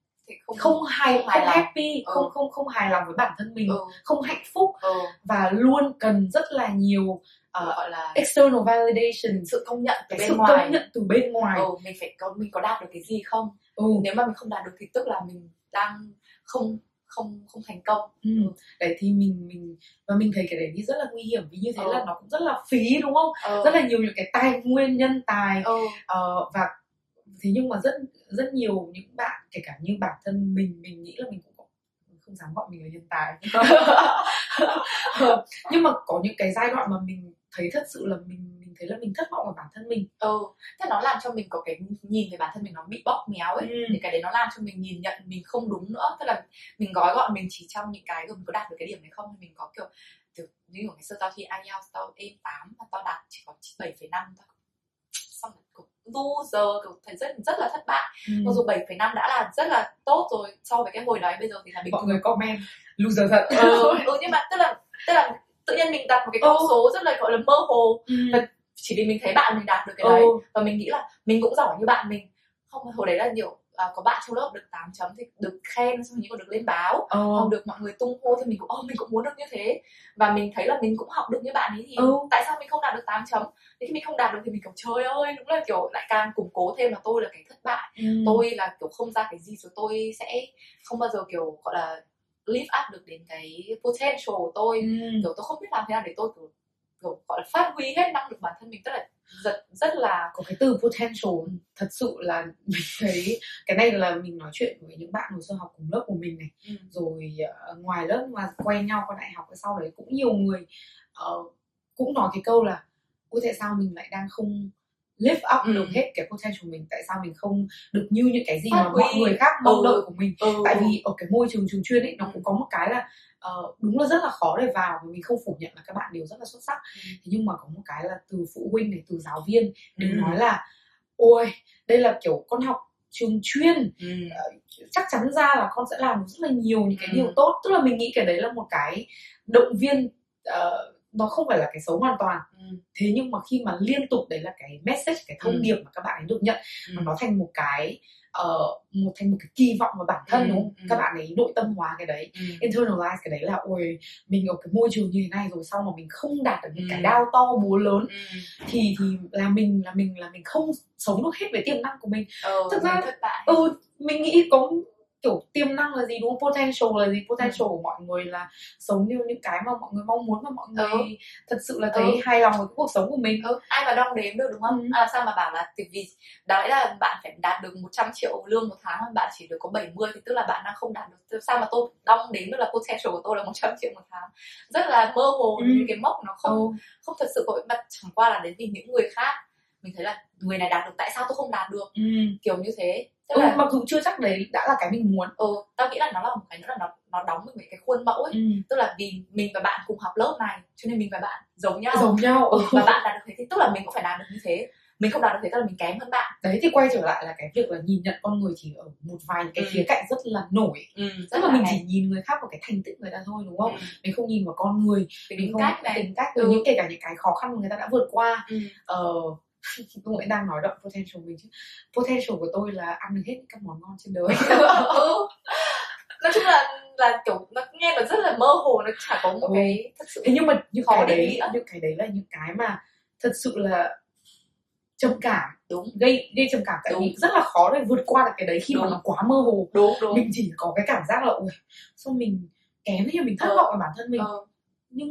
Speaker 1: không, không hài không, không happy ừ. không không không hài lòng với bản thân mình ừ. không hạnh phúc ừ. và luôn cần rất là nhiều uh, gọi là external validation
Speaker 2: sự công nhận
Speaker 1: từ bên sự ngoài công nhận từ bên ngoài
Speaker 2: ừ, mình phải có mình có đạt được cái gì không ừ. nếu mà mình không đạt được thì tức là mình đang không không không thành công
Speaker 1: ừ. đấy thì mình mình và mình thấy cái đấy thì rất là nguy hiểm vì như thế ừ. là nó cũng rất là phí đúng không ừ. rất là nhiều những cái tài nguyên nhân tài ừ. uh, và thế nhưng mà rất rất nhiều những bạn kể cả như bản thân mình mình nghĩ là mình cũng không dám gọi mình là nhân tài. Nhưng mà có những cái giai đoạn mà mình thấy thật sự là mình mình thấy là mình thất vọng ở bản thân mình.
Speaker 2: Ừ thế nó làm cho mình có cái nhìn về bản thân mình nó bị bóp méo ấy.
Speaker 1: Ừ.
Speaker 2: những cái đấy nó làm cho mình nhìn nhận mình không đúng nữa. Tức là mình gói gọn mình chỉ trong những cái mình có đạt được cái điểm này không? Hay mình có kiểu kiểu như ngày xưa tao thi IELTS tao êm 8 và tao đạt chỉ có 7,5 tao xong rồi cũng loser kiểu thấy rất rất là thất bại
Speaker 1: ừ.
Speaker 2: mặc dù 7,5 đã là rất là tốt rồi so với cái hồi đấy bây giờ thì là bình
Speaker 1: mọi người comment loser thật
Speaker 2: ừ, ừ nhưng mà tức là tức là tự nhiên mình đặt một cái con
Speaker 1: Ừ.
Speaker 2: số rất là gọi là mơ hồ
Speaker 1: ừ.
Speaker 2: chỉ vì mình thấy bạn mình đạt được cái đấy
Speaker 1: Ừ.
Speaker 2: và mình nghĩ là mình cũng giỏi như bạn mình không hồi đấy là nhiều à, có bạn trong lớp được 8 chấm thì được khen xong rồi còn được lên báo
Speaker 1: Ờ.
Speaker 2: còn được mọi người tung hô thì mình cũng ô mình cũng muốn được như thế và mình thấy là mình cũng học được như bạn ấy thì
Speaker 1: Ừ.
Speaker 2: tại sao mình không đạt được 8 chấm thì khi mình không đạt được thì mình kiểu trời ơi đúng là kiểu lại càng củng cố thêm là tôi là cái thất bại
Speaker 1: Ừ.
Speaker 2: tôi là kiểu không ra cái gì rồi tôi sẽ không bao giờ kiểu gọi là live up được đến cái potential của tôi
Speaker 1: Ừ.
Speaker 2: kiểu tôi không biết làm thế nào để tôi kiểu, kiểu gọi là phát huy hết năng lực bản thân mình tức là rất rất là
Speaker 1: có cái từ potential thật sự là mình thấy cái này là mình nói chuyện với những bạn hồi xưa học cùng lớp của mình này
Speaker 2: ừ,
Speaker 1: rồi ờ, ngoài lớp mà quen nhau qua đại học và sau đấy cũng nhiều người ờ, cũng nói cái câu là ôi tại sao mình lại đang không live up
Speaker 2: Ừ.
Speaker 1: được hết cái potential mình tại sao mình không được như những cái gì
Speaker 2: Phát
Speaker 1: mà mọi
Speaker 2: huy.
Speaker 1: người khác mong
Speaker 2: Ừ.
Speaker 1: đợi của mình
Speaker 2: ừ,
Speaker 1: tại vì ở cái môi trường trường chuyên ấy nó
Speaker 2: Ừ.
Speaker 1: cũng có một cái là ờ, đúng là rất là khó để vào và mình không phủ nhận là các bạn đều rất là xuất sắc
Speaker 2: Ừ.
Speaker 1: thế nhưng mà có một cái là từ phụ huynh này từ giáo viên đều
Speaker 2: Ừ.
Speaker 1: nói là ôi đây là kiểu con học trường chuyên
Speaker 2: ừ,
Speaker 1: chắc chắn ra là con sẽ làm rất là nhiều những cái
Speaker 2: Ừ.
Speaker 1: điều tốt tức là mình nghĩ cái đấy là một cái động viên ờ, nó không phải là cái xấu hoàn toàn
Speaker 2: ừ,
Speaker 1: thế nhưng mà khi mà liên tục đấy là cái message cái thông
Speaker 2: Ừ.
Speaker 1: điệp mà các bạn ấy được nhận
Speaker 2: ừ.
Speaker 1: mà nó thành một cái ờ, một thành một cái kỳ vọng vào bản thân
Speaker 2: Ừ,
Speaker 1: đúng không
Speaker 2: ừ.
Speaker 1: các bạn ấy nội tâm hóa cái đấy
Speaker 2: ừ.
Speaker 1: internalize cái đấy là ôi mình ở cái môi trường như thế này rồi sau mà mình không đạt được những
Speaker 2: Ừ.
Speaker 1: cái đao to búa lớn
Speaker 2: ừ.
Speaker 1: thì thì là mình là mình là mình không sống được hết với tiềm năng của mình
Speaker 2: Ờ,
Speaker 1: Thực ra-
Speaker 2: thất bại
Speaker 1: ừ mình nghĩ có kiểu tiềm năng là gì đúng không potential là gì potential
Speaker 2: Ừ.
Speaker 1: của mọi người là sống như những cái mà mọi người mong muốn và mọi người
Speaker 2: Ừ.
Speaker 1: thật sự là thấy
Speaker 2: Ừ.
Speaker 1: hài lòng với cuộc sống của mình
Speaker 2: ừ, ai mà đong đếm được đúng không
Speaker 1: Ừ.
Speaker 2: à, sao mà bảo là vì đấy là bạn phải đạt được 100 triệu lương một tháng mà bạn chỉ được có 70 thì tức là bạn đang không đạt được sao mà tôi đong đếm được là potential của tôi là 100 triệu một tháng rất là mơ hồ
Speaker 1: Ừ.
Speaker 2: những cái mốc nó không
Speaker 1: ừ.
Speaker 2: không thật sự có mặt chẳng qua là đến vì những người khác mình thấy là người này đạt được tại sao tôi không đạt được?
Speaker 1: Ừ.
Speaker 2: kiểu như thế. Tức
Speaker 1: ừ
Speaker 2: là
Speaker 1: mặc dù chưa chắc đấy đã là cái mình muốn.
Speaker 2: Ừ, tao nghĩ là nó là một cái nữa là nó nó đóng với cái khuôn mẫu ấy.
Speaker 1: Ừ.
Speaker 2: tức là vì mình và bạn cùng học lớp này cho nên mình và bạn giống nhau.
Speaker 1: Giống nhau.
Speaker 2: Ừ, và bạn đạt được thế thì tức là mình cũng phải đạt được như thế. Mình không đạt được thế tức là mình kém hơn bạn.
Speaker 1: Đấy thì quay trở lại là cái việc là nhìn nhận con người chỉ ở một vài cái
Speaker 2: Ừ.
Speaker 1: khía cạnh rất là nổi.
Speaker 2: Ừ,
Speaker 1: tức là mình chỉ nhìn người khác vào cái thành tích người ta thôi đúng không?
Speaker 2: Ừ,
Speaker 1: mình không nhìn vào con người. Mình
Speaker 2: tính
Speaker 1: không
Speaker 2: cách này.
Speaker 1: tính cách
Speaker 2: Ừ.
Speaker 1: những kể cả những cái khó khăn mà người ta đã vượt qua.
Speaker 2: Ừ.
Speaker 1: ờ lúc nãy đang nói động potential mình chứ potential của tôi là ăn được hết các món ngon trên đời
Speaker 2: nói chung là là kiểu nó nghe nó rất là mơ hồ nó chả có một
Speaker 1: Ừ.
Speaker 2: cái thật sự
Speaker 1: thế nhưng mà những cái đấy
Speaker 2: nghĩa.
Speaker 1: những cái đấy là những cái mà thật sự là trầm cảm
Speaker 2: đúng
Speaker 1: gây gây trầm cảm tại
Speaker 2: Đúng.
Speaker 1: vì rất là khó để vượt qua được cái đấy khi mà
Speaker 2: Đúng.
Speaker 1: nó quá mơ hồ
Speaker 2: đúng đúng
Speaker 1: mình chỉ có cái cảm giác là ui sao mình kém thế mình thất
Speaker 2: Ờ.
Speaker 1: vọng ở bản thân mình
Speaker 2: ờ,
Speaker 1: nhưng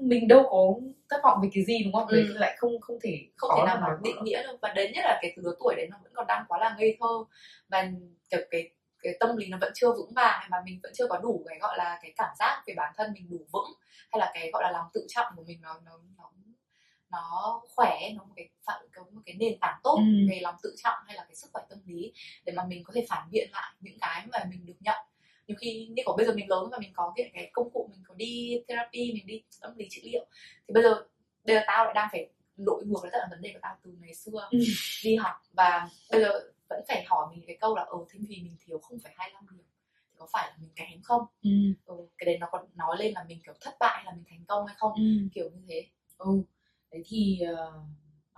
Speaker 1: mình đâu có thất vọng về cái gì đúng không đấy
Speaker 2: Ừ.
Speaker 1: lại không không thể
Speaker 2: không thể nào mà định nghĩa được và đến nhất là cái lứa tuổi đấy nó vẫn còn đang quá là ngây thơ và kiểu cái cái tâm lý nó vẫn chưa vững vàng mà mình vẫn chưa có đủ cái gọi là cái cảm giác về bản thân mình đủ vững hay là cái gọi là lòng tự trọng của mình nó nó nó nó khỏe nó một cái phản có một cái nền tảng tốt
Speaker 1: Ừ.
Speaker 2: về lòng tự trọng hay là cái sức khỏe tâm lý để mà mình có thể phản biện lại những cái mà mình được nhận nhiều khi như của bây giờ mình lớn và mình có cái, cái công cụ mình có đi therapy mình đi tâm lý trị liệu thì bây giờ bây giờ tao lại đang phải lội ngược lại tất cả vấn đề của tao từ ngày xưa
Speaker 1: Ừ.
Speaker 2: đi học và bây giờ vẫn phải hỏi mình cái câu là ờ thế vì mình thiếu không phải 25 điểm thì có phải là mình kém không
Speaker 1: ừ.
Speaker 2: ừ, cái đấy nó còn nói lên là mình kiểu thất bại là mình thành công hay không
Speaker 1: Ừ.
Speaker 2: kiểu như thế
Speaker 1: ừ đấy thì ờ,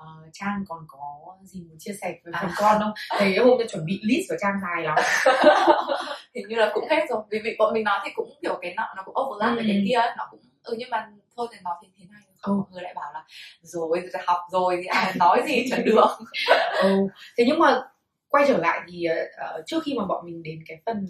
Speaker 1: ờ, trang còn có gì muốn chia sẻ với
Speaker 2: À.
Speaker 1: phần con không thấy hôm nay chuẩn bị list của trang dài lắm
Speaker 2: hình như là cũng hết rồi vì vì bọn mình nói thì cũng kiểu cái nọ nó cũng overlap với
Speaker 1: Ừ.
Speaker 2: cái kia ấy. nó cũng ừ nhưng mà thôi thì nói thì thế này không
Speaker 1: Ừ.
Speaker 2: người lại bảo là rồi học rồi thì ai nói gì chẳng được
Speaker 1: ừ. thế nhưng mà quay trở lại thì ờ, trước khi mà bọn mình đến cái phần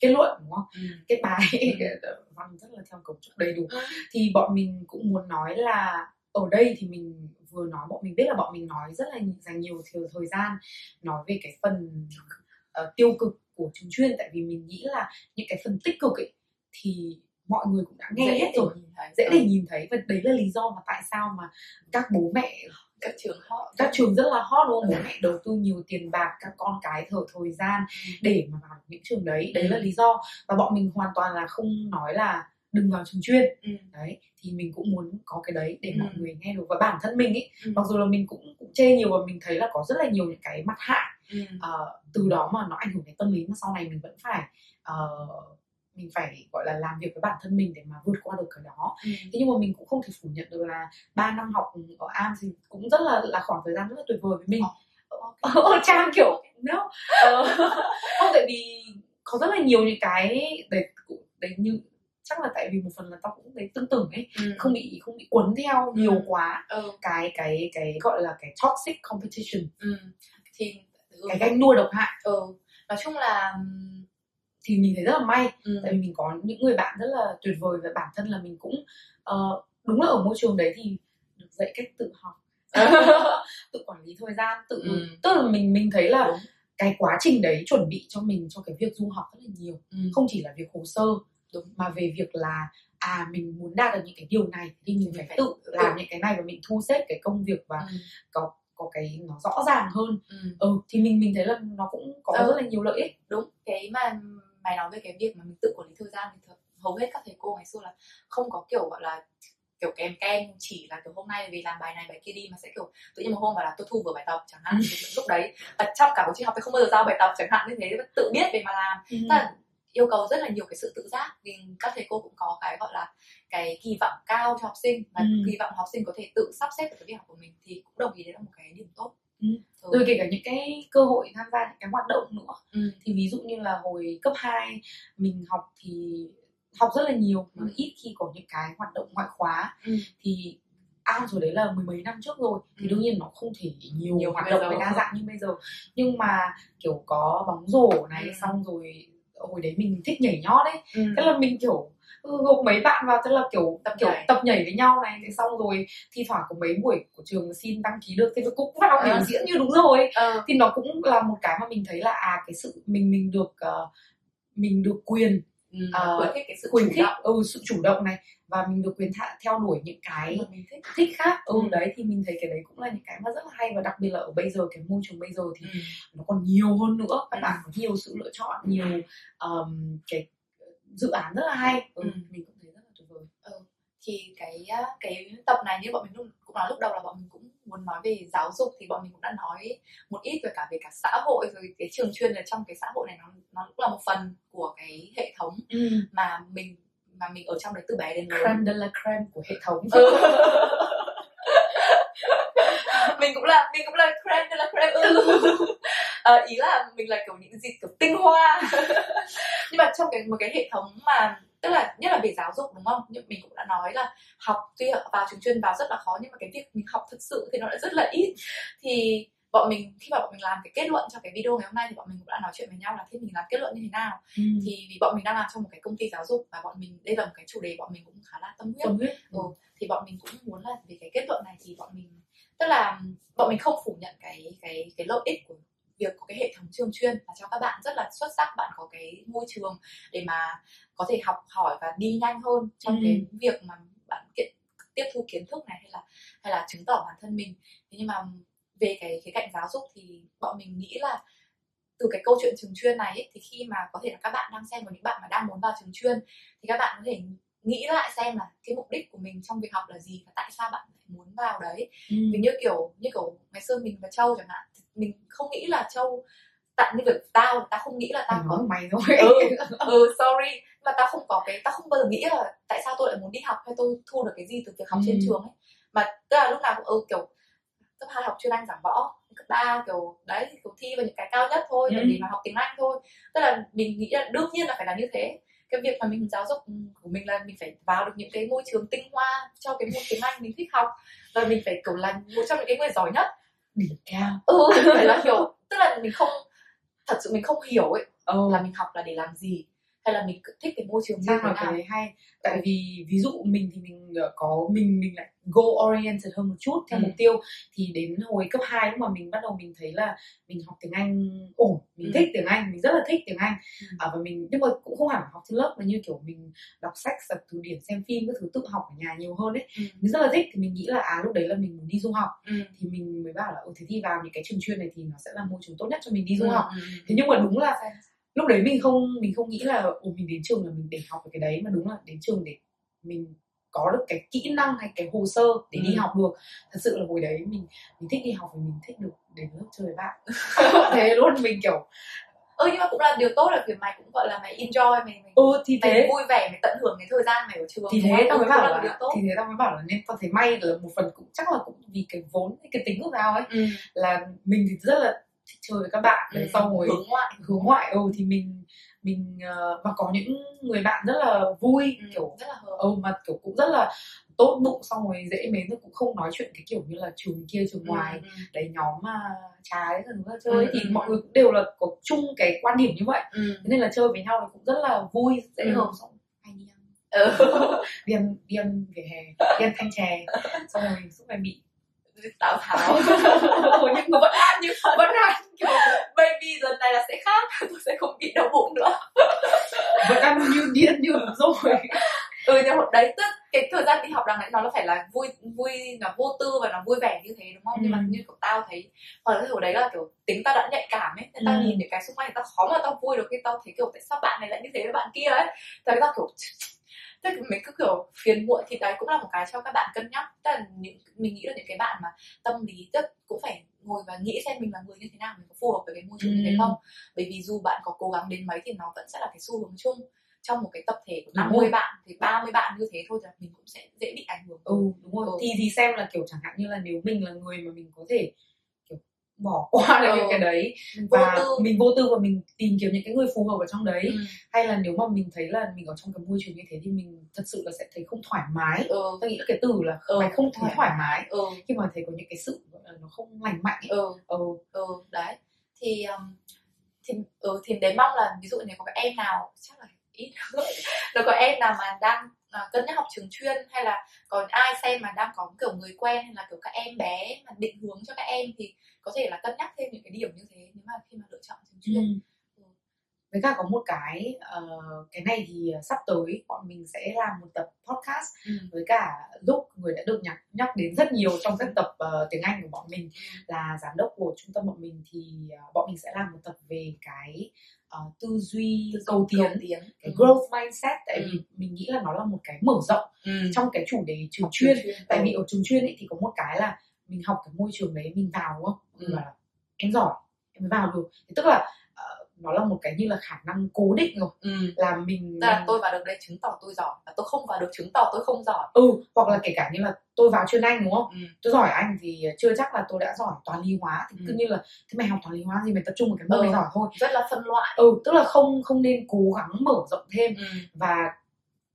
Speaker 1: kết luận đúng không
Speaker 2: ừ.
Speaker 1: cái bài
Speaker 2: Ừ.
Speaker 1: văn rất là theo cấu trúc đầy đủ thì bọn mình cũng muốn nói là ở đây thì mình vừa nói bọn mình biết là bọn mình nói rất là dành nhiều thời, thời gian nói về cái phần ờ, tiêu cực của trường chuyên. Tại vì mình nghĩ là những cái phần tích cực ấy thì mọi người cũng đã nghe
Speaker 2: dễ
Speaker 1: hết rồi. dễ để nhìn thấy và đấy là lý do mà tại sao mà các bố mẹ
Speaker 2: các trường họ
Speaker 1: các trường rất là hot không? Bố
Speaker 2: Ừ.
Speaker 1: mẹ đầu tư nhiều tiền bạc các con cái thở thời gian
Speaker 2: Ừ.
Speaker 1: để mà vào những trường đấy. Đấy
Speaker 2: Ừ.
Speaker 1: là lý do. Và bọn mình hoàn toàn là không nói là đừng vào trường chuyên
Speaker 2: Ừ.
Speaker 1: đấy thì mình cũng muốn có cái đấy để
Speaker 2: Ừ.
Speaker 1: mọi người nghe được và bản thân mình ấy
Speaker 2: Ừ.
Speaker 1: mặc dù là mình cũng cũng chê nhiều và mình thấy là có rất là nhiều những cái mặt hại
Speaker 2: Ừ.
Speaker 1: Ờ, từ đó mà nó ảnh hưởng đến tâm lý mà sau này mình vẫn phải ờ, mình phải gọi là làm việc với bản thân mình để mà vượt qua được cái đó
Speaker 2: Ừ.
Speaker 1: thế nhưng mà mình cũng không thể phủ nhận được là 3 năm học ở am thì cũng rất là là khoảng thời gian rất là tuyệt vời với mình ờ, trang kiểu no ờ, không tại vì có rất là nhiều những cái đấy cũng- đấy như chắc là tại vì một phần là tao cũng thấy tương tưởng ấy
Speaker 2: Ừ.
Speaker 1: không bị không bị cuốn theo nhiều
Speaker 2: Ừ.
Speaker 1: quá
Speaker 2: ừ.
Speaker 1: cái cái cái gọi là cái toxic competition
Speaker 2: Ừ. thì ừ.
Speaker 1: cái ganh đua độc hại
Speaker 2: ừ. nói chung là
Speaker 1: thì mình thấy rất là may
Speaker 2: ừ.
Speaker 1: tại vì mình có những người bạn rất là tuyệt vời và bản thân là mình cũng ờ, đúng là ở môi trường đấy thì được dạy cách tự học tự quản lý thời gian tự
Speaker 2: Ừ.
Speaker 1: tức là mình mình thấy là
Speaker 2: Đúng.
Speaker 1: cái quá trình đấy chuẩn bị cho mình cho cái việc du học rất là nhiều
Speaker 2: Ừ.
Speaker 1: không chỉ là việc hồ sơ
Speaker 2: Đúng.
Speaker 1: mà về việc là à mình muốn đạt được những cái điều này thì mình phải
Speaker 2: phải
Speaker 1: tự làm những cái này và mình thu xếp cái công việc và
Speaker 2: Ừ.
Speaker 1: có có cái nó rõ ràng hơn
Speaker 2: Ừ.
Speaker 1: ừ thì mình mình thấy là nó cũng có
Speaker 2: Ừ.
Speaker 1: rất là nhiều lợi ích
Speaker 2: đúng cái mà mày nói về cái việc mà mình tự quản lý thời gian thì hầu hết các thầy cô ngày xưa là không có kiểu gọi là kiểu kèm kem chỉ là kiểu hôm nay vì làm bài này bài kia đi mà sẽ kiểu tự nhiên một hôm bảo là tôi thu vừa bài tập chẳng hạn thì lúc đấy và trong cả buổi trình học thì không bao giờ giao bài tập chẳng hạn như thế tự biết về mà làm
Speaker 1: ừ.
Speaker 2: Tức là yêu cầu rất là nhiều cái sự tự giác vì các thầy cô cũng có cái gọi là cái kỳ vọng cao cho học sinh và
Speaker 1: Ừ.
Speaker 2: kỳ vọng học sinh có thể tự sắp xếp được cái việc học của mình thì cũng đồng ý đấy là một cái điểm tốt
Speaker 1: Ừ.
Speaker 2: Ừ.
Speaker 1: rồi kể cả những cái cơ hội tham gia những cái hoạt động nữa
Speaker 2: Ừ.
Speaker 1: thì ví dụ như là hồi cấp 2 mình học thì học rất là nhiều mà
Speaker 2: Ừ.
Speaker 1: ít khi có những cái hoạt động ngoại khóa
Speaker 2: Ừ.
Speaker 1: thì ao rồi đấy là mười mấy năm trước rồi thì
Speaker 2: Ừ.
Speaker 1: đương nhiên nó không thể nhiều,
Speaker 2: Nhiều
Speaker 1: hoạt động đa dạng như bây giờ nhưng mà kiểu có bóng rổ này
Speaker 2: Ừ.
Speaker 1: xong rồi hồi đấy mình thích nhảy nhót ấy
Speaker 2: Ừ.
Speaker 1: thế là mình kiểu ừ, gộp mấy bạn vào thế là kiểu
Speaker 2: Tập
Speaker 1: kiểu tập nhảy với nhau này thế xong rồi thi thoảng có mấy buổi của trường xin đăng ký được thì cũng vào biểu diễn như đúng rồi
Speaker 2: Ờ.
Speaker 1: thì nó cũng là một cái mà mình thấy là à cái sự mình mình được ờ, mình được quyền Ờ,
Speaker 2: khuyến khích cái sự
Speaker 1: khuyến
Speaker 2: chủ
Speaker 1: khích
Speaker 2: động
Speaker 1: ừ, sự chủ động này và mình được quyền thạ, theo đuổi những cái
Speaker 2: mà mình thích
Speaker 1: thích khác ừ,
Speaker 2: Ừ.
Speaker 1: đấy thì mình thấy cái đấy cũng là những cái mà rất là hay và đặc biệt là ở bây giờ cái môi trường bây giờ thì
Speaker 2: ừ.
Speaker 1: nó còn nhiều hơn nữa các
Speaker 2: Ừ.
Speaker 1: bạn có nhiều sự lựa chọn nhiều um, cái dự án rất là hay ừ,
Speaker 2: Ừ.
Speaker 1: mình cũng thấy rất là tuyệt vời
Speaker 2: thì cái cái tập này như bọn mình lúc, cũng nói lúc đầu là bọn mình cũng muốn nói về giáo dục thì bọn mình cũng đã nói một ít về cả về cả xã hội rồi cái trường chuyên ở trong cái xã hội này nó nó cũng là một phần của cái hệ thống
Speaker 1: ừ.
Speaker 2: mà mình mà mình ở trong đấy từ bé đến lớn
Speaker 1: creme de la creme của hệ thống
Speaker 2: ừ. mình cũng là mình cũng là creme de la creme ừ. Ờ, ý là mình là kiểu những gì kiểu tinh hoa nhưng mà trong cái một cái hệ thống mà tức là nhất là về giáo dục đúng không? Nhưng mình cũng đã nói là học tuy vào trường chuyên vào rất là khó nhưng mà cái việc mình học thực sự thì nó lại rất là ít. Thì bọn mình khi mà bọn mình làm cái kết luận cho cái video ngày hôm nay thì bọn mình cũng đã nói chuyện với nhau là thế mình làm kết luận như thế nào.
Speaker 1: Ừ.
Speaker 2: thì vì bọn mình đang làm trong một cái công ty giáo dục và bọn mình đây là một cái chủ đề bọn mình cũng khá là tâm huyết.
Speaker 1: Tâm huyết.
Speaker 2: Ừ, thì bọn mình cũng muốn là về cái kết luận này thì bọn mình tức là bọn mình không phủ nhận cái cái cái lợi ích của việc có cái hệ thống trường chuyên và cho các bạn rất là xuất sắc bạn có cái môi trường để mà có thể học hỏi và đi nhanh hơn trong
Speaker 1: Ừ.
Speaker 2: cái việc mà bạn kiện tiếp thu kiến thức này hay là hay là chứng tỏ bản thân mình thế nhưng mà về cái cái cạnh giáo dục thì bọn mình nghĩ là từ cái câu chuyện trường chuyên này ấy, thì khi mà có thể là các bạn đang xem và những bạn mà đang muốn vào trường chuyên thì các bạn có thể nghĩ lại xem là cái mục đích của mình trong việc học là gì và tại sao bạn lại muốn vào đấy
Speaker 1: ừ.
Speaker 2: vì như kiểu như kiểu ngày xưa mình và châu chẳng hạn mình không nghĩ là châu tặng như việc tao tao không nghĩ là tao
Speaker 1: Mày
Speaker 2: có
Speaker 1: mày thôi.
Speaker 2: Ừ, ừ sorry. Mà tao không có cái tao không bao giờ nghĩ là tại sao tôi lại muốn đi học hay tôi thu được cái gì từ việc học trên
Speaker 1: Ừ.
Speaker 2: trường ấy. Mà tức là lúc nào cũng ừ, kiểu cấp hai học chuyên anh giảng võ cấp ba kiểu đấy thì kiểu thi vào những cái cao nhất thôi
Speaker 1: Ừ.
Speaker 2: để mà học tiếng anh thôi. Tức là mình nghĩ là đương nhiên là phải là như thế. Cái việc mà mình giáo dục của mình là mình phải vào được những cái môi trường tinh hoa cho cái môn tiếng anh mình thích học. Và mình phải kiểu là một trong những cái người giỏi nhất
Speaker 1: đỉnh cao
Speaker 2: ừ phải là kiểu tức là mình không thật sự mình không hiểu ấy
Speaker 1: ừ.
Speaker 2: là mình học là để làm gì hay là mình thích cái môi trường như thế nào
Speaker 1: hay tại vì ví dụ mình thì mình ờ, có mình mình lại goal oriented hơn một chút theo
Speaker 2: Ừ.
Speaker 1: mục tiêu thì đến hồi cấp 2 lúc mà mình bắt đầu mình thấy là mình học tiếng Anh ổn mình
Speaker 2: Ừ.
Speaker 1: thích tiếng Anh mình rất là thích tiếng Anh
Speaker 2: Ừ.
Speaker 1: à, và mình nhưng mà cũng không hẳn học trên lớp mà như kiểu mình đọc sách đọc từ điển xem phim các thứ tự học ở nhà nhiều hơn ấy
Speaker 2: ừ.
Speaker 1: mình rất là thích thì mình nghĩ là à lúc đấy là mình muốn đi du học
Speaker 2: Ừ.
Speaker 1: thì mình mới bảo là ừ thế thì vào những cái trường chuyên này thì nó sẽ là môi trường tốt nhất cho mình đi du
Speaker 2: Ừ,
Speaker 1: học
Speaker 2: ừ, ừ.
Speaker 1: thế nhưng mà đúng là. Lúc đấy mình không mình không nghĩ là ồ mình đến trường là mình để học cái đấy. Mà đúng là đến trường để mình có được cái kỹ năng hay cái hồ sơ để đi
Speaker 2: Ừ.
Speaker 1: học được. Thật sự là hồi đấy mình mình thích đi học vì mình thích được đến lớp chơi với bạn. Thế luôn mình kiểu
Speaker 2: ừ nhưng mà cũng là điều tốt là kiểu mày cũng gọi là mày enjoy mày mày,
Speaker 1: ừ thì
Speaker 2: mày
Speaker 1: thế.
Speaker 2: vui vẻ mày tận hưởng cái thời gian mày ở trường.
Speaker 1: Thì thế tao mới bảo
Speaker 2: là
Speaker 1: là
Speaker 2: điều tốt.
Speaker 1: thì thế tao mới bảo là nên tao thấy may là một phần cũng chắc là cũng vì cái vốn cái tính của tao ấy.
Speaker 2: Ừ.
Speaker 1: là mình thì rất là chơi với các bạn
Speaker 2: Ừ.
Speaker 1: xong rồi
Speaker 2: hướng ngoại
Speaker 1: hướng ngoại ừ thì mình mình ờ, và có những người bạn rất là vui
Speaker 2: ừ.
Speaker 1: kiểu
Speaker 2: rất là hợp
Speaker 1: ừ mà kiểu cũng rất là tốt bụng xong rồi dễ mến rồi cũng không nói chuyện cái kiểu như là trường kia trường ngoài
Speaker 2: ừ.
Speaker 1: đấy nhóm mà trái rồi nữa chơi
Speaker 2: Ừ,
Speaker 1: thì
Speaker 2: ừ,
Speaker 1: mọi
Speaker 2: ừ.
Speaker 1: người cũng đều là có chung cái quan điểm như vậy
Speaker 2: Ừ.
Speaker 1: Thế nên là chơi với nhau thì cũng rất là vui dễ
Speaker 2: Ừ.
Speaker 1: hợp xong hay đi ăn
Speaker 2: Ừ.
Speaker 1: đi ăn đi ăn vỉa hè đi ăn thanh chè xong rồi suốt ngày bị
Speaker 2: tào tháo.
Speaker 1: Ừ, nhưng mà vẫn ăn nhưng vẫn ăn kiểu
Speaker 2: baby lần này là sẽ khác tôi sẽ không bị đau bụng nữa.
Speaker 1: Vẫn ăn như điên như rồi.
Speaker 2: Ừ nhưng đấy tức cái thời gian đi học đằng này nó là phải là vui vui nó vô tư và nó vui vẻ như thế đúng không? Nhưng mà
Speaker 1: Ừ.
Speaker 2: như kiểu tao thấy hoặc là hồi đấy là kiểu tính tao đã nhạy cảm ấy nên tao
Speaker 1: Ừ.
Speaker 2: nhìn những cái xung quanh tao khó mà tao vui được khi tao thấy kiểu tại sao bạn này lại như thế với bạn kia ấy. Vì tao kiểu tức là mình cứ kiểu phiền muộn thì đấy cũng là một cái cho các bạn cân nhắc tức là những mình nghĩ là những cái bạn mà tâm lý tức cũng phải ngồi và nghĩ xem mình là người như thế nào mình có phù hợp với cái môi trường như thế
Speaker 1: Ừ.
Speaker 2: không bởi vì dù bạn có cố gắng đến mấy thì nó vẫn sẽ là cái xu hướng chung trong một cái tập thể của
Speaker 1: Đúng
Speaker 2: 50
Speaker 1: rồi.
Speaker 2: bạn thì 30 bạn như thế thôi thì mình cũng sẽ dễ bị ảnh hưởng
Speaker 1: ừ đúng rồi
Speaker 2: Ừ.
Speaker 1: thì thì xem là kiểu chẳng hạn như là nếu mình là người mà mình có thể bỏ qua được
Speaker 2: Ừ.
Speaker 1: những cái đấy.
Speaker 2: Mình vô
Speaker 1: và
Speaker 2: tư.
Speaker 1: mình vô tư và mình tìm kiếm những cái người phù hợp ở trong đấy.
Speaker 2: Ừ.
Speaker 1: hay là nếu mà mình thấy là mình ở trong cái môi trường như thế thì mình thật sự là sẽ thấy không thoải mái.
Speaker 2: Ừ.
Speaker 1: Tôi nghĩ là cái từ là
Speaker 2: Ừ,
Speaker 1: mày không thấy
Speaker 2: thoải
Speaker 1: mái
Speaker 2: ừ.
Speaker 1: khi mà thấy có những cái sự nó không lành mạnh ấy.
Speaker 2: ừ.
Speaker 1: Ừ.
Speaker 2: ừ đấy. Thì um, thì ừ, thì đến mong là ví dụ nếu có các em nào chắc là ít. Nếu có em nào mà đang à, cân nhắc học trường chuyên hay là còn ai xem mà đang có kiểu người quen hay là kiểu các em bé mà định hướng cho các em thì có thể là cân nhắc thêm những cái điểm như thế nếu mà khi mà lựa chọn trường chuyên
Speaker 1: Ừ. với cả có một cái ờ, cái này thì ờ, sắp tới bọn mình sẽ làm một tập podcast
Speaker 2: ừ.
Speaker 1: với cả lúc người đã được nhắc nhắc đến rất nhiều trong các tập ờ, tiếng Anh của bọn mình là giám đốc của trung tâm bọn mình thì ờ, bọn mình sẽ làm một tập về cái ờ, tư duy cầu tiến
Speaker 2: cầu tiến
Speaker 1: cái
Speaker 2: Ừ.
Speaker 1: growth mindset tại
Speaker 2: Ừ.
Speaker 1: vì mình nghĩ là nó là một cái mở rộng
Speaker 2: ừ.
Speaker 1: trong cái chủ đề trường chuyên
Speaker 2: trường
Speaker 1: tại
Speaker 2: ừ.
Speaker 1: vì ở trường chuyên ấy thì có một cái là mình học cái môi trường đấy mình vào đúng không mình
Speaker 2: Ừ.
Speaker 1: bảo là em giỏi em mới vào được thì tức là ờ, nó là một cái như là khả năng cố định rồi
Speaker 2: ừ.
Speaker 1: là mình
Speaker 2: Tức là tôi vào được đây chứng tỏ tôi giỏi và tôi không vào được chứng tỏ tôi không giỏi
Speaker 1: ừ hoặc là kể cả như là tôi vào chuyên anh đúng không
Speaker 2: ừ.
Speaker 1: tôi giỏi anh thì chưa chắc là tôi đã giỏi toán lý hóa thì
Speaker 2: Ừ.
Speaker 1: cứ như là thế mày học toán lý hóa thì mày tập trung vào cái môn
Speaker 2: Ừ.
Speaker 1: này giỏi thôi
Speaker 2: rất là phân loại
Speaker 1: ừ tức là không không nên cố gắng mở rộng thêm
Speaker 2: ừ.
Speaker 1: và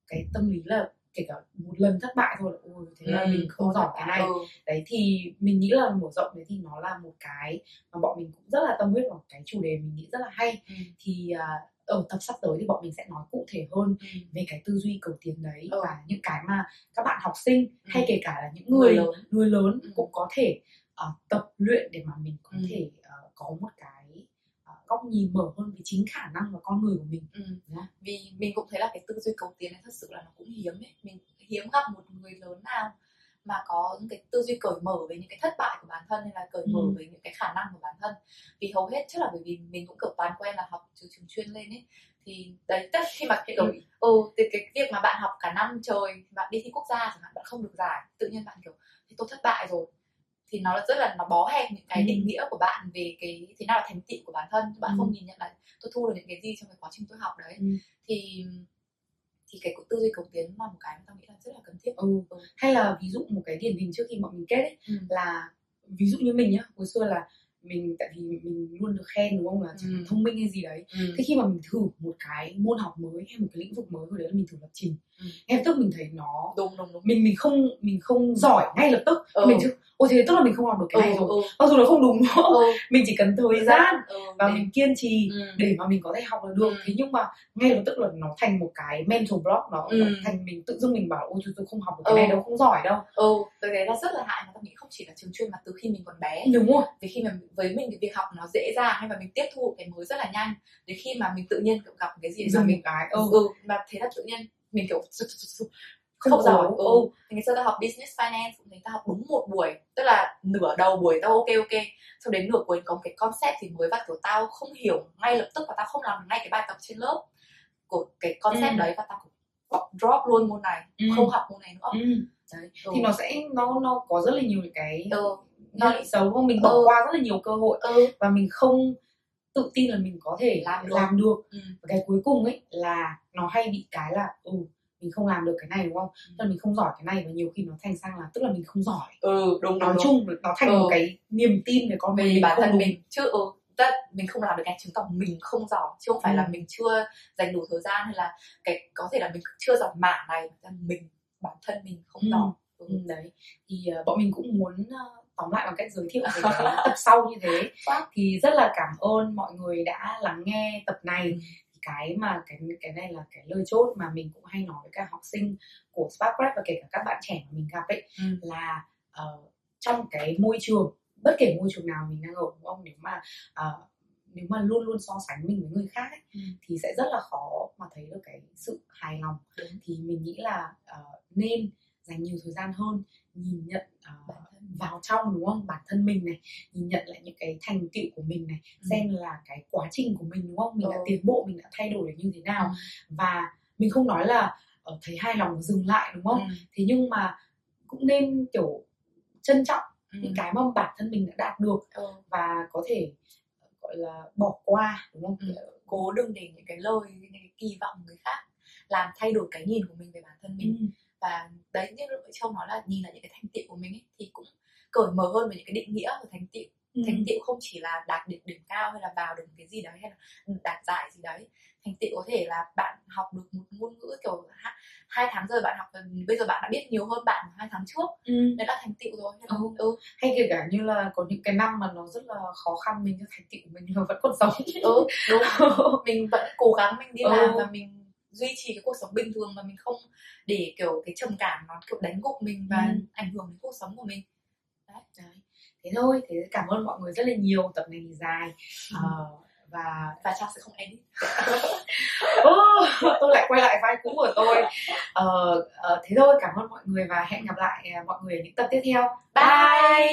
Speaker 1: cái tâm lý là kể cả một lần thất bại thôi là ôi thế là
Speaker 2: Ừ,
Speaker 1: mình không giỏi cái này
Speaker 2: ừ.
Speaker 1: đấy thì mình nghĩ là mở rộng đấy thì nó là một cái mà bọn mình cũng rất là tâm huyết vào cái chủ đề mình nghĩ rất là hay
Speaker 2: Ừ.
Speaker 1: thì à, ở tập sắp tới thì bọn mình sẽ nói cụ thể hơn
Speaker 2: Ừ.
Speaker 1: về cái tư duy cầu tiến đấy
Speaker 2: Ừ.
Speaker 1: và những cái mà các bạn học sinh
Speaker 2: Ừ.
Speaker 1: hay kể cả là những
Speaker 2: người
Speaker 1: người
Speaker 2: lớn
Speaker 1: người lớn
Speaker 2: Ừ.
Speaker 1: cũng có thể ờ, tập luyện để mà mình có
Speaker 2: Ừ.
Speaker 1: thể ờ, có một cái góc nhìn mở hơn về chính khả năng và con người của mình
Speaker 2: Ừ.
Speaker 1: Không?
Speaker 2: vì mình cũng thấy là cái tư duy cầu tiến này thật sự là nó cũng hiếm ấy mình hiếm gặp một người lớn nào mà có những cái tư duy cởi mở về những cái thất bại của bản thân hay là cởi mở
Speaker 1: Ừ.
Speaker 2: về những cái khả năng của bản thân vì hầu hết chắc là bởi vì mình cũng kiểu toàn quen là học từ trường chuyên lên ấy thì đấy tức là khi mà kiểu ừ thì cái việc mà bạn học cả năm trời bạn đi thi quốc gia chẳng hạn bạn không được giải tự nhiên bạn kiểu thì tôi thất bại rồi thì nó rất là nó bó hẹp những cái
Speaker 1: Ừ.
Speaker 2: định nghĩa của bạn về cái thế nào là thành tựu của bản thân bạn
Speaker 1: Ừ.
Speaker 2: không nhìn nhận là tôi thu được những cái gì trong cái quá trình tôi học đấy
Speaker 1: Ừ.
Speaker 2: thì thì cái tư duy cầu tiến là một cái mà tao nghĩ là rất là cần thiết
Speaker 1: ừ. hay là ví dụ một cái điển hình trước khi bọn mình kết ấy
Speaker 2: Ừ.
Speaker 1: là ví dụ như mình nhá hồi xưa là mình tại vì mình luôn được khen đúng không là
Speaker 2: Ừ.
Speaker 1: thông minh hay gì đấy
Speaker 2: ừ.
Speaker 1: thế khi mà mình thử một cái môn học mới hay một cái lĩnh vực mới hồi đấy là mình thử lập trình
Speaker 2: Ừ.
Speaker 1: ngay lập tức mình thấy nó
Speaker 2: đúng đúng đúng
Speaker 1: mình mình không mình không giỏi ngay lập tức
Speaker 2: Ừ.
Speaker 1: mình chứ ôi thế tức là mình không học được cái này rồi
Speaker 2: ừ,
Speaker 1: mặc dù nó không đúng không
Speaker 2: ừ,
Speaker 1: mình chỉ cần thời gian
Speaker 2: ừ,
Speaker 1: và
Speaker 2: để-
Speaker 1: mình kiên trì
Speaker 2: ừ.
Speaker 1: để mà mình có thể học được
Speaker 2: Ừ.
Speaker 1: thế nhưng mà ngay lập tức là nó thành một cái mental block nó,
Speaker 2: Ừ.
Speaker 1: thành mình tự dưng mình bảo ôi tôi, tôi không học được cái
Speaker 2: Ừ.
Speaker 1: này đâu không giỏi đâu
Speaker 2: ừ cái đấy là rất là hại mà nghĩ không chỉ là trường chuyên mà từ khi mình còn bé
Speaker 1: đúng rồi
Speaker 2: vì khi mà với mình cái việc học nó dễ dàng hay mà mình tiếp thu cái mới rất là nhanh đến khi mà mình tự nhiên gặp cái gì mà
Speaker 1: dừng
Speaker 2: mình
Speaker 1: cái ừ.
Speaker 2: ừ. mà thế là tự nhiên mình kiểu
Speaker 1: không,
Speaker 2: không giỏi
Speaker 1: cố.
Speaker 2: ừ. thì ngày xưa tao học business finance cũng thấy tao học đúng một buổi tức là nửa đầu buổi tao ok ok sau đến nửa cuối có cái concept thì mới và kiểu tao không hiểu ngay lập tức và tao không làm ngay cái bài tập trên lớp của cái concept
Speaker 1: Ừ.
Speaker 2: đấy và tao cũng drop luôn môn này
Speaker 1: Ừ.
Speaker 2: không học môn này nữa
Speaker 1: Ừ.
Speaker 2: đấy
Speaker 1: thì nó sẽ nó nó có rất là nhiều cái
Speaker 2: ừ.
Speaker 1: nó bị xấu không mình bỏ
Speaker 2: Ừ.
Speaker 1: qua rất là nhiều cơ hội
Speaker 2: ừ.
Speaker 1: và mình không tự tin là mình có thể
Speaker 2: Làm được.
Speaker 1: làm được
Speaker 2: Ừ.
Speaker 1: và cái cuối cùng ấy là nó hay bị cái là ừ mình không làm được cái này đúng không
Speaker 2: Ừ.
Speaker 1: tức là mình không giỏi cái này và nhiều khi nó thành sang là tức là mình không giỏi
Speaker 2: ừ đúng
Speaker 1: nói
Speaker 2: đúng,
Speaker 1: chung nó thành
Speaker 2: Ừ.
Speaker 1: một cái niềm tin về con
Speaker 2: về
Speaker 1: mình
Speaker 2: bản thân
Speaker 1: đúng.
Speaker 2: mình chứ ừ, tất mình không làm được cái chứng tỏ mình không giỏi chứ không phải
Speaker 1: Ừ.
Speaker 2: là mình chưa dành đủ thời gian hay là cái có thể là mình chưa giỏi mảng này mà mình bản thân mình không
Speaker 1: Ừ.
Speaker 2: giỏi ừ.
Speaker 1: Ừ, đấy thì uh, bọn mình cũng muốn uh, tóm lại bằng cách giới thiệu về cái tập sau như thế thì rất là cảm ơn mọi người đã lắng nghe tập này
Speaker 2: Ừ.
Speaker 1: cái mà cái cái này là cái lời chốt mà mình cũng hay nói với các học sinh của Sparkcraft và kể cả các bạn trẻ mà mình gặp ấy
Speaker 2: Ừ.
Speaker 1: là ờ, trong cái môi trường bất kể môi trường nào mình đang ở đúng không nếu mà ờ, nếu mà luôn luôn so sánh mình với người khác ấy,
Speaker 2: Ừ.
Speaker 1: thì sẽ rất là khó mà thấy được cái sự hài lòng
Speaker 2: Đúng.
Speaker 1: thì mình nghĩ là ờ, nên dành nhiều thời gian hơn nhìn nhận ờ, vào trong đúng không bản thân mình này nhìn nhận lại những cái thành tựu của mình này
Speaker 2: Ừ.
Speaker 1: xem là cái quá trình của mình đúng không mình đã
Speaker 2: Ừ.
Speaker 1: tiến bộ mình đã thay đổi được như thế nào
Speaker 2: Ừ.
Speaker 1: và mình không nói là ờ, thấy hài lòng dừng lại đúng không
Speaker 2: Ừ.
Speaker 1: thế nhưng mà cũng nên kiểu trân trọng
Speaker 2: Ừ.
Speaker 1: những cái mà bản thân mình đã đạt được
Speaker 2: Ừ.
Speaker 1: và có thể gọi là bỏ qua đúng không
Speaker 2: Ừ. cố đừng để những cái lời những cái kỳ vọng người khác làm thay đổi cái nhìn của mình về bản thân mình
Speaker 1: Ừ.
Speaker 2: và đấy như châu nói là nhìn lại những cái thành tựu của mình ấy, thì cũng cởi mở hơn về những cái định nghĩa của thành tựu
Speaker 1: Ừ.
Speaker 2: thành tựu không chỉ là đạt được điểm cao hay là vào được cái gì đấy hay là đạt giải gì đấy thành tựu có thể là bạn học được một ngôn ngữ kiểu hai, tháng rồi bạn học bây giờ bạn đã biết nhiều hơn bạn hai tháng trước
Speaker 1: Ừ.
Speaker 2: đấy là thành tựu rồi Nên là-
Speaker 1: Ừ.
Speaker 2: ừ,
Speaker 1: hay kể cả như là có những cái năm mà nó rất là khó khăn mình thành tựu của mình vẫn còn sống
Speaker 2: ừ đúng mình vẫn cố gắng mình đi
Speaker 1: Ừ.
Speaker 2: làm và mình duy trì cái cuộc sống bình thường mà mình không để kiểu cái trầm cảm nó kiểu đánh gục mình và
Speaker 1: Ừ.
Speaker 2: ảnh hưởng đến cuộc sống của mình
Speaker 1: Đấy. thế thôi thế cảm ơn mọi người rất là nhiều tập này thì dài
Speaker 2: Ừ.
Speaker 1: Ờ, và
Speaker 2: và trang sẽ không edit
Speaker 1: tôi lại quay lại vai cũ của tôi Ờ, ờ, thế thôi cảm ơn mọi người và hẹn gặp lại mọi người ở những tập tiếp theo
Speaker 2: bye